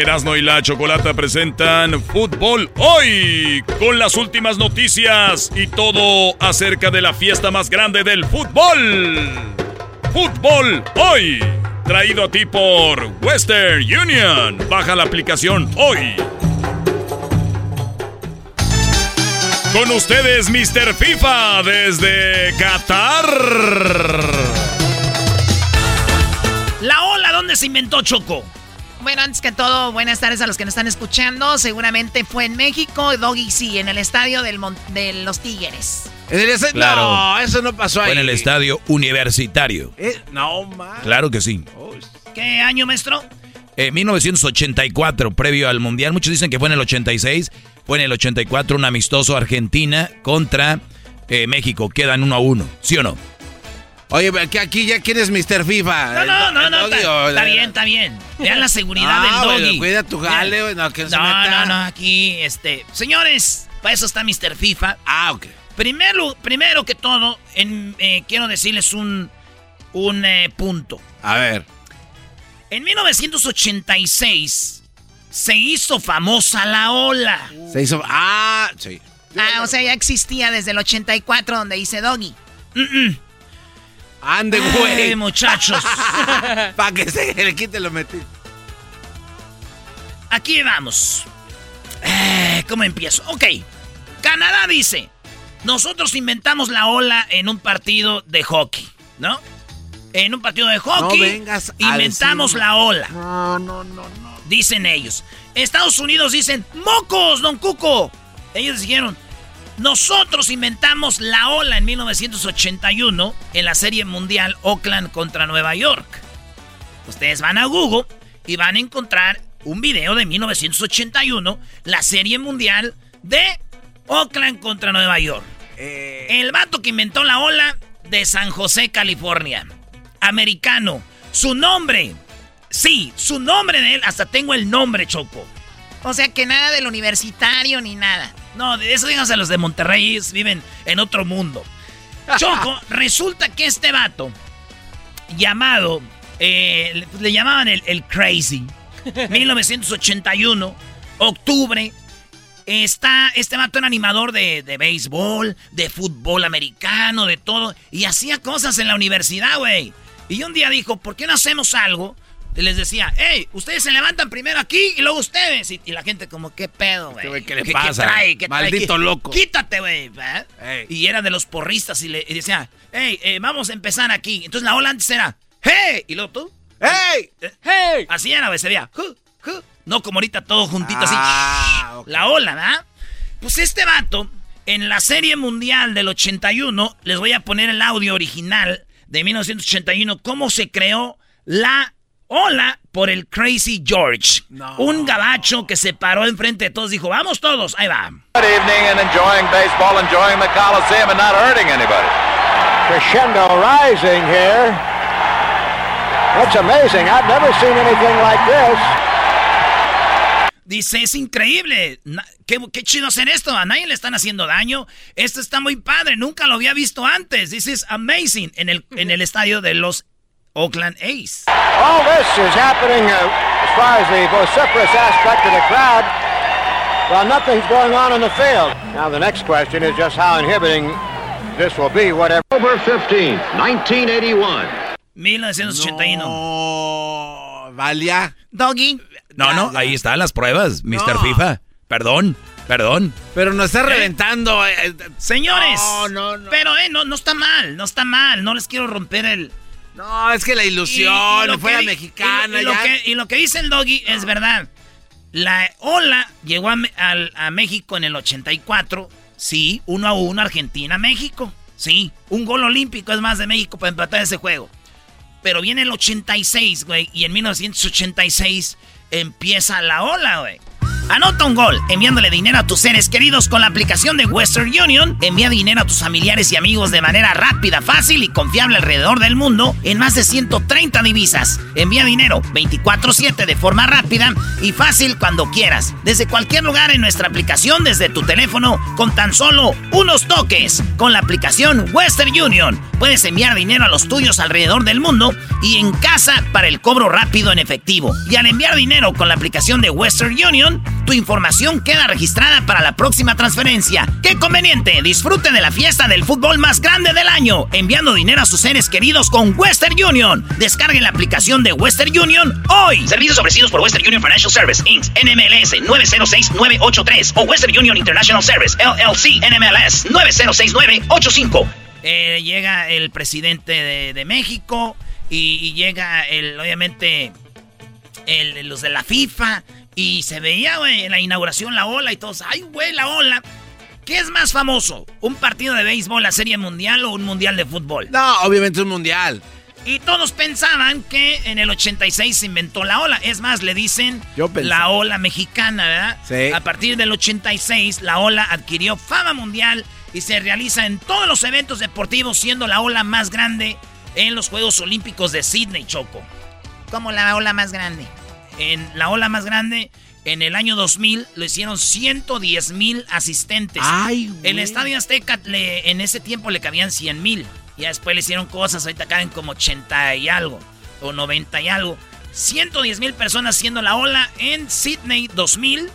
Erasmo y la Chocolata presentan Fútbol Hoy con las últimas noticias y todo acerca de la fiesta más grande del fútbol. Fútbol Hoy, traído a ti por Western Union. Baja la aplicación hoy. Con ustedes, Mr. FIFA desde Qatar. La ola, ¿dónde se inventó Choco? Bueno, antes que todo, buenas tardes a los que nos están escuchando. Seguramente fue en México, Doggy sí, en el estadio del Mon- de los Tigres. ¿En el estadio? Claro. No, eso no pasó ahí. Fue en el estadio universitario. Eh, no, man. Claro que sí. ¿Qué año, maestro? Eh, 1984, previo al Mundial. Muchos dicen que fue en el 86. Fue en el 84 un amistoso Argentina contra eh, México. Quedan uno a uno. ¿Sí o no? Oye, que aquí ya quién es Mr. FIFA. No, ¿El no, no, no, está, bien, está bien. Vean la seguridad Ah, del doggy. cuida tu jale, güey, no, que no se no, meta. no, no, aquí, este... Señores, para eso está Mr. FIFA. Ah, ok. Primero, primero que todo, en, eh, quiero decirles un, un eh, punto. A ver. En 1986 se hizo famosa la ola. Se hizo. Ah, sí. Ah, o sea, ya existía desde el 84 donde dice Doggy. Ande, güey. muchachos. Para que se le quite lo metí. Aquí vamos. Eh, ¿Cómo empiezo? Ok. Canadá dice, nosotros inventamos la ola en un partido de hockey, ¿no? En un partido de hockey No vengas inventamos decir- la ola. No, no, no, no. Dicen ellos. Estados Unidos dicen, ¡mocos, don Cuco! Ellos dijeron, nosotros inventamos la ola en 1981 en la Serie Mundial Oakland contra Nueva York. Ustedes van a Google y van a encontrar un video de 1981, la Serie Mundial de Oakland contra Nueva York. El vato que inventó la ola de San José, California. Americano. Su nombre. Sí, su nombre de él. Hasta tengo el nombre, Choco. O sea, que nada del universitario ni nada. No, de eso díganse a los de Monterrey, viven en otro mundo. Choco, resulta que este vato, llamado, eh, le llamaban el, el Crazy, 1981, octubre, está, este vato era animador de, de béisbol, de fútbol americano, de todo, y hacía cosas en la universidad, güey. Y un día dijo, ¿por qué no hacemos algo? Y les decía, hey, ustedes se levantan primero aquí y luego ustedes. Y, y la gente como, ¿qué pedo, güey? Este ¿qué le ¿Qué, pasa? trae? ¿Qué? Maldito ¿Qué- loco. Quítate, güey. Y era de los porristas y le y decía, hey, eh, vamos a empezar aquí. Entonces la ola antes era, hey, y luego tú, hey, hey. Así era, güey, se veía, "Huh, huh". no como ahorita todo juntito Ah, así. La ola, ¿verdad? Pues este vato, en la serie mundial del 81, les voy a poner el audio original de 1981, cómo se creó la ola por el Crazy George. Un gabacho que se paró enfrente de todos, dijo, vamos todos, ahí va. Good evening and enjoying baseball, enjoying the Coliseum and not hurting anybody. Crescendo rising here. That's amazing. I've never seen anything like this. Dice, es increíble. Qué, qué chido hacer esto. A nadie le están haciendo daño. Esto está muy padre. Nunca lo había visto antes. This is amazing. En el, en el estadio de los Oakland A's. All this is happening uh, as far as the vociferous aspect of the crowd. Well, nothing's going on in the field. Now, the next question is just how inhibiting this will be, whatever. Over 15, 1981. 1981. No, Valia. Doggy. No, no, ahí están las pruebas, Mr. No. FIFA. Perdón, perdón. Pero nos está reventando. eh, Señores. No, no, no. Pero, eh, no, no está mal. No está mal. No les quiero romper el... No, es que la ilusión, Y- y lo fue que mexicana. Y, lo ya. que, y lo que dice el doggy es verdad. La ola llegó a, a México en el 84. Sí, uno a uno Argentina-México. Sí, un gol olímpico es más de México para empatar ese juego. Pero viene el 86, güey, y en 1986 empieza la ola, güey. Anota un gol enviándole dinero a tus seres queridos con la aplicación de Western Union. Envía dinero a tus familiares y amigos de manera rápida, fácil y confiable alrededor del mundo en más de 130 divisas. Envía dinero 24/7 de forma rápida y fácil cuando quieras. Desde cualquier lugar en nuestra aplicación, desde tu teléfono, con tan solo unos toques. Con la aplicación Western Union puedes enviar dinero a los tuyos alrededor del mundo y en casa para el cobro rápido en efectivo. Y al enviar dinero con la aplicación de Western Union, tu información queda registrada para la próxima transferencia. ¡Qué conveniente! Disfrute de la fiesta del fútbol más grande del año, enviando dinero a sus seres queridos con Western Union. Descargue la aplicación de Western Union hoy. Servicios ofrecidos por Western Union Financial Service, Inc., NMLS 906983 o Western Union International Service, LLC, NMLS 906985. Eh, llega el presidente de, de México y, y llega el, obviamente, el- los de la FIFA y se veía, güey, en la inauguración la ola y todos, ay, güey, la ola. ¿Qué es más famoso? ¿Un partido de béisbol, la serie mundial o un mundial de fútbol? No, obviamente un mundial. Y todos pensaban que en el 86 se inventó la ola. Es más, le dicen Yo la ola mexicana, ¿verdad? Sí. A partir del 86, la ola adquirió fama mundial y se realiza en todos los eventos deportivos, siendo la ola más grande en los Juegos Olímpicos de Sydney, Choco. ¿Cómo la ola más grande? En la ola más grande, en el año 2000, lo hicieron 110 mil asistentes. Ay, güey. El Estadio Azteca le- en ese tiempo le cabían 100 mil. Ya después le hicieron cosas, ahorita caben como 80 y algo, o 90 y algo. 110 mil personas haciendo la ola en Sydney 2000.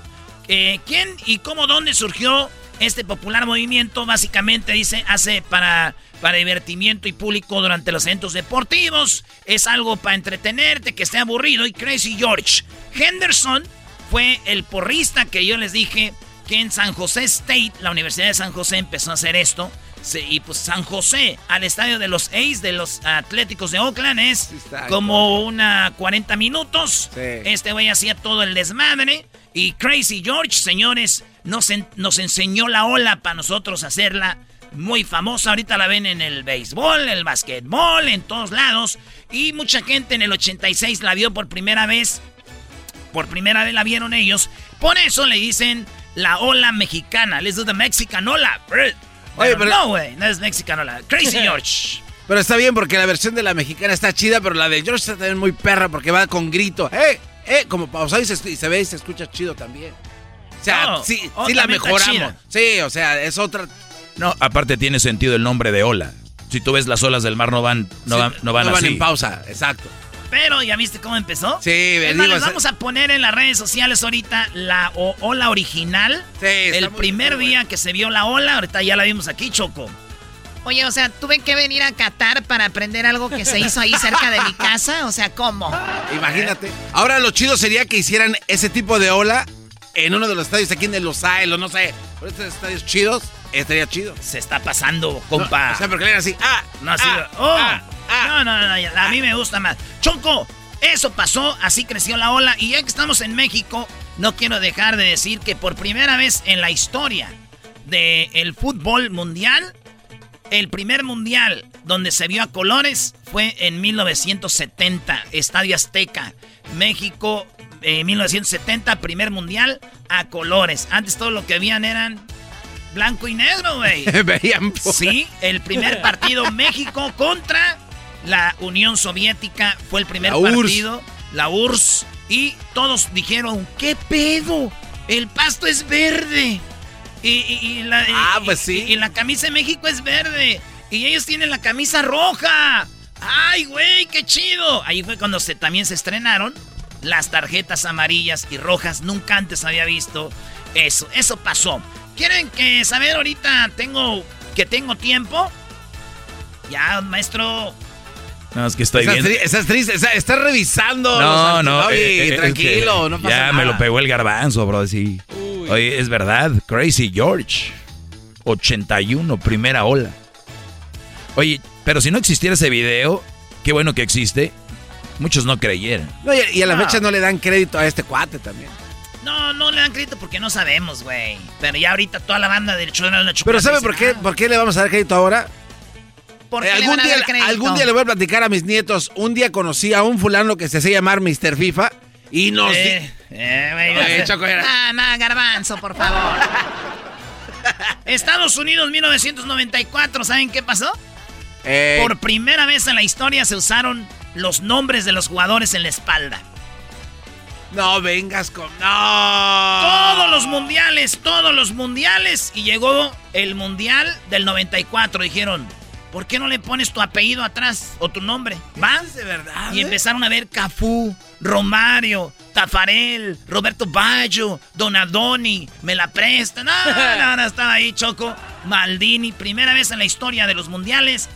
Eh, ¿Quién y cómo, dónde surgió este popular movimiento? Básicamente dice, hace para, para divertimiento y público durante los eventos deportivos. Es algo para entretenerte, que esté aburrido. Y Crazy George Henderson fue el porrista que yo les dije que en San José State, la Universidad de San José empezó a hacer esto. Sí, y pues San José, al estadio de los A's, de los Atléticos de Oakland, es como una 40 minutos. Sí. Este güey hacía todo el desmadre. Y Crazy George, señores, nos, en- nos enseñó la ola para nosotros hacerla muy famosa. Ahorita la ven en el béisbol, el basquetbol, en todos lados. Y mucha gente en el 86 la vio por primera vez. Por primera vez la vieron ellos. Por eso le dicen la ola mexicana. Let's do the Mexican ola. Oye, Oye, pero- No, güey, no es Mexican ola. Crazy George. Pero está bien porque la versión de la mexicana está chida, pero la de George está también muy perra porque va con grito. ¡Eh! ¡Eh! Como pausado y se, y se ve y se escucha chido también. O sea, No, sí, oh, sí la mejoramos. Sí, o sea, es otra. No, aparte tiene sentido el nombre de Ola. Si tú ves las olas del mar no van, no Sí, van, no van no van así. en pausa, exacto. Pero, ¿ya viste cómo empezó? Sí, Es más, digo, les vamos a poner en las redes sociales ahorita la o- ola original. está el primer día que se vio la ola, ahorita ya la vimos aquí, Choco. Oye, o sea, tuve que venir a Qatar para aprender algo que se hizo ahí cerca de mi casa. O sea, ¿cómo? Imagínate. Ahora lo chido sería que hicieran ese tipo de ola en uno de los estadios aquí en el Losail o no sé. Por estos estadios chidos, estaría chido. Se está pasando, compa. No, o sea, porque era así. Ah, No, así. ah, oh, ah, no, no, no, ya, a mí me gusta más. Choco, eso pasó, así creció la ola. Y ya que estamos en México, no quiero dejar de decir que por primera vez en la historia del fútbol mundial, el primer mundial donde se vio a colores fue en 1970, Estadio Azteca. México, eh, 1970, primer mundial a colores. Antes todo lo que habían eran blanco y negro, güey. Veían Sí, el primer partido México contra la Unión Soviética fue el primer La URSS. partido, la URSS, y todos dijeron, ¿qué pedo? El pasto es verde. Y, y- y la, Ah, pues sí. y- y la camisa de México es verde. Y ellos tienen la camisa roja. ¡Ay, güey, qué chido! Ahí fue cuando se, también se estrenaron las tarjetas amarillas y rojas. Nunca antes había visto eso. Eso pasó. ¿Quieren que saber ahorita tengo que tengo tiempo? Ya, maestro. No, es que estoy Estás, tri- estás triste, estás, estás revisando. No, los no. Oye, eh, eh, es tranquilo, que no pasa Ya nada. me lo pegó el garbanzo, bro, sí. Oye, es verdad, Crazy George. 81, primera ola. Oye, pero si no existiera ese video, qué bueno que existe. Muchos no creyeran. No, y, a la Ah. fecha no le dan crédito a este cuate también. No, no le dan crédito porque no sabemos, güey. Pero ya ahorita toda la banda del show de la Pero chocolate ¿sabe dice, por qué, "Ah, por qué le vamos a dar crédito ahora? ¿Por Eh, algún, día, algún día le voy a platicar a mis nietos. Un día conocí a un fulano que se hacía llamar Mr. FIFA y nos... Eh, eh, güey, Oye, ya- Choco, era- Ah, nada, garbanzo, por favor. Estados Unidos 1994, ¿saben qué pasó? Eh, Por primera vez en la historia se usaron los nombres de los jugadores en la espalda. No vengas con... No. Todos los mundiales, todos los mundiales. Y llegó el mundial del 94. Dijeron, ¿por qué no le pones tu apellido atrás o tu nombre? ¿Va? de verdad? Y empezaron a ver Cafú, Romario, Tafarel, Roberto Baggio, Donadoni, me la presta. No, no, no, estaba ahí Choco, Maldini. Primera vez en la historia de los mundiales.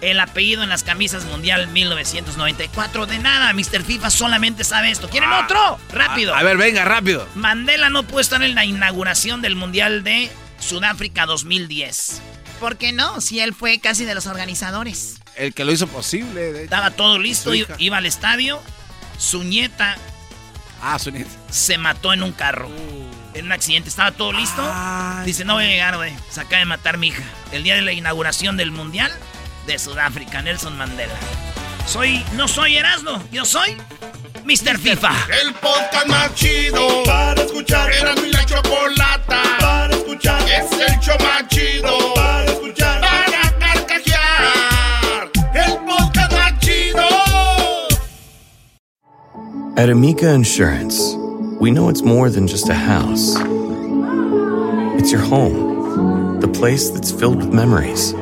El apellido en las camisas mundial 1994. De nada, Mr. FIFA solamente sabe esto. ¿Quieren otro? Rápido. A, a ver, venga, rápido. Mandela no pudo estar en la inauguración del Mundial de Sudáfrica 2010. ¿Por qué no? Si él fue casi de los organizadores. El que lo hizo posible. de hecho. Estaba todo listo, Su i- hija. iba al estadio. Su nieta Ah, su nieto. se mató en un carro. En un accidente, estaba todo listo. Dice, no voy a llegar, güey. Se acaba de matar mi hija. El día de la inauguración del Mundial de Sudáfrica, Nelson Mandela. Soy, no soy Erasmo, yo soy Mr. FIFA. El podcast más chido para escuchar. Era mi la chocolata para escuchar. Es el show más chido para escuchar. Para carcajear. El podcast más chido. At Amica Insurance, we know it's more than just a house. It's your home, the place that's filled with memories.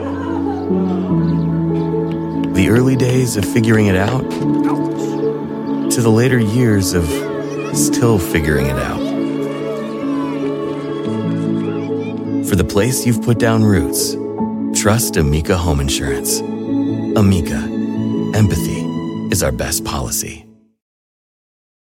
The early days of figuring it out to the later years of still figuring it out. For the place you've put down roots, trust Amica Home Insurance. Amica, empathy is our best policy.